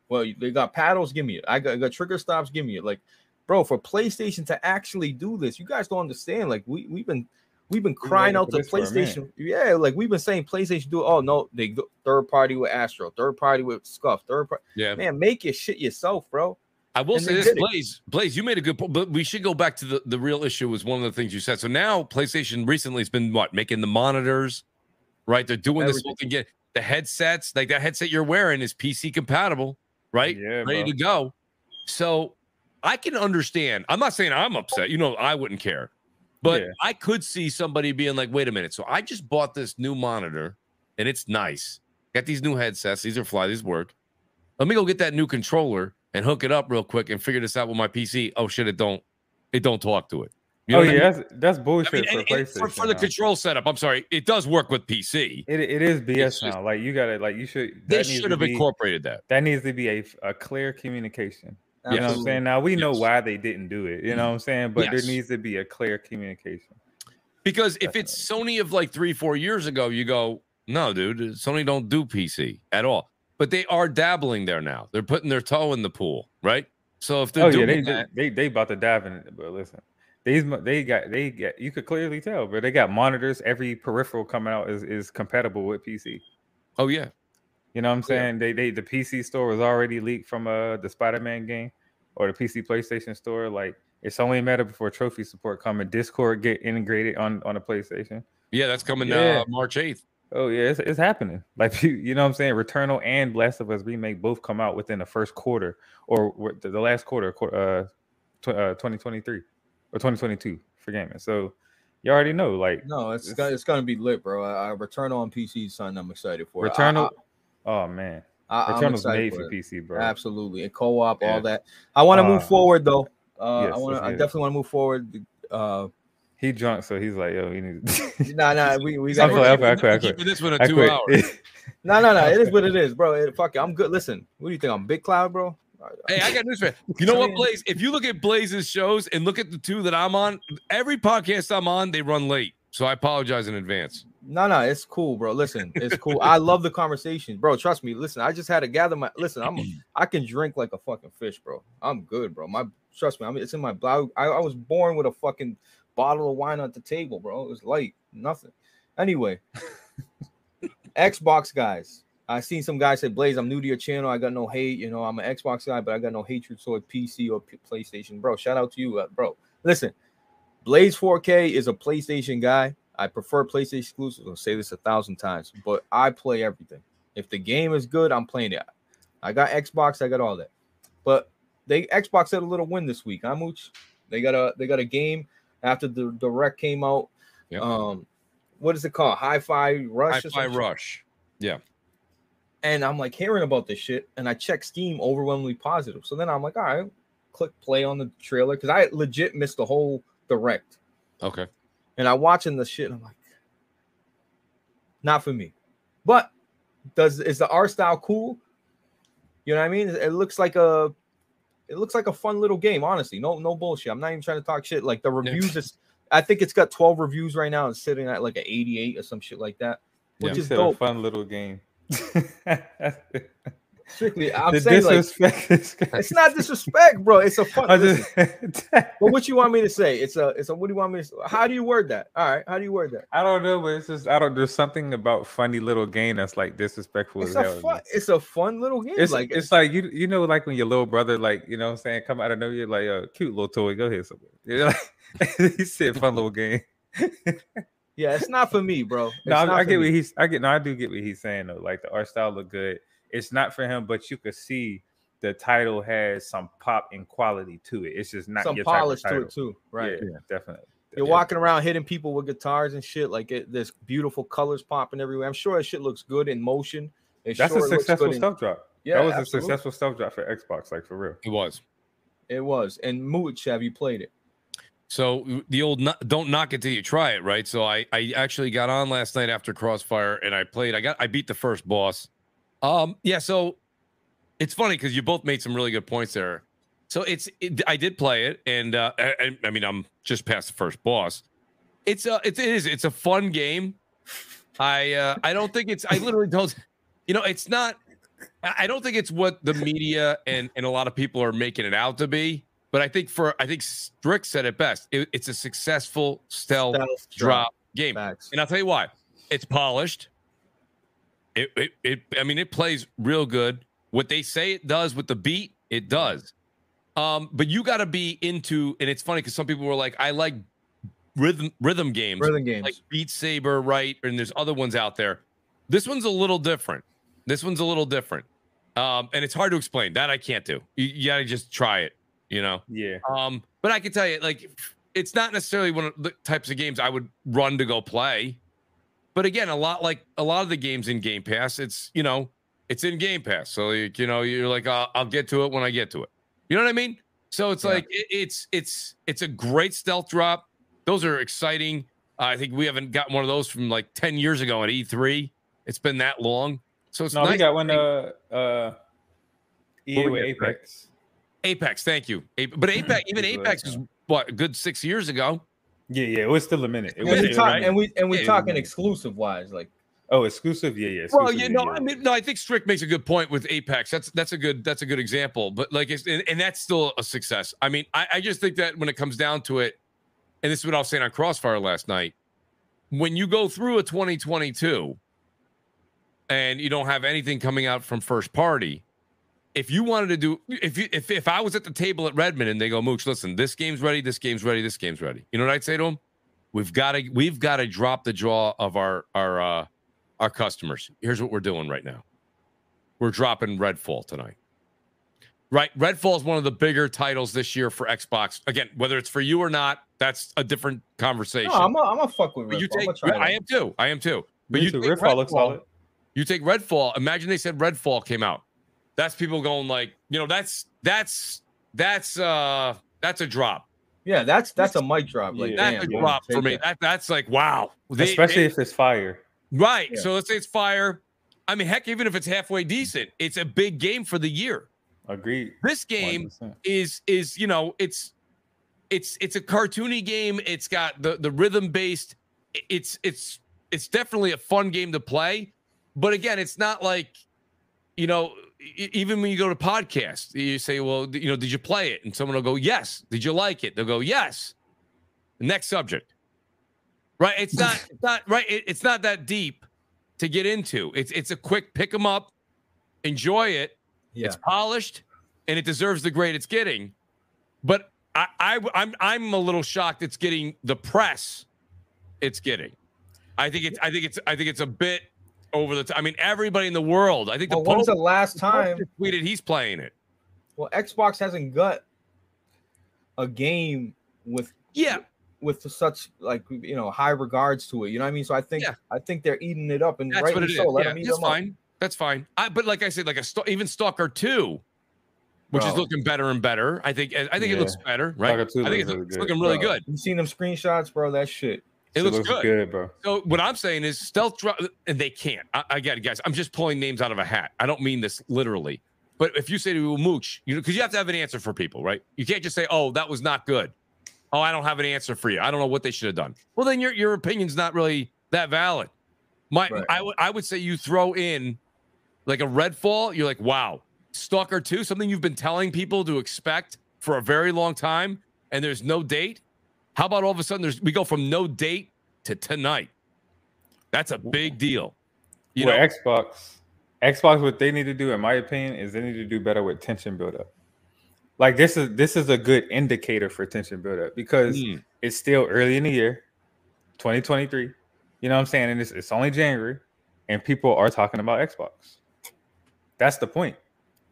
Well, they got paddles, give me it. I got, I got trigger stops, give me it. Like, bro, for PlayStation to actually do this, you guys don't understand. Like we we've been we've been crying out to this for a minute. PlayStation. Yeah, like we've been saying PlayStation do it. Oh no, they third party with Astro, third party with Scuff, third party. Yeah. Man, make your shit yourself, bro. I will And say this. Blaze. Blaze, you made a good point, but we should go back to the, the real issue. Was one of the things you said. So now PlayStation recently has been what making the monitors, right? They're doing this whole thing. Get the headsets, like that headset you're wearing is PC compatible, right? Yeah, Ready bro. to go. So I can understand. I'm not saying I'm upset. You know, I wouldn't care, but Yeah. I could see somebody being like, "Wait a minute." So I just bought this new monitor, and it's nice. Got these new headsets. These are fly. These work. Let me go get that new controller and hook it up real quick and figure this out with my PC. Oh shit, it don't, it don't talk to it. You know oh what I yeah, mean? that's that's I bullshit mean, for and- and PlayStation. for, for the control setup, I'm sorry, it does work with PC. It, it is BS just- now. Like you gotta like you should. They should have be- incorporated that. That needs to be a, a clear communication. You know what I'm saying? Now we know why they didn't do it. You know what I'm saying? But Yes. there needs to be a clear communication. Because if it's Sony of like three, four years ago, you go, no, dude, Sony don't do PC at all. But they are dabbling there now. They're putting their toe in the pool, right? So if they're Oh yeah, doing they, that, they they about to dive in. But listen, these they got they get you could clearly tell, but they got monitors. Every peripheral coming out is is compatible with PC. oh yeah, You know what I'm Oh, yeah. saying? They they the PC store was already leaked from uh the Spider-Man game or the PC PlayStation store. Like it's only a matter before trophy support come and Discord get integrated on on the PlayStation. yeah, that's coming Yeah. uh, March 8th. Oh yeah, it's, it's happening. Like you, you know what I'm saying? Returnal and Last of Us remake both come out within the first quarter or the last quarter, qu- uh, tw- uh 2023 or 2022 for gaming. So you already know, like No, it's It's- gonna, it's gonna be lit, bro. I, I return on PC something I'm excited for. I- Returnal. oh man, I, I, Returnal's made for it. PC, bro. Absolutely, and co-op, Yeah. all that. I want to Uh, move forward though. Uh, yes, I want. I definitely want to move forward. Uh, He drunk, so he's like, yo, he need. to- nah, nah, we we got. I'm We're I quit, I keeping this one I two quit. hours. No, no, no. It is what it is, bro. It, fuck it. I'm good. Listen, what do you think? I'm Big Cloud, bro. Hey, I got news for you. You know what, Blaze? If you look at Blaze's shows and look at the two that I'm on, every podcast I'm on, they run late. So I apologize in advance. No, no, it's cool, bro. Listen, it's cool. I love the conversations, bro. Trust me. Listen, I just had to gather my. Listen, I'm. I can drink like a fucking fish, bro. I'm good, bro. My trust me. I mean, it's in my blood. I, I was born with a fucking bottle of wine at the table, bro. It was light, nothing. Anyway, Xbox guys. I seen some guys say, Blaze, I'm new to your channel. I got no hate. You know, I'm an Xbox guy, but I got no hatred toward PC or P- PlayStation, bro. Shout out to you, uh, bro. Listen, Blaze 4K is a PlayStation guy. I prefer PlayStation exclusives. I'll say this a thousand times, but I play everything. If the game is good, I'm playing it. I got Xbox, I got all that. But they Xbox had a little win this week, huh, Mooch? They got a they got a game after the direct came out. Yep. Um, what is it called? Hi-Fi Rush. or Hi-Fi some shit? Rush. And I'm like hearing about this shit, and I check Steam overwhelmingly positive. So then I'm like, all right, click play on the trailer because I legit missed the whole direct. Okay. and I watching the shit. And I'm like, not for me. But does is the art style cool? You know what I mean? It looks like a it looks like a fun little game, honestly. No, no bullshit. I'm not even trying to talk shit. Like the reviews is I think it's got 12 reviews right now and sitting at like an 88 or some shit like that. Which You is said a fun little game. Strictly, I'm the saying like disrespect is it's not disrespect, bro. It's a fun. Just, but what you want me to say? It's a it's a what do you want me to say? How do you word that? All right, how do you word that? I don't know, but it's just I don't. There's something about funny little game that's like disrespectful It's as a hell. fun, it's a fun little game. It's like like it's like you you know like when your little brother like you know what I'm saying come out of nowhere like a cute little toy go ahead somewhere. You're like he said fun little game. Yeah, it's not for me, bro. It's no, I, I get what he's I get no I do get what he's saying though. Like the art style look good. It's not for him, but you could see the title has some pop and quality to it. It's just not some your type of polish to it too, right? Yeah, definitely. You're Yeah. walking around hitting people with guitars and shit. Like it, there's beautiful colors popping everywhere. I'm sure that shit looks good in motion. It That's sure a looks good successful in- stealth drop. Yeah, that was absolutely. a successful stealth drop for Xbox, like for real. It was. It was. And Mooch, have you played it? So the old don't knock it till you try it, right? So I I actually got on last night after Crossfire and I played. I got I beat the first boss. Um yeah, so it's funny because you both made some really good points there. So it's it, I did play it and uh I, I- mean I'm just past the first boss. It's a it's it is it's a fun game. I uh I don't think it's I literally don't you know it's not I don't think it's what the media and and a lot of people are making it out to be. But I think for I think Strick said it best. It- it's a successful stealth, Stealth drop game, Facts. and I'll tell you why. It's polished. It, it it I mean it plays real good. What they say it does with the beat, it does. Um, but you got to be into, and it's funny because some people were like, I like rhythm rhythm games Rhythm games. like Beat Saber, right? And there's other ones out there. This one's a little different. This one's a little different. Um, and it's hard to explain. That I can't do. You, you gotta just try it, you know. Yeah. Um, but I can tell you, like, it's not necessarily one of the types of games I would run to go play. But again, a lot like a lot of the games in Game Pass, it's you know, it's in Game Pass. So you, you know, you're like, I'll, I'll get to it when I get to it. You know what I mean? So it's Yeah. like it, it's it's it's a great stealth drop. those are exciting. Uh, I think we haven't gotten one of those from like 10 years ago at E3. It's been that long. So it's no, nice we got one. Uh, uh, EA with? Apex. Apex, thank you. But Apex, even Apex was what a good six years ago. Yeah, yeah, it was still a minute. It And was we Yeah, talk, right. and we and we Yeah, talking exclusive wise, like oh exclusive. Yeah, yeah. Well, exclusive, you know, yeah, I mean, no, I think Strick makes a good point with Apex. That's that's a good that's a good example. But like, it's and, and that's still a success. I mean, I, I just think that when it comes down to it, and this is what I was saying on Crossfire last night, when you go through a 2022 and you don't have anything coming out from first party, if you wanted to do if you if if I was at the table at Redmond and they go, Mooch, listen, this game's ready, this game's ready, this game's ready. You know what I'd say to them? We've got to we've got to drop the jaw of our our uh our customers. Here's what we're doing right now. We're dropping Redfall tonight. Right, Redfall is one of the bigger titles this year for Xbox. Again, whether it's for you or not, that's a different conversation. no, I'm a, I'm a fuck with. you Redfall. I'ma take, I am too. I am too. But Me you too. take Redfall looks solid. You take Redfall. Imagine they said Redfall came out. That's people going like, you know, that's that's that's uh that's a drop. Yeah, that's that's a mic drop. Like, Yeah, That's damn, a drop for me. that. That that's like wow. They- Especially they- if it's fire. right. Yeah. So let's say it's fire. I mean, heck, even if it's halfway decent, it's a big game for the year. Agreed. This game 100%. is is you know it's it's it's a cartoony game. It's got the the rhythm based. It's it's it's definitely a fun game to play. But again, it's not like you know even when you go to podcasts, you say, well, you know, did you play it? And someone will go, yes. Did you like it? They'll go, yes. Next subject. Right? It's not it's not right. It- it's not that deep to get into. It's it's a quick pick them up, enjoy it. Yeah, It's polished and it deserves the grade it's getting. But I, I I'm I'm a little shocked it's getting the press it's getting. I think it's I think it's I think it's a bit over the top. I mean, everybody in the world. I think the Well, when's the Pope last the Pope time? just tweeted he's playing it. Well, Xbox hasn't got a game with Yeah, with such like you know high regards to it. You know what I mean? So I think Yeah. I think they're eating it up, and that's rightly what it is. so. Let yeah, them eat that's them up. fine. That's fine. I, but like I said, like a st- even Stalker Two, which is looking better and better. I think I think it looks better, right? I think it's, really it's looking really Bro, good. You seen them screenshots, bro? That shit. It looks, looks good. good, bro. So what I'm saying is stealth drop, and they can't. I, I get it, guys. I'm just pulling names out of a hat. I don't mean this literally. But if you say to Mooch, you know, because you have to have an answer for people, right? You can't just say, "Oh, that was not good." Oh, I don't have an answer for you. I don't know what they should have done. Well, then your your opinion's not really that valid. My Right. I would I would say you throw in like a Redfall. You're like, wow, Stalker Two, something you've been telling people to expect for a very long time, and there's no date. How about all of a sudden there's we go from no date to tonight? That's a big deal. You with know, Xbox, Xbox, what they need to do, in my opinion, is they need to do better with tension buildup. Like this is this is a good indicator for tension buildup because Mm. it's still early in the year, 2023. You know what I'm saying? And it's, it's only January, and people are talking about Xbox. That's the point.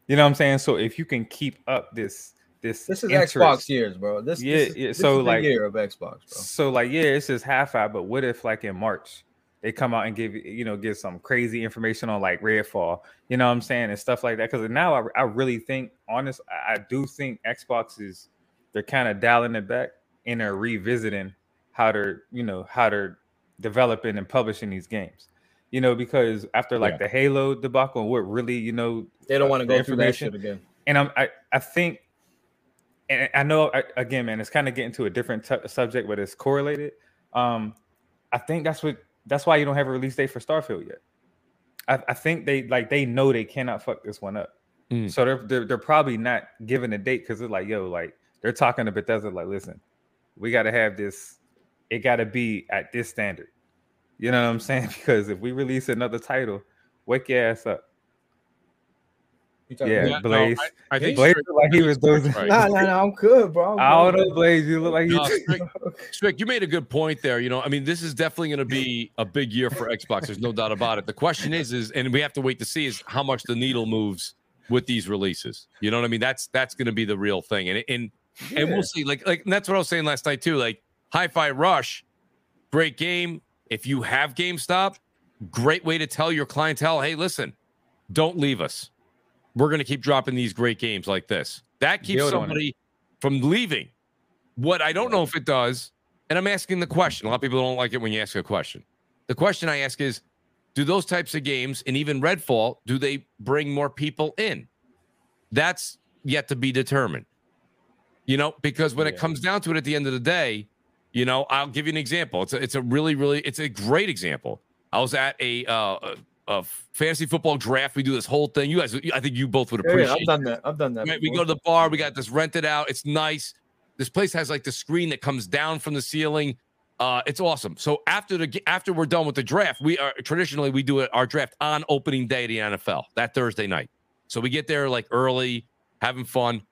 You know what I'm saying? So if you can keep up this this This is interest- Xbox years, bro. This, Yeah, this is, yeah, so, like- year of Xbox, bro. So like, yeah, it's just half out. But what if like in March they come out and give you you know give some crazy information on like Redfall, you know what I'm saying, and stuff like that? Because now I, I really think, honest, I, I do think Xbox is they're kind of dialing it back and they're revisiting how they're you know how they're developing and publishing these games. You know, because after like Yeah. the Halo debacle, and what really you know They don't uh, want to go through that shit again. and I'm, I I think, and I know again, man, it's kind of getting to a different t- subject, but it's correlated. Um, I think that's what that's why you don't have a release date for Starfield yet. I, I think they like they know they cannot fuck this one up, Mm. so they're, they're they're probably not giving a date because they're like, yo, like they're talking to Bethesda, like, listen, we got to have this, it got to be at this standard. You know what I'm saying? Because if we release another title, wake your ass up. You talking Yeah, about- no, Blaze. I, I think Blaze looked like he was dozing. Right. Nah, nah, nah. I'm good, bro. I'm I don't know, Blaze. You look like you. No, Strick, Strick, you made a good point there. You know, I mean, this is definitely going to be a big year for Xbox. There's no doubt about it. The question is, is, and we have to wait to see, is how much the needle moves with these releases. You know what I mean? That's that's going to be the real thing, and and and we'll see. Like like and that's what I was saying last night too. Like Hi-Fi Rush, great game. If you have GameStop, great way to tell your clientele, hey, listen, don't leave us. We're going to keep dropping these great games like this. That keeps Build somebody from leaving. What I don't know if it does And I'm asking the question. A lot of people don't like it when you ask a question. The question I ask is, do those types of games and even Redfall, do they bring more people in? That's yet to be determined. You know, because when yeah. it comes down to it at the end of the day, you know, I'll give you an example. It's a, it's a really, really, it's a great example. I was at a, uh, a fantasy football draft. We do this whole thing. You guys, I think you both would appreciate. Yeah, I've done that. I've done that. Right? We go to the bar. We got this rented out. It's nice. This place has like the screen that comes down from the ceiling. Uh, it's awesome. So after the after we're done with the draft, we are traditionally we do our draft on opening day of the NFL that Thursday night. So we get there like early, having fun.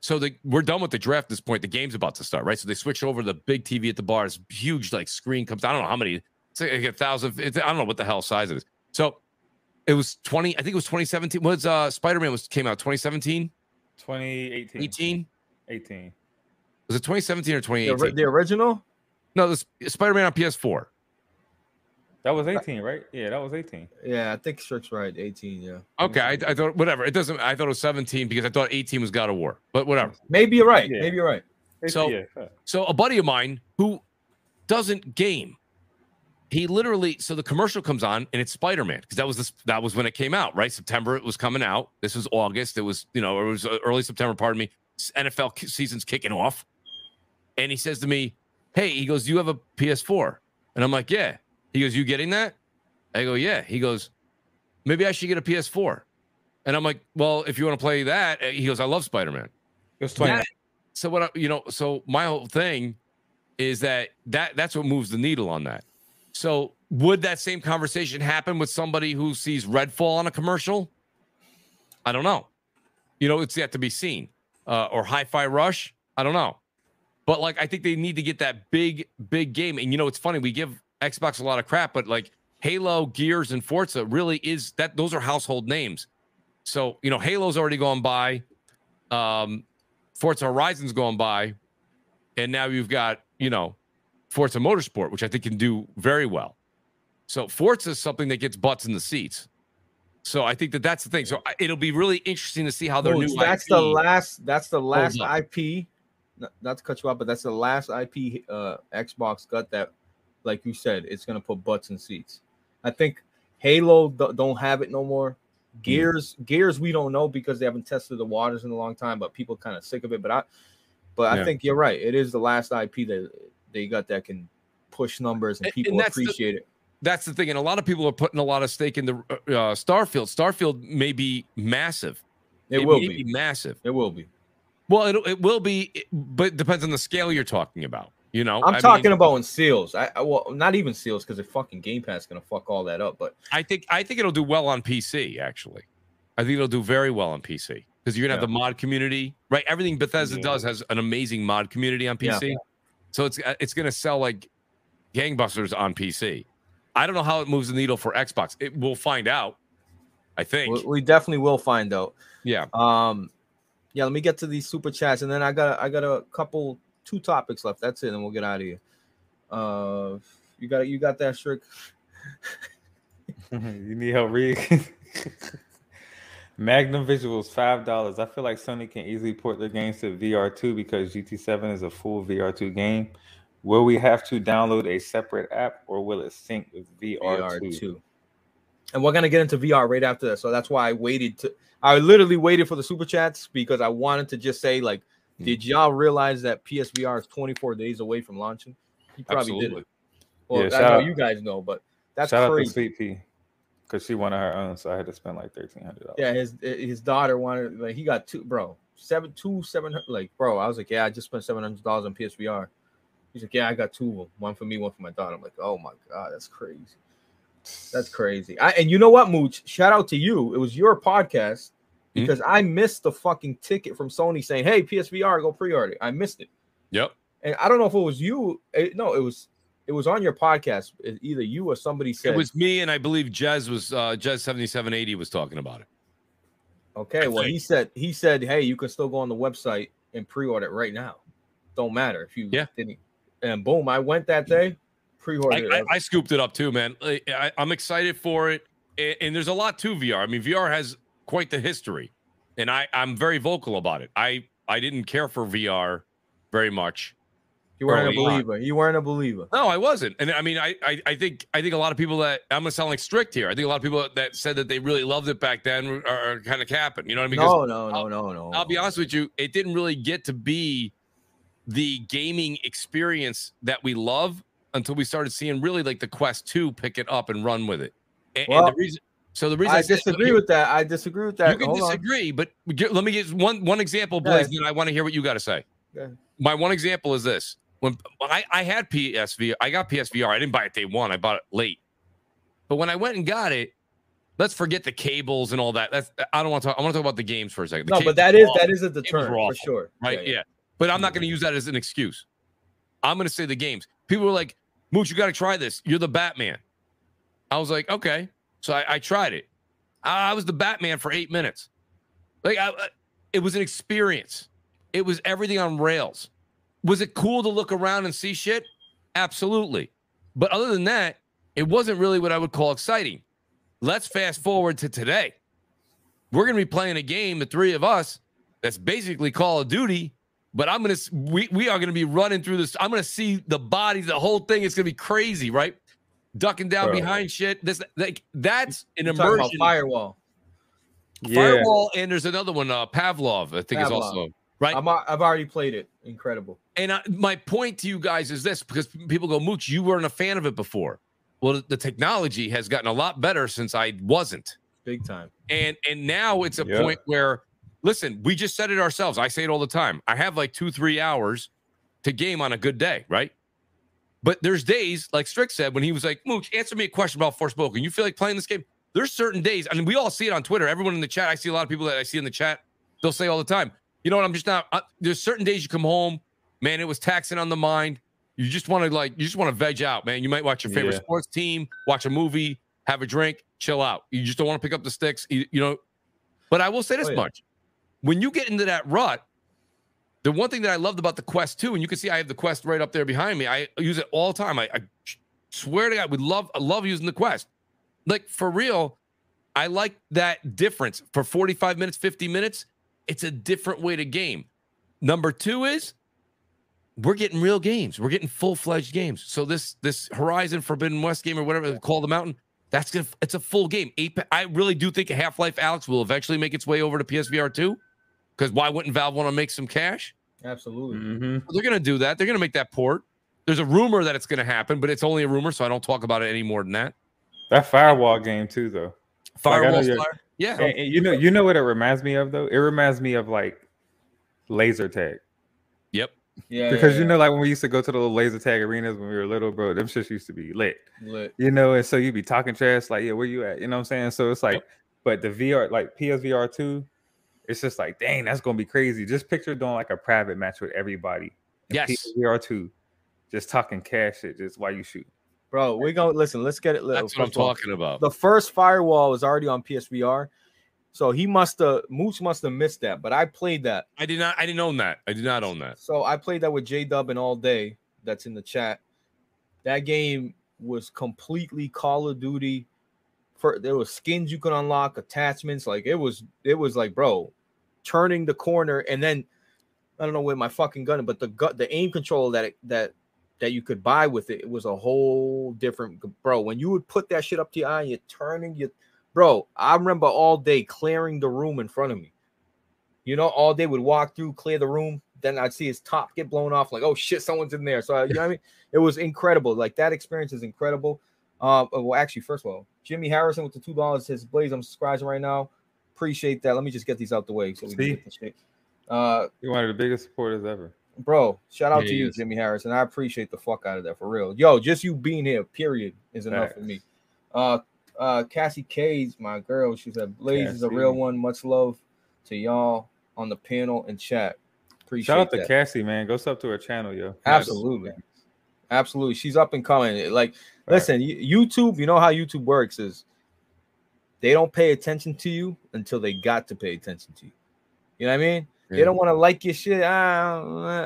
So the, we're done with the draft at this point. The game's about to start, right? So they switch over to the big TV at the bar. This huge like screen comes. I don't know how many. It's like a thousand. It's, I don't know what the hell size it is. So it was 20, I think it was 2017. Was uh Spider-Man was came out 2017? 2018. 18? 18. Was it 2017 or 2018? The, the original? No, the Spider-Man on PS4. That was 18, right? Yeah, that was 18. Yeah, I think Strick's right. 18, yeah. Okay, I, I, thought whatever. It doesn't I thought it was 17 because I thought 18 was God of War. But whatever. Maybe you're right. Yeah. Maybe you're right. So, yeah. so a buddy of mine who doesn't game he literally so the commercial comes on and it's spider-man because that was this that was when it came out right? September it was coming out. This was august. It was you know it was uh, early september pardon me. Nfl season's kicking off. And he says to me hey he goes you have a ps4 and i'm like yeah. He goes you getting that? I go yeah. He goes maybe i should get a ps4 and i'm like well if you want to play that he goes i love spider-man. It was 20 so what I, you know so my whole thing is that that that's what moves the needle on that so would that same conversation happen with somebody who sees Redfall on a commercial? I don't know. You know, it's yet to be seen. Uh, or Hi-Fi Rush. I don't know. But like, I think they need to get that big, big game. And you know, it's funny. We give Xbox a lot of crap, but like Halo, Gears, and Forza really is that those are household names. So you know, Halo's already gone by. Um, Forza Horizon's gone by, and now you've got you know Forza Motorsport, which I think can do very well. So Forza is something that gets butts in the seats. So I think that that's the thing. So it'll be really interesting to see how their new. That's IP the last. That's the last IP. Not to cut you off, but that's the last IP uh, Xbox got that, like you said, it's gonna put butts in seats. I think Halo don't have it no more. Hmm. Gears, mm. Gears, we don't know because they haven't tested the waters in a long time, but people kind of sick of it. But I, but yeah. I think you're right. It is the last IP that they got that can push numbers and people and appreciate the, it. That's the thing, and a lot of people are putting a lot of stake in the uh, uh Starfield. Starfield may be massive. It, it will be. be. massive. It will be. Well, it, it will be, but it depends on the scale you're talking about. You know, I'm I talking mean, about in seals. I, I, well, not even seals because the fucking Game Pass is gonna fuck all that up. But I think I think it'll do well on PC. Actually, I think it'll do very well on PC because you're gonna yeah. have the mod community, right? Everything Bethesda yeah. does has an amazing mod community on PC. Yeah. So it's uh, it's going to sell like gangbusters on PC. I don't know how it moves the needle for Xbox. It will find out. I think we definitely will find out. Yeah. Um. Yeah. Let me get to these super chats, and then I got I got a couple two topics left. That's it, and we'll get out of here. Uh, you got you got that, Strick. you need help read. Magnum Visuals, five dollars. I feel like Sony can easily port their games to VR2 because GT7 is a full VR2 game. Will we have to download a separate app or will it sync with VR2? VR2. And we're gonna get into VR right after that. So that's why I waited to I literally waited for the super chats because I wanted to just say, like, hmm. did y'all realize that PSVR is 24 days away from launching? You probably Absolutely. didn't. Well, yeah, I know out, you guys know, but that's shout crazy. out to Sweet Pea because she wanted her own, so I had to spend like thirteen hundred dollars. Yeah, his his daughter wanted like he got two, bro, seven two seven like bro. I was like, yeah, I just spent seven hundred dollars on PSVR. He's like, yeah, I got two of them, one for me, one for my daughter. I'm like, oh my god, that's crazy. That's crazy. I, and you know what, Mooch? Shout out to you. It was your podcast hmm? because mm-hmm. I missed the fucking ticket from Sony saying, "Hey, PSVR, go pre-order." I missed it. Yep. And I don't know if it was you. It, no, it was it was on your podcast. Either you or somebody said it was me, and I believe Jez was uh Jez seventy seven eighty was talking about it. Okay, I well he said he said, hey, you can still go on the website and pre-order it right now. Don't matter if you yeah. didn't. And boom, I went that day, pre-ordered. I, I, I scooped it up too, man. I, am excited for it, and, and there's a lot to VR. I mean, VR has quite the history, and I I'm very vocal about it. I I didn't care for VR very much You weren't early a on. believer. You weren't a believer. No, I wasn't. And I mean, I, I I think I think a lot of people that I'm gonna sound like strict here. I think a lot of people that said that they really loved it back then are, are kind of capping. You know what I mean? No, no, no, no, no. I'll be honest with you, it didn't really get to be the gaming experience that we love until we started seeing really like the Quest 2 pick it up and run with it. And, and Well, the reason so the reason I said- disagree with that. I disagree with that. you can Hold on. disagree, but get- let me get one one example, Blaze, ahead. then I want to hear what you got to say. My one example is this: when I, I had PSVR, I got PSVR. I didn't buy it day one. I bought it late. But when I went and got it, let's forget the cables and all that. That's I don't want to talk. I want to talk about the games for a second. The No, but that is awful, that is a deterrent for sure. right. Yeah, But I'm not going to use that as an excuse. I'm going to say the games. People were like, "Mooch, you got to try this. You're the Batman." I was like, "Okay." So I, I tried it. I, I was the Batman for eight minutes. Like, I- it was an experience. It was everything on rails. Was it cool to look around and see shit? Absolutely. But other than that, it wasn't really what I would call exciting. Let's fast forward to today. We're going to be playing a game, the three of us, that's basically Call of Duty. But I'm gonna we we are gonna be running through this. I'm gonna see the bodies, the whole thing. It's gonna be crazy, right? Ducking down Bro. behind shit. This like that's an You're talking about immersion. firewall. Yeah. Firewall, and there's another one, uh, Pavlov. I think is also right. I'm, I've already played it. Incredible. And I, my point to you guys is this because people go, Mooch, you weren't a fan of it before. Well, the technology has gotten a lot better since I wasn't. Big time. And and now it's a Yeah. point where listen, we just said it ourselves. I say it all the time. I have like two, three hours to game on a good day, right? But there's days, like Strick said, when he was like, Mooch, answer me a question about Forspoken. You feel like playing this game? There's certain days, I mean, we all see it on Twitter. Everyone in the chat, I see a lot of people that I see in the chat, they'll say all the time, you know what? I'm just not. Uh, there's certain days you come home, man, it was taxing on the mind. You just want to like, you just want to veg out, man. You might watch your favorite Yeah. sports team, watch a movie, have a drink, chill out. You just don't want to pick up the sticks, you, you know. But I will say this Oh, yeah. much: when you get into that rut, the one thing that I loved about the Quest 2, and you can see I have the Quest right up there behind me. I use it all the time. I, I swear to God, we love I love using the Quest. Like for real, I like that difference. For 45 minutes, 50 minutes, it's a different way to game. Number two is we're getting real games. We're getting full-fledged games. So this this Horizon Forbidden West game or whatever they call the mountain, that's gonna it's a full game. Eight, I really do think Half-Life Alyx will eventually make its way over to PSVR 2. Because why wouldn't Valve want to make some cash? Absolutely. Mhm. They're going to do that. They're going to make that port. There's a rumor that it's going to happen, but it's only a rumor, so I don't talk about it any more than that. That firewall game too, though. Like, I know Firewall you're- Fire. Yeah. And, and you know, you know what it reminds me of though. It reminds me of like laser tag Yep. Yeah. because yeah, you know, like when we used to go to the little laser tag arenas when we were little, bro. Them shits used to be lit. Lit. you know, and so you'd be talking trash, like, yeah, where you at? You know what I'm saying? So it's like, Yep. but the VR, like PSVR 2, it's just like, dang, that's gonna be crazy. Just picture doing like a private match with everybody. in Yes. PSVR 2, just talking cash shit just while you shoot. Bro, we're going to listen. Let's get it lit. That's what I'm First of all, talking about. The first firewall was already on PSVR. So he must have, Moose must have missed that. But I played that. I did not. I didn't own that. I did not own that. So I played that with J Dub and all day. That's in the chat. That game was completely Call of Duty. For there was skins you could unlock, attachments. Like it was, it was like, bro, turning the corner and then I don't know where my fucking gun, but the gut, the aim control that it, that that you could buy with it, it was a whole different, bro. When you would put that shit up to your eye, and you're turning, you, bro. I remember all day clearing the room in front of me. You know, all day would walk through, clear the room. Then I'd see his top get blown off. Like, oh shit, someone's in there. So I, you know what I mean? It was incredible. Like that experience is incredible. Um, well, actually, first of all, Jimmy Harrison with the two dollars says, Blaze, I'm subscribing right now. Appreciate that. Let me just get these out the way so we can See? get the shit. Uh, You're one of the biggest supporters ever. bro, shout out Yeah, to you, is. Jimmy Harrison. I appreciate the fuck out of that for real. Yo, just you being here, period, is enough for me. Uh, uh, Cassie K's my girl. She said, Blaze is a real one. Much love to y'all on the panel and chat. Appreciate Shout out to. Cassie, man. Go sub to her channel, yo. Absolutely. Absolutely. She's up and coming. Like, listen, you- YouTube, you know how YouTube works is they don't pay attention to you until they got to pay attention to you. You know what I mean? They don't want to like your shit. Ah,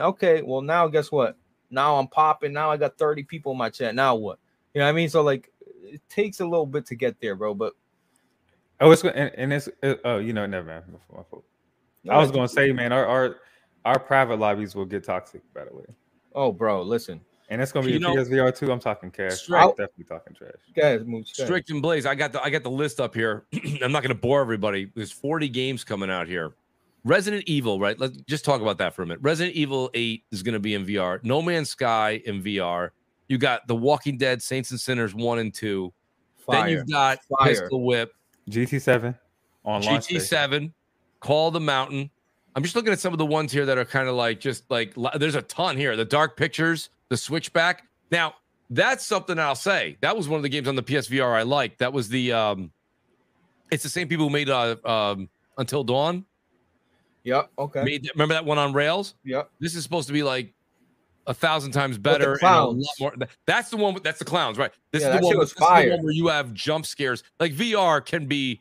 okay. Well, now guess what? Now I'm popping. Now I got 30 people in my chat. Now what? You know what I mean? So like it takes a little bit to get there, bro. But Oh, it's and, and it's uh, oh, you know, never mind. My fault. I was gonna say, man, our our our private lobbies will get toxic. By the way, Oh, bro, listen. And it's gonna be You a know- PSVR too. I'm talking cash. Straight- I'm definitely talking trash. Guys, move. go ahead. Strict and Blaze. I got the I got the list up here. I'm not going to bore everybody. There's 40 games coming out here. Resident Evil, right? Let's just talk about that for a minute. Resident Evil 8 is going to be in VR. No Man's Sky in VR. You got The Walking Dead, Saints and Sinners 1 and 2. Then you've got Fire. Pistol Whip, GT7 on. GT7, Call the Mountain. I'm just looking at some of the ones here that are kind of like just like there's a ton here. The Dark Pictures, the Switchback. Now, that's something I'll say. That was one of the games on the PSVR I liked. That was the um it's the same people who made uh um Until Dawn. Yep. Okay. Made remember that one on Rails? Yep. This is supposed to be like a thousand times better. clowns. more. That's the one. That's the clowns, right? This Yeah, is the one. shit with- was this is the one where you have jump scares. Like VR can be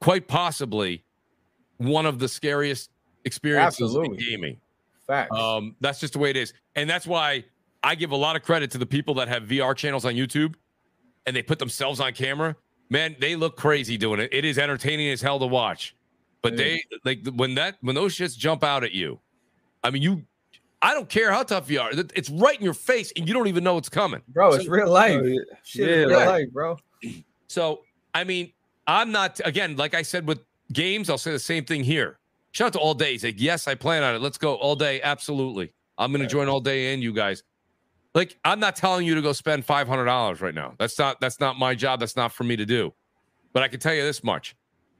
quite possibly one of the scariest experiences in gaming. Facts. Um, that's just the way it is, and that's why I give a lot of credit to the people that have VR channels on YouTube, and they put themselves on camera. Man, they look crazy doing it. It is entertaining as hell to watch, but It they like when that when those shits jump out at you. I mean, you. I don't care how tough you are. It's right in your face, and you don't even know it's coming. bro, it's real life. Shit, Yeah, real life, bro. So, I mean, I'm not again, like I said with games, I'll say the same thing here. Shout out to all day. He's like, yes, I plan on it. Let's go all day. Absolutely. I'm gonna join all day and you guys. Like, I'm not telling you to go spend five hundred dollars right now. That's not that's not my job. That's not for me to do. But I can tell you this much: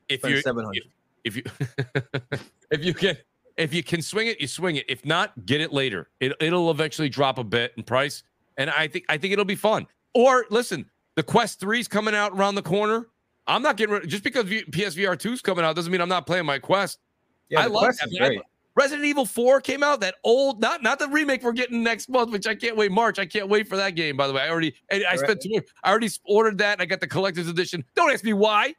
if Spend you seven hundred. if you if you can if you can swing it, you swing it. If not, get it later. It, it'll eventually drop a bit in price, and I think I think it'll be fun. Or listen, the Quest 3's coming out around the corner. I'm not getting rid just because v- PSVR 2's coming out doesn't mean I'm not playing my Quest. Yeah, I like Quest that, is man. I- great. Resident Evil 4 came out, that old, not not the remake we're getting next month, which I can't wait. March, I can't wait for that game. By the way, I already, I Right. spent two. I already ordered that. And I got the collector's edition. Don't ask me why.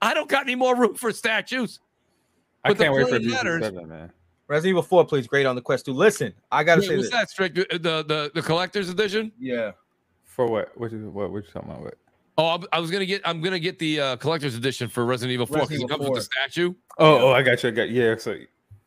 I don't got any more room for statues. I But can't wait for point matters- GT7, man. Resident Evil 4 plays great on the Quest 2. Listen, I gotta Wait, say what's this. that strict? The, the the collector's edition? Yeah. For what? What you what? What you talking about? What? Oh, I'm- I was gonna get. I'm gonna get the uh, collector's edition for Resident Evil 4 because it Resident comes Evil with the statue. Oh, oh, I got you. I got yeah. So,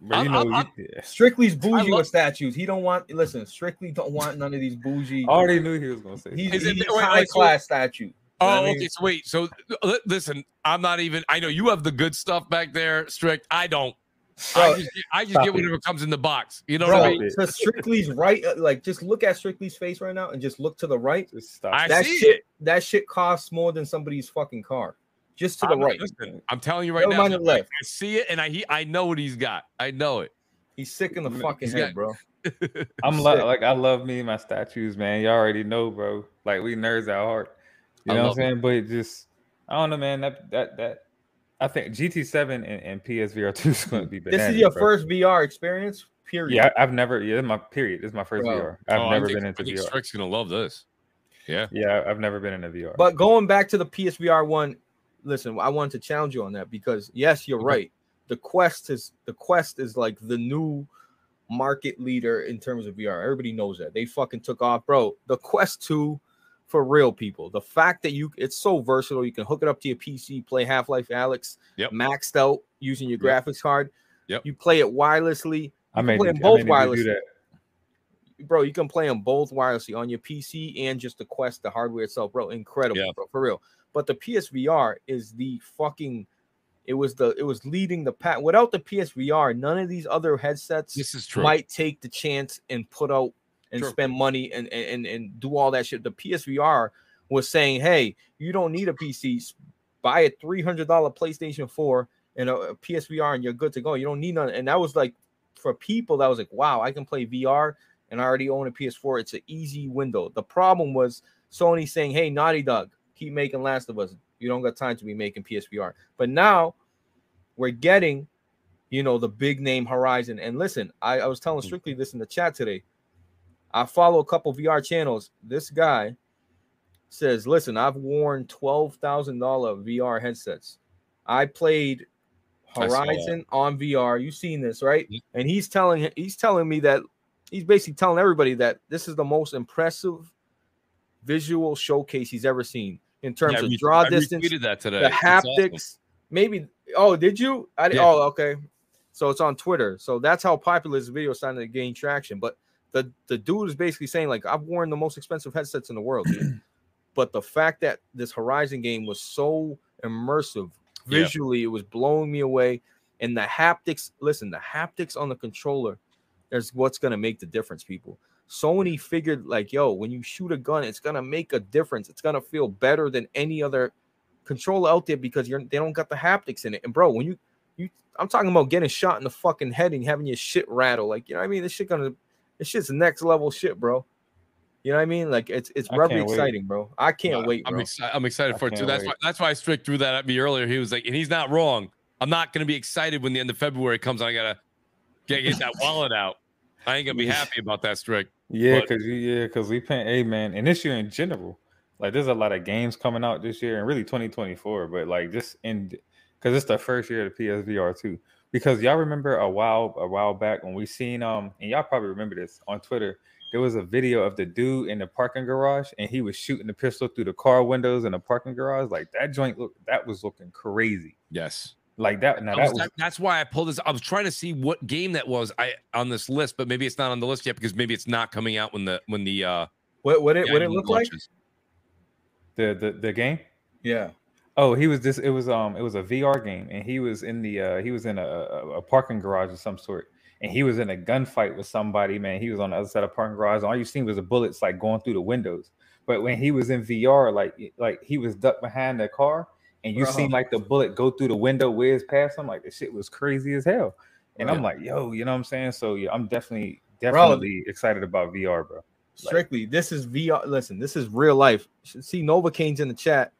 but I'm- you know, I'm- you- I'm- yeah. Strictly's bougie love- with statues. He don't want listen, Strictly don't want none of these bougie. I already knew he was gonna say. He's, that. Is it- he's wait, wait, high so- class statue. Oh, know what I okay. mean? So wait. So li- listen, I'm not even. I know you have the good stuff back there, strict. I don't. Bro, I just, get- I just stop get it. whatever comes in the box. You know what I bro, mean? So Strictly's right. uh, Like, just look at Strictly's face right now and just look to the right. Just stop. I that see shit, it. that shit costs more than somebody's fucking car. Just to the I'm, right. listen, I'm telling you right Never now. mind the left. I see it, and I he, I know what he's got. I know it. He's sick in the He's fucking got- head, bro. I'm lo- like I love me my statues, man. You already know, bro. Like we nerds at heart. You I know what I'm love saying? But just I don't know, man. That that that I think GT7 and, and PSVR 2 is going to be. This is your bro. first VR experience, period. Yeah, I- I've never. Yeah, my period. This is my first Bro. VR. I've Oh, I never think- been I into think VR. Strick's gonna love this. Yeah. Yeah, I've never been in a VR. But going back to the PSVR one, listen, I wanted to challenge you on that because yes, you're Okay. right. The Quest is the Quest is like the new market leader in terms of VR. Everybody knows that. They fucking took off, bro. The Quest 2 for real people. The fact that you it's so versatile, you can hook it up to your PC, play Half-Life Alyx, Yep. maxed out using your Yep. graphics card. Yep. You play it wirelessly. I may play them both may need do that. bro, you can play them both wirelessly on your PC and just the Quest, the hardware itself, bro. Incredible, Yeah. bro, for real. But the PSVR is the fucking. It was the it was leading the pack. Without the PSVR, none of these other headsets This is true. might take the chance and put out and True. spend money and, and and do all that shit. The PSVR was saying, "Hey, you don't need a PC. Buy a three hundred dollar PlayStation Four and a, a PSVR, and you're good to go. You don't need none." And that was like for people that was like, "Wow, I can play VR and I already own a PS4. It's an easy window." The problem was Sony saying, "Hey, Naughty Dog, keep making Last of Us. You don't got time to be making PSVR." But now we're getting you know, the big name Horizon. And listen, I, I was telling mm-hmm. Strictly this in the chat today. I follow a couple VR channels. This guy says, listen, I've worn $12,000 VR headsets. I played I. Horizon on VR. You've seen this, right? And he's telling he's telling me that he's basically telling everybody that this is the most impressive visual showcase he's ever seen in terms Yeah, of re- draw I distance, that today. the It's awesome. haptics. Maybe. Oh, did you? I Yeah. Oh, okay. So it's on Twitter. So that's how popular this video is starting to gain traction. But the the dude is basically saying like I've worn the most expensive headsets in the world, but the fact that this Horizon game was so immersive Yeah. visually, it was blowing me away. And the haptics, listen, the haptics on the controller, is what's gonna make the difference, people. Sony figured like, yo, when you shoot a gun, it's gonna make a difference. It's gonna feel better than any other controller out there because you're they don't got the haptics in it. And bro, when you you I'm talking about getting shot in the fucking head and having your shit rattle. Like, you know what I mean? This shit gonna this shit's next level shit, bro. You know what I mean? Like it's it's I really wait. exciting, bro. I can't wait, I'm bro. excited. I'm excited I for it too. That's wait. why. That's why Strick threw that at me earlier. He was like, and he's not wrong. I'm not going to be excited when the end of February comes. I gotta get, get that wallet out. I ain't gonna be happy about that, Strick. Yeah, But- because yeah, because we paying a man, and this year in general, like there's a lot of games coming out this year, and really 2024. But like just in because it's the first year of the PSVR too. Because y'all remember a while a while back when we seen um, and y'all probably remember this on Twitter. There was a video of the dude in the parking garage, and he was shooting the pistol through the car windows in the parking garage. Like that joint look, that was looking crazy. Yes. Like that. Now I that was- was that's why I pulled this. I was trying to see what game that was. I on this list, but maybe it's not on the list yet because maybe it's not coming out when the when the uh What what it what it game look like? the the the game. Yeah. Oh, he was just it was um, it was a VR game, and he was in the uh, he was in a, a, a parking garage of some sort, and he was in a gunfight with somebody. Man, he was on the other side of the parking garage. All you seen was the bullets like going through the windows. But when he was in VR, like like he was ducked behind the car, and you Bro. seen like the bullet go through the window, whiz past him. Like the shit was crazy as hell. And I'm like, yo, you know what I'm saying? So yeah, I'm definitely definitely excited about VR, bro. Strictly, this is VR. Listen, this is real life. See Novocaine's in the chat,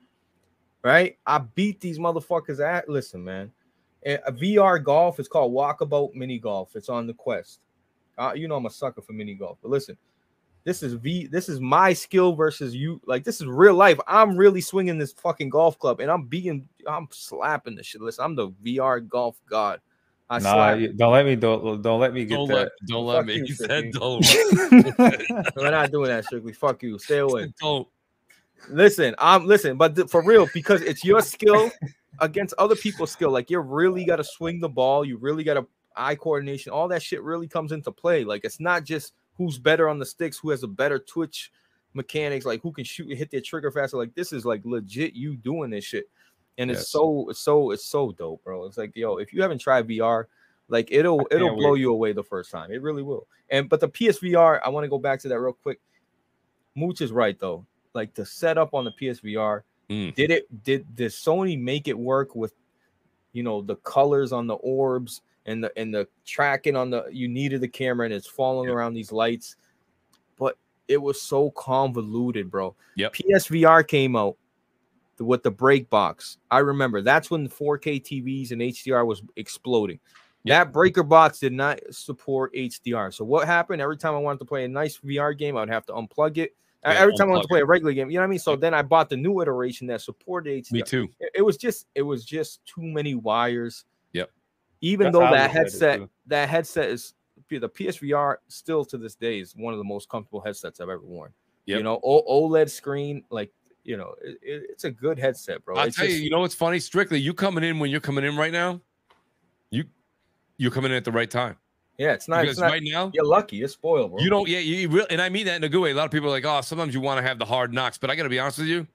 right? I beat these motherfuckers at. Listen, man, a a VR golf is called Walkabout Mini Golf. It's on the Quest. Uh, you know I'm a sucker for mini golf, but listen, this is V. This is my skill versus you. Like this is real life. I'm really swinging this fucking golf club, and I'm beating. I'm slapping the shit. Listen, I'm the VR golf god. I Nah, slap. you- don't let me don't don't let me get Don't that. let don't let me. you, He said don't. We're not doing that, strictly. Fuck you. Stay away. don't. Listen, I'm listen, but th- for real, because it's your skill against other people's skill. Like you really got to swing the ball. You really got to eye coordination. All that shit really comes into play. Like it's not just who's better on the sticks, who has a better twitch mechanics, like who can shoot and hit their trigger faster. Like this is like legit you doing this shit, and Yes. it's so it's so it's so dope, bro. It's like yo, if you haven't tried VR, like it'll it'll blow wait. you away the first time. It really will. And but the PSVR, I want to go back to that real quick. Mooch is right though. Like the setup on the PSVR, Mm. did it did did Sony make it work with you know the colors on the orbs and the and the tracking on the you needed the camera and it's following Yep. around these lights, but it was so convoluted, bro. Yep. PSVR came out with the break box. I remember that's when the 4K TVs and HDR was exploding. That breaker box did not support HDR. So what happened? Every time I wanted to play a nice VR game, I'd have to unplug it. Yeah, Every time I wanted to play a regular game, you know what I mean? So Yep. then I bought the new iteration that supported HDR. Me too. It, it was just it was just too many wires. Yep. Even That's though that look at it, headset that headset is the PSVR still to this day is one of the most comfortable headsets I've ever worn. Yep. You know, o- OLED screen, like you know, it, it- it's a good headset, bro. I'll It's tell you. You know what's funny? Strictly, you coming in when you're coming in right now. You you're coming in at the right time yeah, it's not. because It's not right now you're lucky. You're spoiled, bro. You don't, yeah, you really, and I mean that in a good way. A lot of people are like, oh, sometimes you want to have the hard knocks, but I got to be honest with you.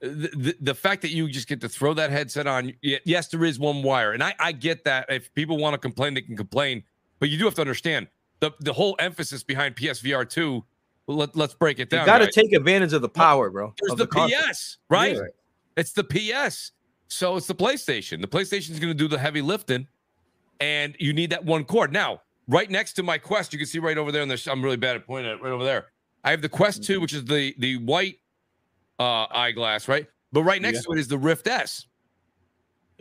The, the, the fact that you just get to throw that headset on, yes, there is one wire, and I, I get that. If people want to complain, they can complain, but you do have to understand the the whole emphasis behind PSVR two. Let, let's break it down. You got to guys. take advantage of the power, bro. There's of the. PS, right? Yeah. It's the PS. So it's the PlayStation. The PlayStation's going to do the heavy lifting, and you need that one cord. Now, right next to my Quest, you can see right over there. And I'm really bad at pointing at it, right over there. I have the Quest Two, which is the the white uh eyeglass, right? But right next Yeah. to it is the Rift S.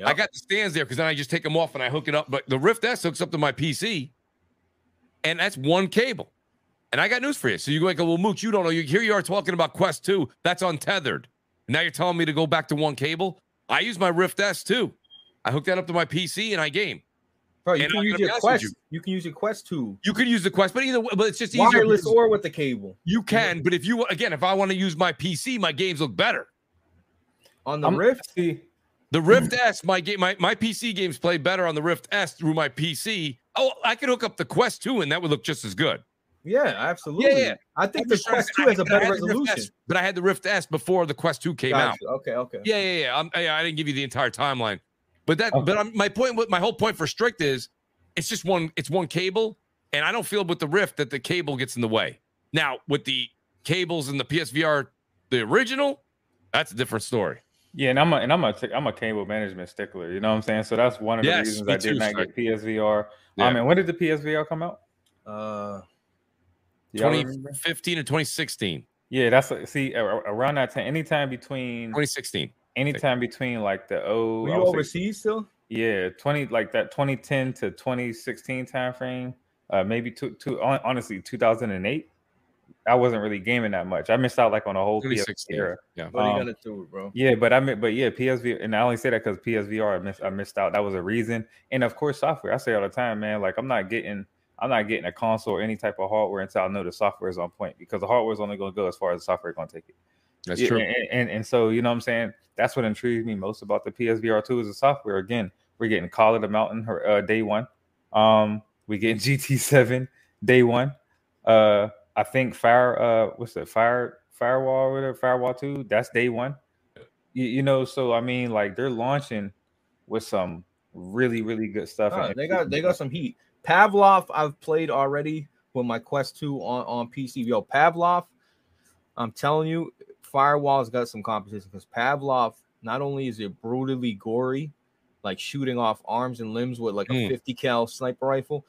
I Yep. got the stands there because then I just take them off and I hook it up. But the Rift S hooks up to my PC, and that's one cable. And I got news for you. So you go like, well, Mooch, you don't know. You here you are talking about Quest 2. That's untethered. Now you're telling me to go back to one cable. I use my Rift S too. I hook that up to my PC and I game. Bro, you And can I'm use your Quest. you. You. can use your Quest two, You could use the Quest, but either way, but it's just easier. wireless or with the cable you can, but if you again, if I want to use my PC, my games look better. on the I'm- Rift. The Rift S, my game, my, my PC games play better on the Rift S through my PC. Oh, I could hook up the Quest 2 and that would look just as good. Yeah, absolutely. yeah. I think I'm the just Quest 2 has a had- but I better had the Rift resolution. S- but I had the Rift S before the Quest 2 came out. Okay, okay. Yeah, yeah, yeah. I'm, yeah, I didn't give you the entire timeline, but that, Okay. but I'm, my point, with my whole point for strict is, it's just one, it's one cable, and I don't feel with the Rift that the cable gets in the way. Now with the cables in the PSVR, the original, that's a different story. Yeah, and I'm a and I'm a t- I'm a cable management stickler. You know what I'm saying? So that's one of the Yes, reasons me I did too, not Strick. get PSVR. Yeah. Um, and when did the PSVR come out? Uh, 2015 or 2016, Yeah, that's see a- a- around that time. Anytime between 2016. Anytime between like the oh were you would say- overseas still? Yeah, twenty like that 2010 to 2016 time frame. Uh, maybe two, two honestly 2008. I wasn't really gaming that much. I missed out like on a whole PS 2016. era. Yeah. What are you Um, gonna do, bro? Yeah, but I mean, but yeah, PSV, and I only say that because PSVR, I missed, I missed out. That was a reason, and of course, software. I say all the time, man. Like I'm not getting, I'm not getting a console or any type of hardware until I know the software is on point because the hardware is only going to go as far as the software is going to take it. That's Yeah, true. And, and and so you know what I'm saying. That's what intrigues me most about the PSVR two is the software. Again, we're getting Call of the Mountain uh, day one. Um, we getting GT7 day one. Uh, I think Fire. Uh, what's that? Fire Firewall or whatever. Firewall two. That's day one. You, you know, so I mean, like they're launching with some really really good stuff. Nah, they got they got some heat. Pavlov, I've played already with my Quest 2 on, on PC. Yo, Pavlov, I'm telling you, Firewall's got some competition because Pavlov not only is it brutally gory, like shooting off arms and limbs with like a Mm. 50 cal sniper rifle,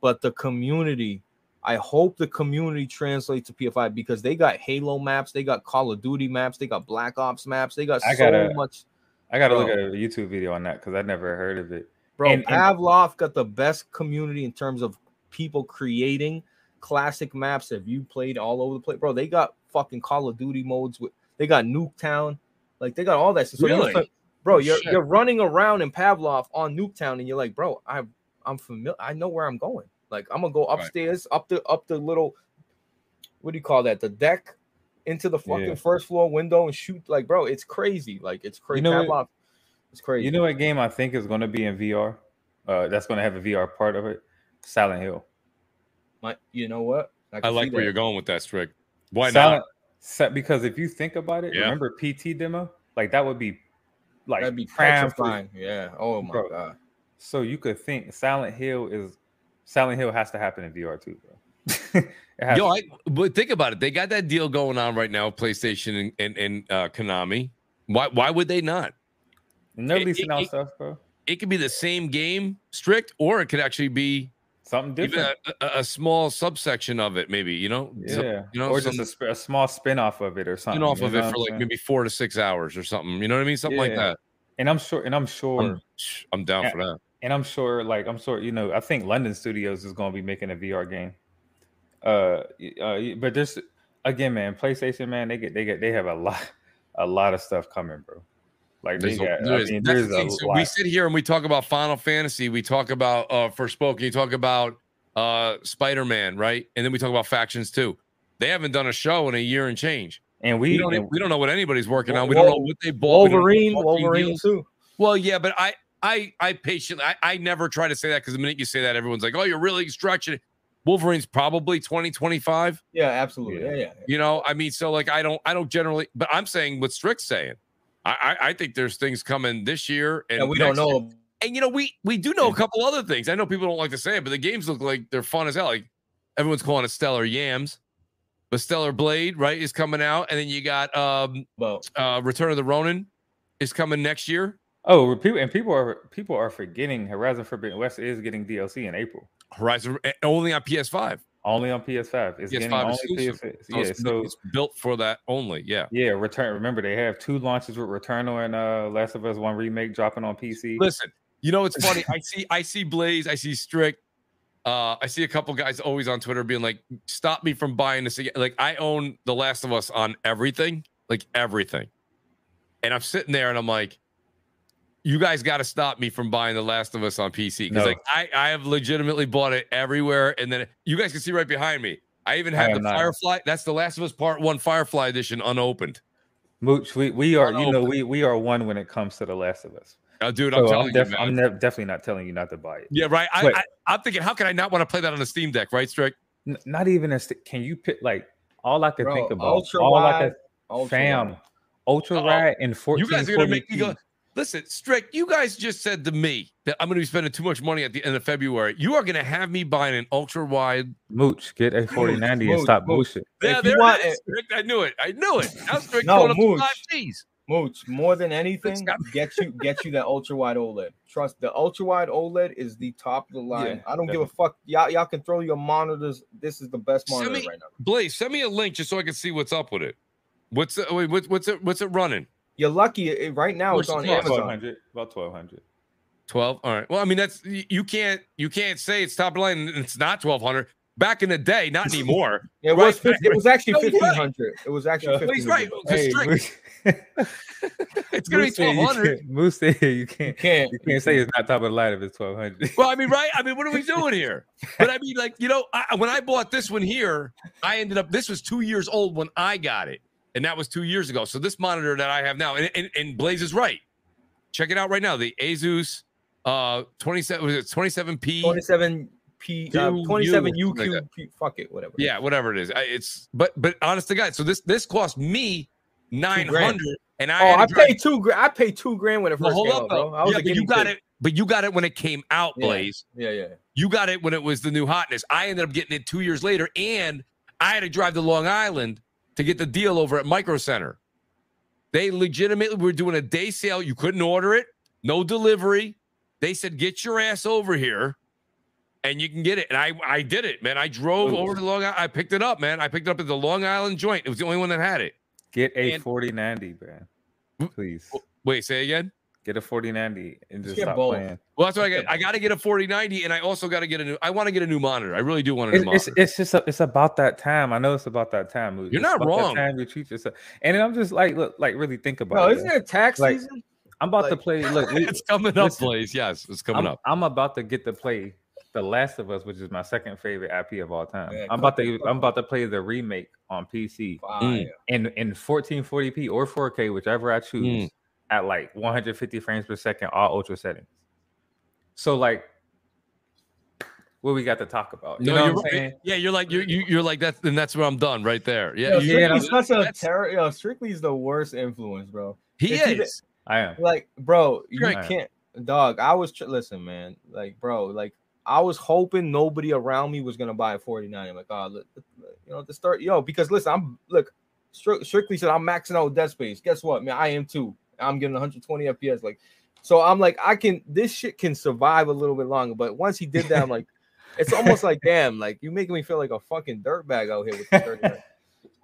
but the community. I hope the community translates to PFI because they got Halo maps, they got Call of Duty maps, they got Black Ops maps, they got I so gotta- much. I got to look at a YouTube video on that because I never heard of it. Bro, And- and- Pavlov got the best community in terms of people creating classic maps that you played all over the place. Bro, they got fucking Call of Duty modes with they got Nuketown, like they got all that. shit. So you're bro, you're shit. you're running around in Pavlov on Nuketown, and you're like, bro, I I'm familiar. I know where I'm going. Like I'm gonna go Right. upstairs, up the up the little what do you call that? The deck into the fucking Yeah. first floor window and shoot. Like, bro, it's crazy. Like it's crazy. know what- Pavlov, it's crazy. You know what game I think is going to be in VR? Uh, that's going to have a VR part of it. Silent Hill. My, you know what? I can like where that. you're going with that, Strick. Why Silent, not? Sa- because if you think about it, Yeah. remember PT demo? Like that would be like That'd be prime petrifying. Yeah. Oh my Bro. god. So you could think Silent Hill is Silent Hill has to happen in VR too, bro. Yo. I, but think about it. They got that deal going on right now, PlayStation and and, and uh, Konami. Why why would they not? And they're it- leasing it- out it- stuff, bro. It could be the same game, strict, or it could actually be Something even different. a, a, a small subsection of it, maybe. You know, yeah, you know, or some- just a, sp- a small spin off of it or something. spin off of it for like maybe four to six hours or something. You know what I mean? Something like that. And I'm sure, and I'm sure, I'm, I'm down Yeah. for that. and I'm sure, like I'm sure, you know, I think London Studios is going to be making a VR game. Uh, uh, but there's again, man, PlayStation, man, they get they get they have a lot, a lot of stuff coming, bro. Like There's a- got, there I mean, there's the a So we sit here and we talk about Final Fantasy. We talk about uh Forspoken. You talk about uh Spider Man, right? And then we talk about factions too. They haven't done a show in a year and change. and We we, don't. and- we don't know what anybody's working on. We don't know what they bought. We don't know Wolverine, Wolverine deals. too. Well, yeah, but I, I, I patiently, I, I never try to say that because the minute you say that, everyone's like, "Oh, you're really stretching." it." Wolverine's probably 2025. Yeah, absolutely. Yeah. Yeah, yeah. You know, I mean, so like, I don't, I don't generally, but I'm saying what Strick's saying. I, I, I think there's things coming this year, and And we don't next year. know. And you know, we we do know a couple other things. I know people don't like to say it, but the games look like they're fun as hell. Like everyone's calling it Stellar Yams. but Stellar Blade, right, is coming out, and then you got um about uh Return of the Ronin is coming next year. oh, and people are people are forgetting Horizon Forbidden West is getting DLC in April, Horizon eh, only on PS5. Only on PS5. It's getting PS5 only exclusive. PS. So Yeah, it's, so it's built for that only. Yeah. yeah, return. Remember, they have two launches with Returnal and uh Last of Us One remake dropping on PC. Listen, you know it's funny. I see I see Blaze, I see Strict. Uh, I see a couple guys always on Twitter being like, "Stop me from buying this again." Like I own The Last of Us on everything, like everything, and I'm sitting there and I'm like, "You guys got to stop me from buying The Last of Us on PC because No. like I I have legitimately bought it everywhere, and then you guys can see right behind me. I even I have the not. Firefly. That's The Last of Us Part One Firefly Edition unopened. Mooch, we, we are, you know, we we are one when it comes to The Last of Us. Oh, dude, I'm So telling I'm, you, def- man. I'm ne- definitely not telling you not to buy it. Yeah, right. I, But- I, I'm thinking, how can I not want to play that on the Steam Deck, right, Strick? N- not even a. st- Can you pick like all I could Bro, think about? ultra all I could, ultra fam, wide. ultra Uh-oh. wide and fourteen. You guys are gonna make me go. Listen, Strick, you guys just said to me that I'm gonna be spending too much money at the end of February. You are gonna have me buying an ultra wide. Mooch, get a forty ninety and stop Mooch. bullshit. Yeah, If there want it is. Strick. I knew it. I knew it. Now Strick No, going up to Mooch. five G's. Mooch, more than anything, Stop. get you get you that ultra wide OLED. Trust the ultra wide OLED is the top of the line. Yeah, I don't give a fuck. Y'all, y'all can throw your monitors. This is the best Send monitor me- right now. Blaze, send me a link just so I can see what's up with it. What's it? Wait, what's what's it? What's it running? You're lucky. Eh, eh, right now, What's it's on? Twelve Amazon. hundred, about twelve hundred. Twelve. All right. Well, I mean, that's you can't you can't say it's top line. and It's not twelve hundred. Back in the day, not anymore. It Right, was 50, it was actually No, he's fifteen right. hundred. It was actually Yeah. He's right. Hey, it's gonna be Moose said twelve you can't- Moose you can't. You can't. You can't say it's not top of the line if it's twelve hundred. Well, I mean, right? I mean, what are we doing here? But I mean, like, you know, I, when I bought this one here, I ended up. This was two years old when I got it, and that was two years ago. So this monitor that I have now, and, and, and Blaze is right. Check it out right now. The Asus uh 27 was it 27p? Twenty-seven P, uh, Q, twenty-seven U, something like UQ. Fuck it, whatever. Yeah, whatever it is. I, it's but but honest to God, so this this cost me 900 and I Oh, I paid two. gra- I paid two grand when it Well, first hold came up out, though. bro. I was yeah, but you got pig. it, but you got it when it came out, Yeah. Blaze. Yeah, yeah. You got it when it was the new hotness. I ended up getting it two years later, and I had to drive to Long Island to get the deal over at Micro Center. They legitimately were doing a day sale. You couldn't order it, no delivery. They said, "Get your ass over here, and you can get it." And I, I did it, man. I drove over to Long Island. I picked it up, man. I picked it up at the Long Island joint. It was the only one that had it. Get a And- forty ninety, man. Please Wait, say again. Get a forty ninety and just Get stop both. playing. Well, that's what I got. I got to get a 4090, and I also got to get a new. I want to get a new monitor. I really do want a new It's, it's monitor. it's just a, it's about that time. I know it's about that time. Moose. You're It's not about that wrong. Time you treat yourself, and then I'm just like, look, like really think about Bro, it. isn't man. it tax Like, season? I'm about to play. Look, we, it's coming up, listen, Blaze. Yes, it's coming I'm, up. I'm about to get to play The Last of Us, which is my second favorite IP of all time. Yeah, I'm about to I'm about to play the remake on PC Fire. in in 1440p or 4K, whichever I choose, Mm. At like 150 frames per second, all ultra settings. So like, what we got to talk about? You No, know what I'm saying? Yeah, you're like you're you, you're like that, and that's where I'm done right there. Yeah, Yo, yeah, Strictly's such a that's- terror. Yo, Strictly's the worst influence, bro. he it's either- is. I am. Like, bro, you Right. can't, dog. I was tr- listen, man. Like, bro, like I was hoping nobody around me was gonna buy a 49. I'm like, oh, look, look, look, you know, the start, yo, because listen, I'm look, Strictly said I'm maxing out dead space. Guess what, man? I am too. I'm getting 120 FPS. Like, so I'm like, I can. This shit can survive a little bit longer. But once he did that, I'm like, it's almost like, damn, like you making me feel like a fucking dirtbag out here with the 39.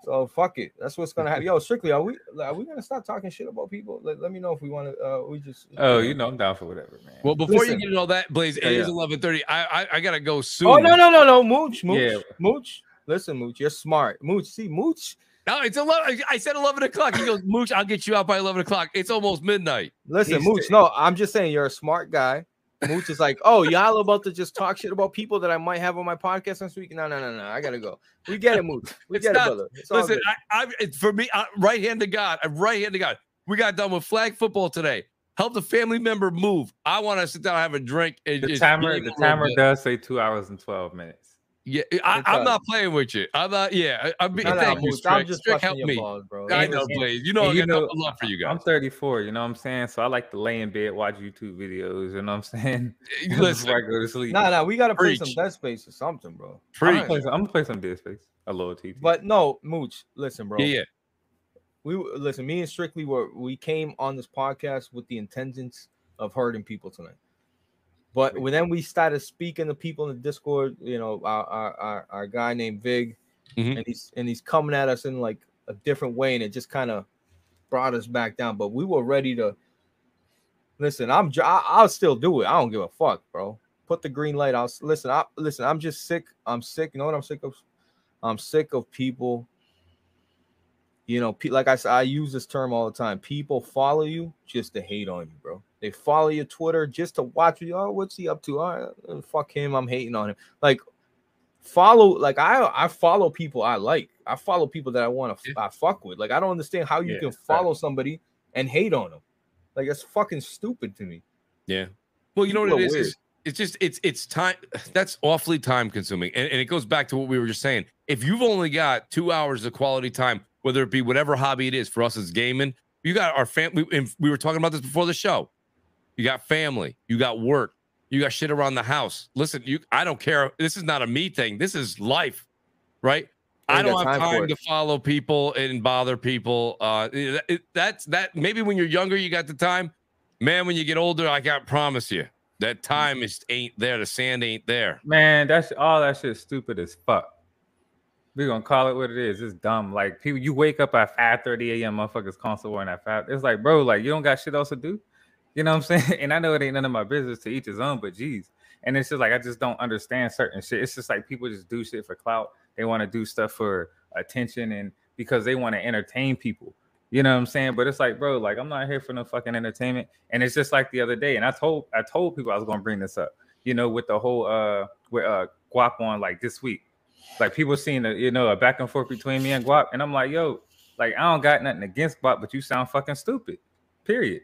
So fuck it. That's what's gonna happen. Yo, strictly, are we are we gonna stop talking shit about people? Let, let me know if we want to. Uh, we just. Oh, you know I'm down for whatever, man. Well, before Listen. you get into all that, Blaze, it Yeah, is 11:30. I, I I gotta go soon. Oh no no no no, Mooch Mooch Yeah. Mooch. Listen, Mooch, you're smart. Mooch, see Mooch. No, it's 11. I said 11 o'clock. He goes, Mooch, I'll get you out by 11 o'clock. It's almost midnight. Listen, He's- Mooch. No, I'm just saying you're a smart guy. Mooch is like, oh, y'all about to just talk shit about people that I might have on my podcast next week. No, no, no, no. I gotta go. We get it, Mooch. We It's get not- it, brother. It's Listen. I, I, it's for me, I, right hand to God. I'm right hand to God. We got done with flag football today. Help the family member move. I want to sit down, and have a drink. And the timer the timer does say two hours and 12 minutes. Yeah, eh, I, I'm not playing with you. I'm not. Yeah, I, I'm. No, no, thank you, Mooch, I'm Strick. just Strick, busting help me. balls, bro. I know, and- Blaze. You know, and I you got know, nothing love for you guys. I'm 34, you know what I'm saying? So I like to lay in bed, watch YouTube videos, you know what I'm saying? Eh, listen, Before I go to sleep. Nah, nah, we gotta play some Dead Space or something, bro. I'm, preach. gonna play some, I'm gonna play some Dead Space. A little TT. But no, Mooch, listen, bro. Yeah, yeah. we listen. Me and Strictly were we came on this podcast with the intentions of hurting people tonight. But when then we started speaking to people in the Discord, you know, our our, our, our guy named Vig, Mhm. and he's and he's coming at us in like a different way, and it just kind of brought us back down. But we were ready to listen. I'm I, I'll still do it. I don't give a fuck, bro. Put the green light. I'll listen. I listen. I'm just sick. I'm sick. You know what I'm sick of? I'm sick of people you know, like I said, I use this term all the time. People follow you just to hate on you, bro. They follow your Twitter just to watch you. Oh, what's he up to? All right, uh, fuck him. I'm hating on him. Like, follow. Like I, I follow people I like. I follow people that I want to. I fuck with. Like I don't understand how you Yeah, can follow somebody and hate on them. Like that's fucking stupid to me. Yeah. Well, you know what it are is, weird. is it's just it's it's time that's awfully time consuming and, and it goes back to what we were just saying if you've only got two hours of quality time whether it be whatever hobby it is for us as gaming you got our family and we were talking about this before the show you got family you got work you got shit around the house listen you i don't care this is not a me thing this is life right I don't have time, time to follow people and bother people. Uh, it, it, that's that. Maybe when you're younger, you got the time. Man, when you get older, I got promise you that time is ain't there. The sand ain't there. Man, that's all that shit stupid as fuck. We're gonna call it what it is. It's dumb. Like people, you wake up at 5 30 a.m. motherfuckers console war at five. It's like, bro, like you don't got shit else to do. You know what I'm saying? And I know it ain't none of my business to each his own, but geez. And it's just like I just don't understand certain shit. It's just like people just do shit for clout. They want to do stuff for attention and because they want to entertain people. You know what I'm saying? But it's like, bro, like I'm not here for no fucking entertainment. And it's just like the other day, and I told I told people I was gonna bring this up. You know, with the whole uh with uh Guap on like this week, like people seeing the you know a back and forth between me and Guap, and I'm like, yo, like I don't got nothing against Guap, but you sound fucking stupid. Period.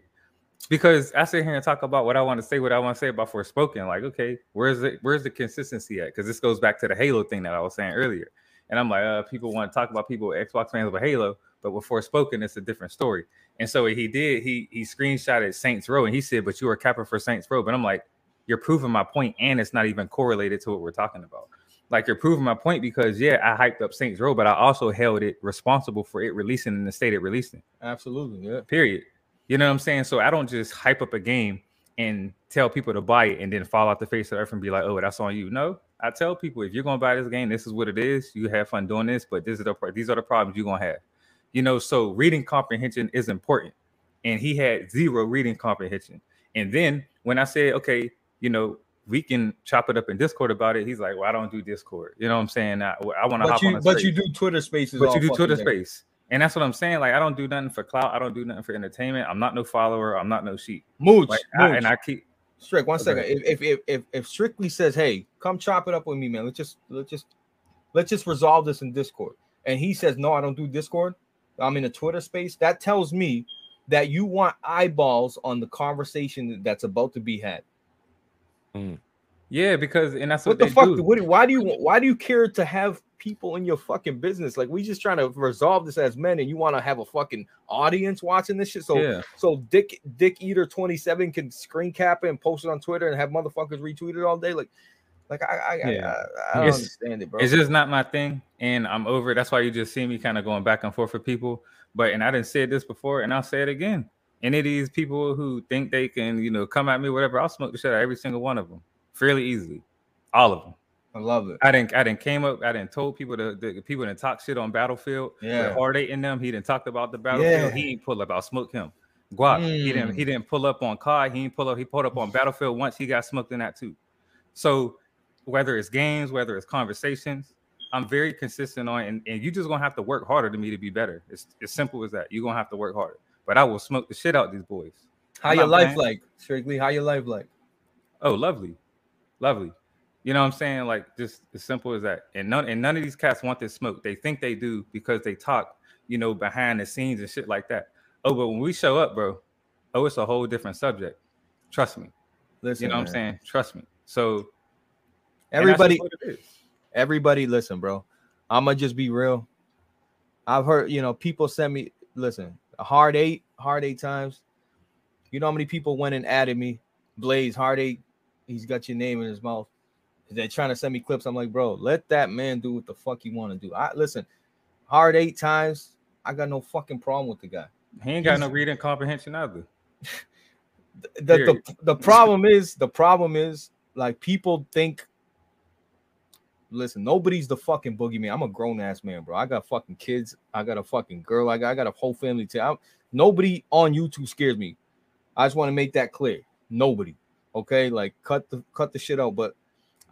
Because I sit here and talk about what I want to say, what I want to say about Forspoken. Like, okay, where's the where's the consistency at? Because this goes back to the Halo thing that I was saying earlier. And I'm like, uh, people want to talk about people Xbox fans of Halo, but with Forspoken, it's a different story. And so he did, he he screenshotted Saints Row and he said, But you were capping for Saints Row. But I'm like, You're proving my point, and it's not even correlated to what we're talking about. Like you're proving my point because yeah, I hyped up Saints Row, but I also held it responsible for it releasing in the state it released in. Absolutely, yeah. Period. You know what I'm saying? So I don't just hype up a game and tell people to buy it and then fall off the face of the earth and be like, oh, that's on you. No, I tell people if you're gonna buy this game, this is what it is. You have fun doing this, but this is the these are the problems you're gonna have. You know, so reading comprehension is important. And he had zero reading comprehension. And then when I said, okay, you know, we can chop it up in Discord about it. He's like, well, I don't do Discord. You know what I'm saying? I, I want to hop you, on. But space. you do Twitter Spaces. But you do Twitter Space, and that's what I'm saying. Like, I don't do nothing for clout. I don't do nothing for entertainment. I'm not no follower. I'm not no sheep. Mooch, like, Mooch. I, and I keep Strick, one okay. second. If, if if if Strictly says, "Hey, come chop it up with me, man. Let's just let's just let's just resolve this in Discord," and he says, "No, I don't do Discord. I'm in a Twitter space." That tells me that you want eyeballs on the conversation that's about to be had. Mm. Yeah, because and that's what, what the fuck. Do. What, why do you why do you care to have people in your fucking business? Like we just trying to resolve this as men, and you want to have a fucking audience watching this shit. So yeah. so Dick Dick Eater twenty seven can screen cap it and post it on Twitter and have motherfuckers retweet it all day. Like like I I, yeah. I, I don't understand it, bro. It's just not my thing, and I'm over it. That's why you just see me kind of going back and forth with people. But and I didn't say this before, and I'll say it again. Any of these people who think they can, you know, come at me, whatever, I'll smoke the shit out every single one of them fairly easily. All of them. I love it. I didn't. I didn't came up. I didn't told people the, the people didn't talk shit on Battlefield. Yeah, hard eight in them. He didn't talk about the Battlefield. Yeah. He didn't pull up. I'll smoke him. Guap. Mm. He didn't. He didn't pull up on COD. He didn't pull up. He pulled up on Battlefield once. He got smoked in that too. So whether it's games, whether it's conversations, I'm very consistent on. And, and you just gonna have to work harder to me to be better. It's as simple as that. You're gonna have to work harder. But I will smoke the shit out these boys. How I'm your life playing. like? Strictly, how your life like? Oh, lovely lovely. You know what I'm saying? Like just as simple as that. And none and none of these cats want this smoke. They think they do because they talk, you know, behind the scenes and shit like that. Oh, but when we show up, bro, oh, it's a whole different subject. Trust me. Listen, you know man. what I'm saying? Trust me. So everybody, everybody, listen, bro. I'ma just be real. I've heard, you know, people send me, listen, a hard eight, hard eight times. You know how many people went and added me? Blaze, hard eight, he's got your name in his mouth. They're trying to send me clips. I'm like, bro, let that man do what the fuck he want to do. I listen, hard eight times. I got no fucking problem with the guy. He ain't got he's, no reading comprehension either. the, the, the problem is the problem is like people think listen, nobody's the fucking boogeyman. I'm a grown ass man, bro. I got fucking kids. I got a fucking girl. I got, I got a whole family. To, nobody on YouTube scares me. I just want to make that clear. Nobody. Okay, like cut the cut the shit out. But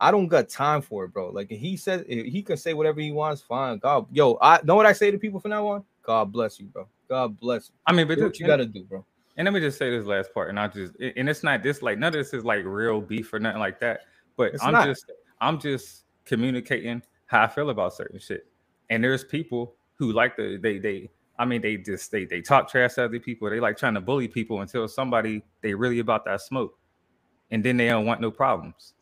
I don't got time for it, bro. Like he said, he can say whatever he wants. Fine, God, yo, I know what I say to people from now on. God bless you, bro. God bless you. I mean, but do what you got to do, bro. And let me just say this last part, and I just and it's not this like none of this is like real beef or nothing like that. But it's I'm not. just I'm just communicating how I feel about certain shit. And there's people who like the they they I mean they just they they talk trash to other people. They like trying to bully people until somebody they really about that smoke and then they don't want no problems.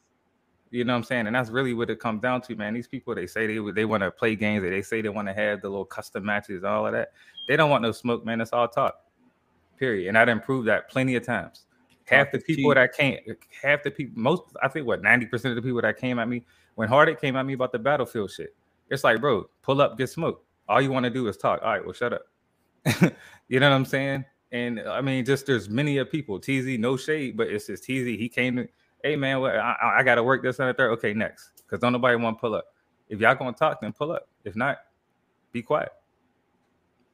You know what I'm saying? And that's really what it comes down to, man. These people they say they they want to play games, they say they want to have the little custom matches, all of that. They don't want no smoke, man. It's all talk. Period. And I done proved that plenty of times. Half the people that came, half the people, most I think what 90% of the people that came at me when Hardick came at me about the battlefield shit. It's like, bro, pull up, get smoke. All you want to do is talk. All right, well, shut up. you know what I'm saying? And uh, I mean, just there's many of people. TZ, no shade, but it's just TZ. He came to hey man, what, I, I got to work this and the third. Okay, next, because don't nobody want to pull up. If y'all gonna talk, then pull up. If not, be quiet.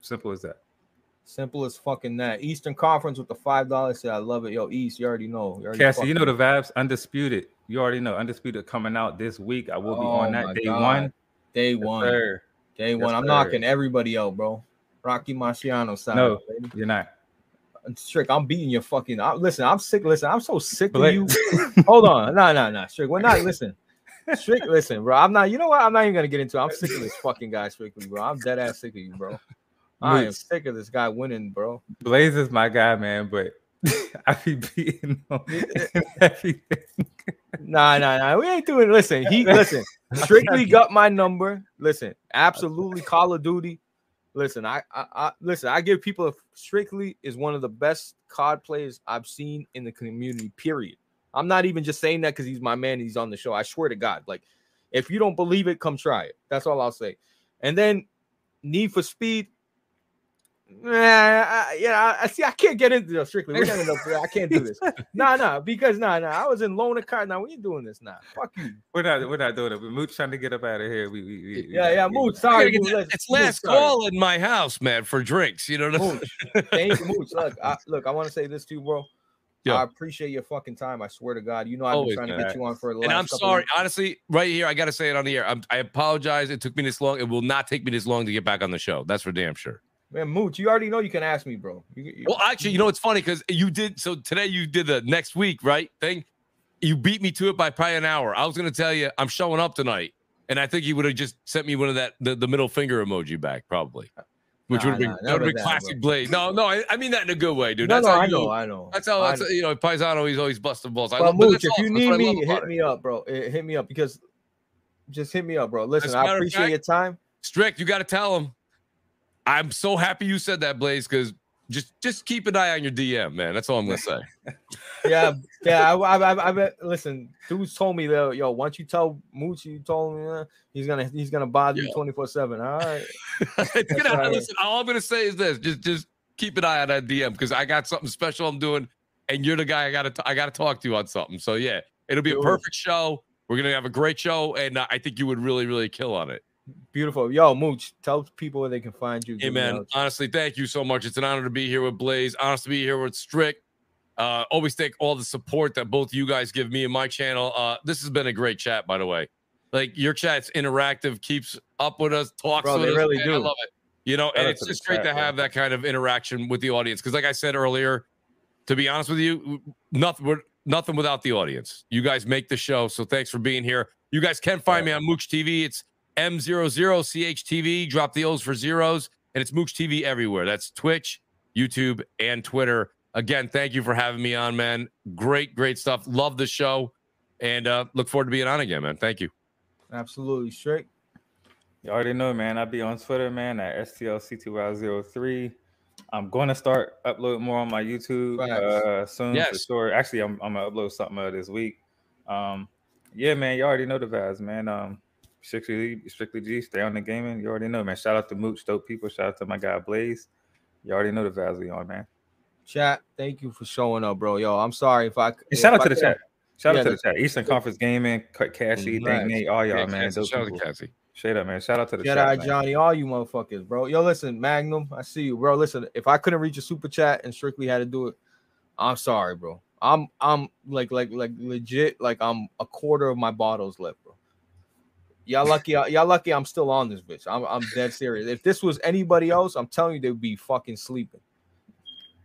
Simple as that. Simple as fucking that. Eastern Conference with the five dollars. I love it. Yo, East, you already know. You already Cassie, you know the vibes. Undisputed. You already know. Undisputed coming out this week. I will be oh on that day God. one. Day yes, one. Sir. Day yes, one. I'm sir. knocking everybody out, bro. Rocky Marciano side. No, baby. you're not. Strick, I'm beating your fucking. I, listen, I'm sick. Listen, I'm so sick of you. Hold on, no, no, no, Strick. We're not. Listen, Strick. Listen, bro. I'm not. You know what? I'm not even gonna get into. it. I'm sick of this fucking guy, strictly, bro. I'm dead ass sick of you, bro. I am sick of this guy winning, bro. Blaze is my guy, man, but I be beating everything. nah, nah, nah. We ain't doing. Listen, he listen. Strictly got my number. Listen, absolutely. Call of Duty. Listen, I, I, I listen. I give people a, strictly is one of the best COD players I've seen in the community. Period. I'm not even just saying that because he's my man. He's on the show. I swear to God. Like, if you don't believe it, come try it. That's all I'll say. And then Need for Speed. Nah, I, yeah, I see. I can't get into this strictly. We're getting up. I can't do this. nah, nah, because nah, nah. I was in loan a car. Now we ain't doing this. Nah, fuck you. We're not. We're not doing it. We're Mooch trying to get up out of here. We, we, we yeah, yeah. Mooch, sorry. Mooch, it's last Mooch, call in my house, man, for drinks. You know what I mean? Thank you, Mooch. Look, I, look. I want to say this to you, bro. Yeah. I appreciate your fucking time. I swear to God. You know I've Always, been trying to get you on for a long. And I'm sorry, honestly, right here, I gotta say it on the air. I'm, I apologize. It took me this long. It will not take me this long to get back on the show. That's for damn sure. Man, Mooch, you already know you can ask me, bro. You, you, well, actually, you know it's funny because you did so today. You did the next week, right? Thing. You beat me to it by probably an hour. I was gonna tell you I'm showing up tonight, and I think you would have just sent me one of that the, the middle finger emoji back, probably. Which nah, would have been, nah, been classic Blaze. No, no, I, I, mean that in a good way, dude. No, that's no, how I know, I know. That's how, that's, you know, Paisano, he's always busting balls. I but Mooch, if you need me, hit me up, bro. Hit me up because just hit me up, bro. Listen, I appreciate fact, your time. Strict, you got to tell him I'm so happy you said that, Blaze, because just just keep an eye on your DM, man. That's all I'm gonna say. yeah, yeah. I, I, I, I, listen. Dudes told me that yo, once you tell Moochie, you told me uh, he's gonna he's gonna bother you 24 seven. All right. gonna, listen, all I'm gonna say is this: just just keep an eye on that DM because I got something special I'm doing, and you're the guy I gotta t- I gotta talk to on something. So yeah, it'll be a perfect show. We're gonna have a great show, and uh, I think you would really really kill on it. Beautiful. Yo, Mooch, tell people where they can find you. Hey, man. Honestly, thank you so much. It's an honor to be here with Blaze. Honest to be here with Strick. Uh, always take all the support that both you guys give me and my channel. Uh, this has been a great chat, by the way. Like your chat's interactive, keeps up with us, talks Bro, with us. Really do. I love it. You know, and it's just great chat, to have that kind of interaction with the audience. Because, like I said earlier, to be honest with you, nothing nothing without the audience. You guys make the show, so thanks for being here. You guys can find me on Mooch TV. It's M00CHTV. Drop the O's for zeros. And it's Mooch TV everywhere. That's Twitch, YouTube, and Twitter. Again, thank you for having me on, man. Great, great stuff. Love the show. And uh, look forward to being on again, man. Thank you. Absolutely. Straight. You already know, man. I'll be on Twitter, man, at STLC2Y03. I'm going to start uploading more on my YouTube uh, soon yes. for sure. Actually, I'm, I'm going to upload something uh, this week. Um, yeah, man, you already know the vibes, man. Um, strictly strictly G, stay on the gaming. You already know, man. Shout out to Mooch, dope people. Shout out to my guy Blaze. You already know the Vaseline on, man. Chat, thank you for showing up, bro. Yo, I'm sorry if I. If shout out to the chat. Shout yeah, out to the, chat. Eastern Conference Gaming, Cassie, Dang Nate, all y'all, yeah, man. Cassie, shout out to Cassie. Straight up, man. Shout out to the Shout chat. out Johnny, all you motherfuckers, bro. Yo, listen, Magnum, I see you, bro. Listen, if I couldn't reach a super chat and strictly had to do it, I'm sorry, bro. I'm I'm like like like legit, like I'm a quarter of my bottles left, bro. Y'all lucky, y'all lucky. I'm still on this bitch. I'm, I'm dead serious. If this was anybody else, I'm telling you, they'd be fucking sleeping.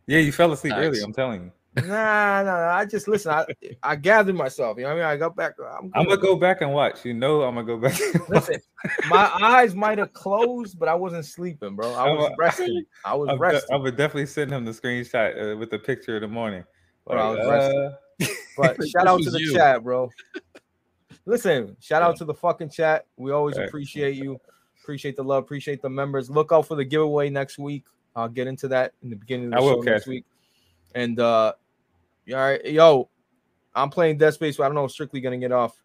Yeah, you fell asleep nice. early. I'm telling you. Nah, nah, nah. I just listen. I, I gathered myself. You know what I mean? I got back. I'm, I'm gonna go back and watch. You know, I'm gonna go back. listen, my eyes might have closed, but I wasn't sleeping, bro. I was resting. I was I'm resting. De- I would definitely send him the screenshot uh, with the picture in the morning. But I was resting. Uh, But shout out to the you. chat, bro. Listen, shout Yeah. out to the fucking chat. We always Right. appreciate you. Appreciate the love. Appreciate the members. Look out for the giveaway next week. I'll get into that in the beginning of the I will, show next week. And uh, all right, yo, I'm playing Dead Space. So I don't know if strictly gonna get off,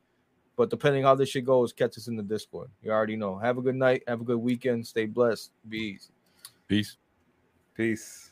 but depending how this shit goes, catch us in the Discord. You already know. Have a good night. Have a good weekend. Stay blessed. Be easy. Peace. Peace.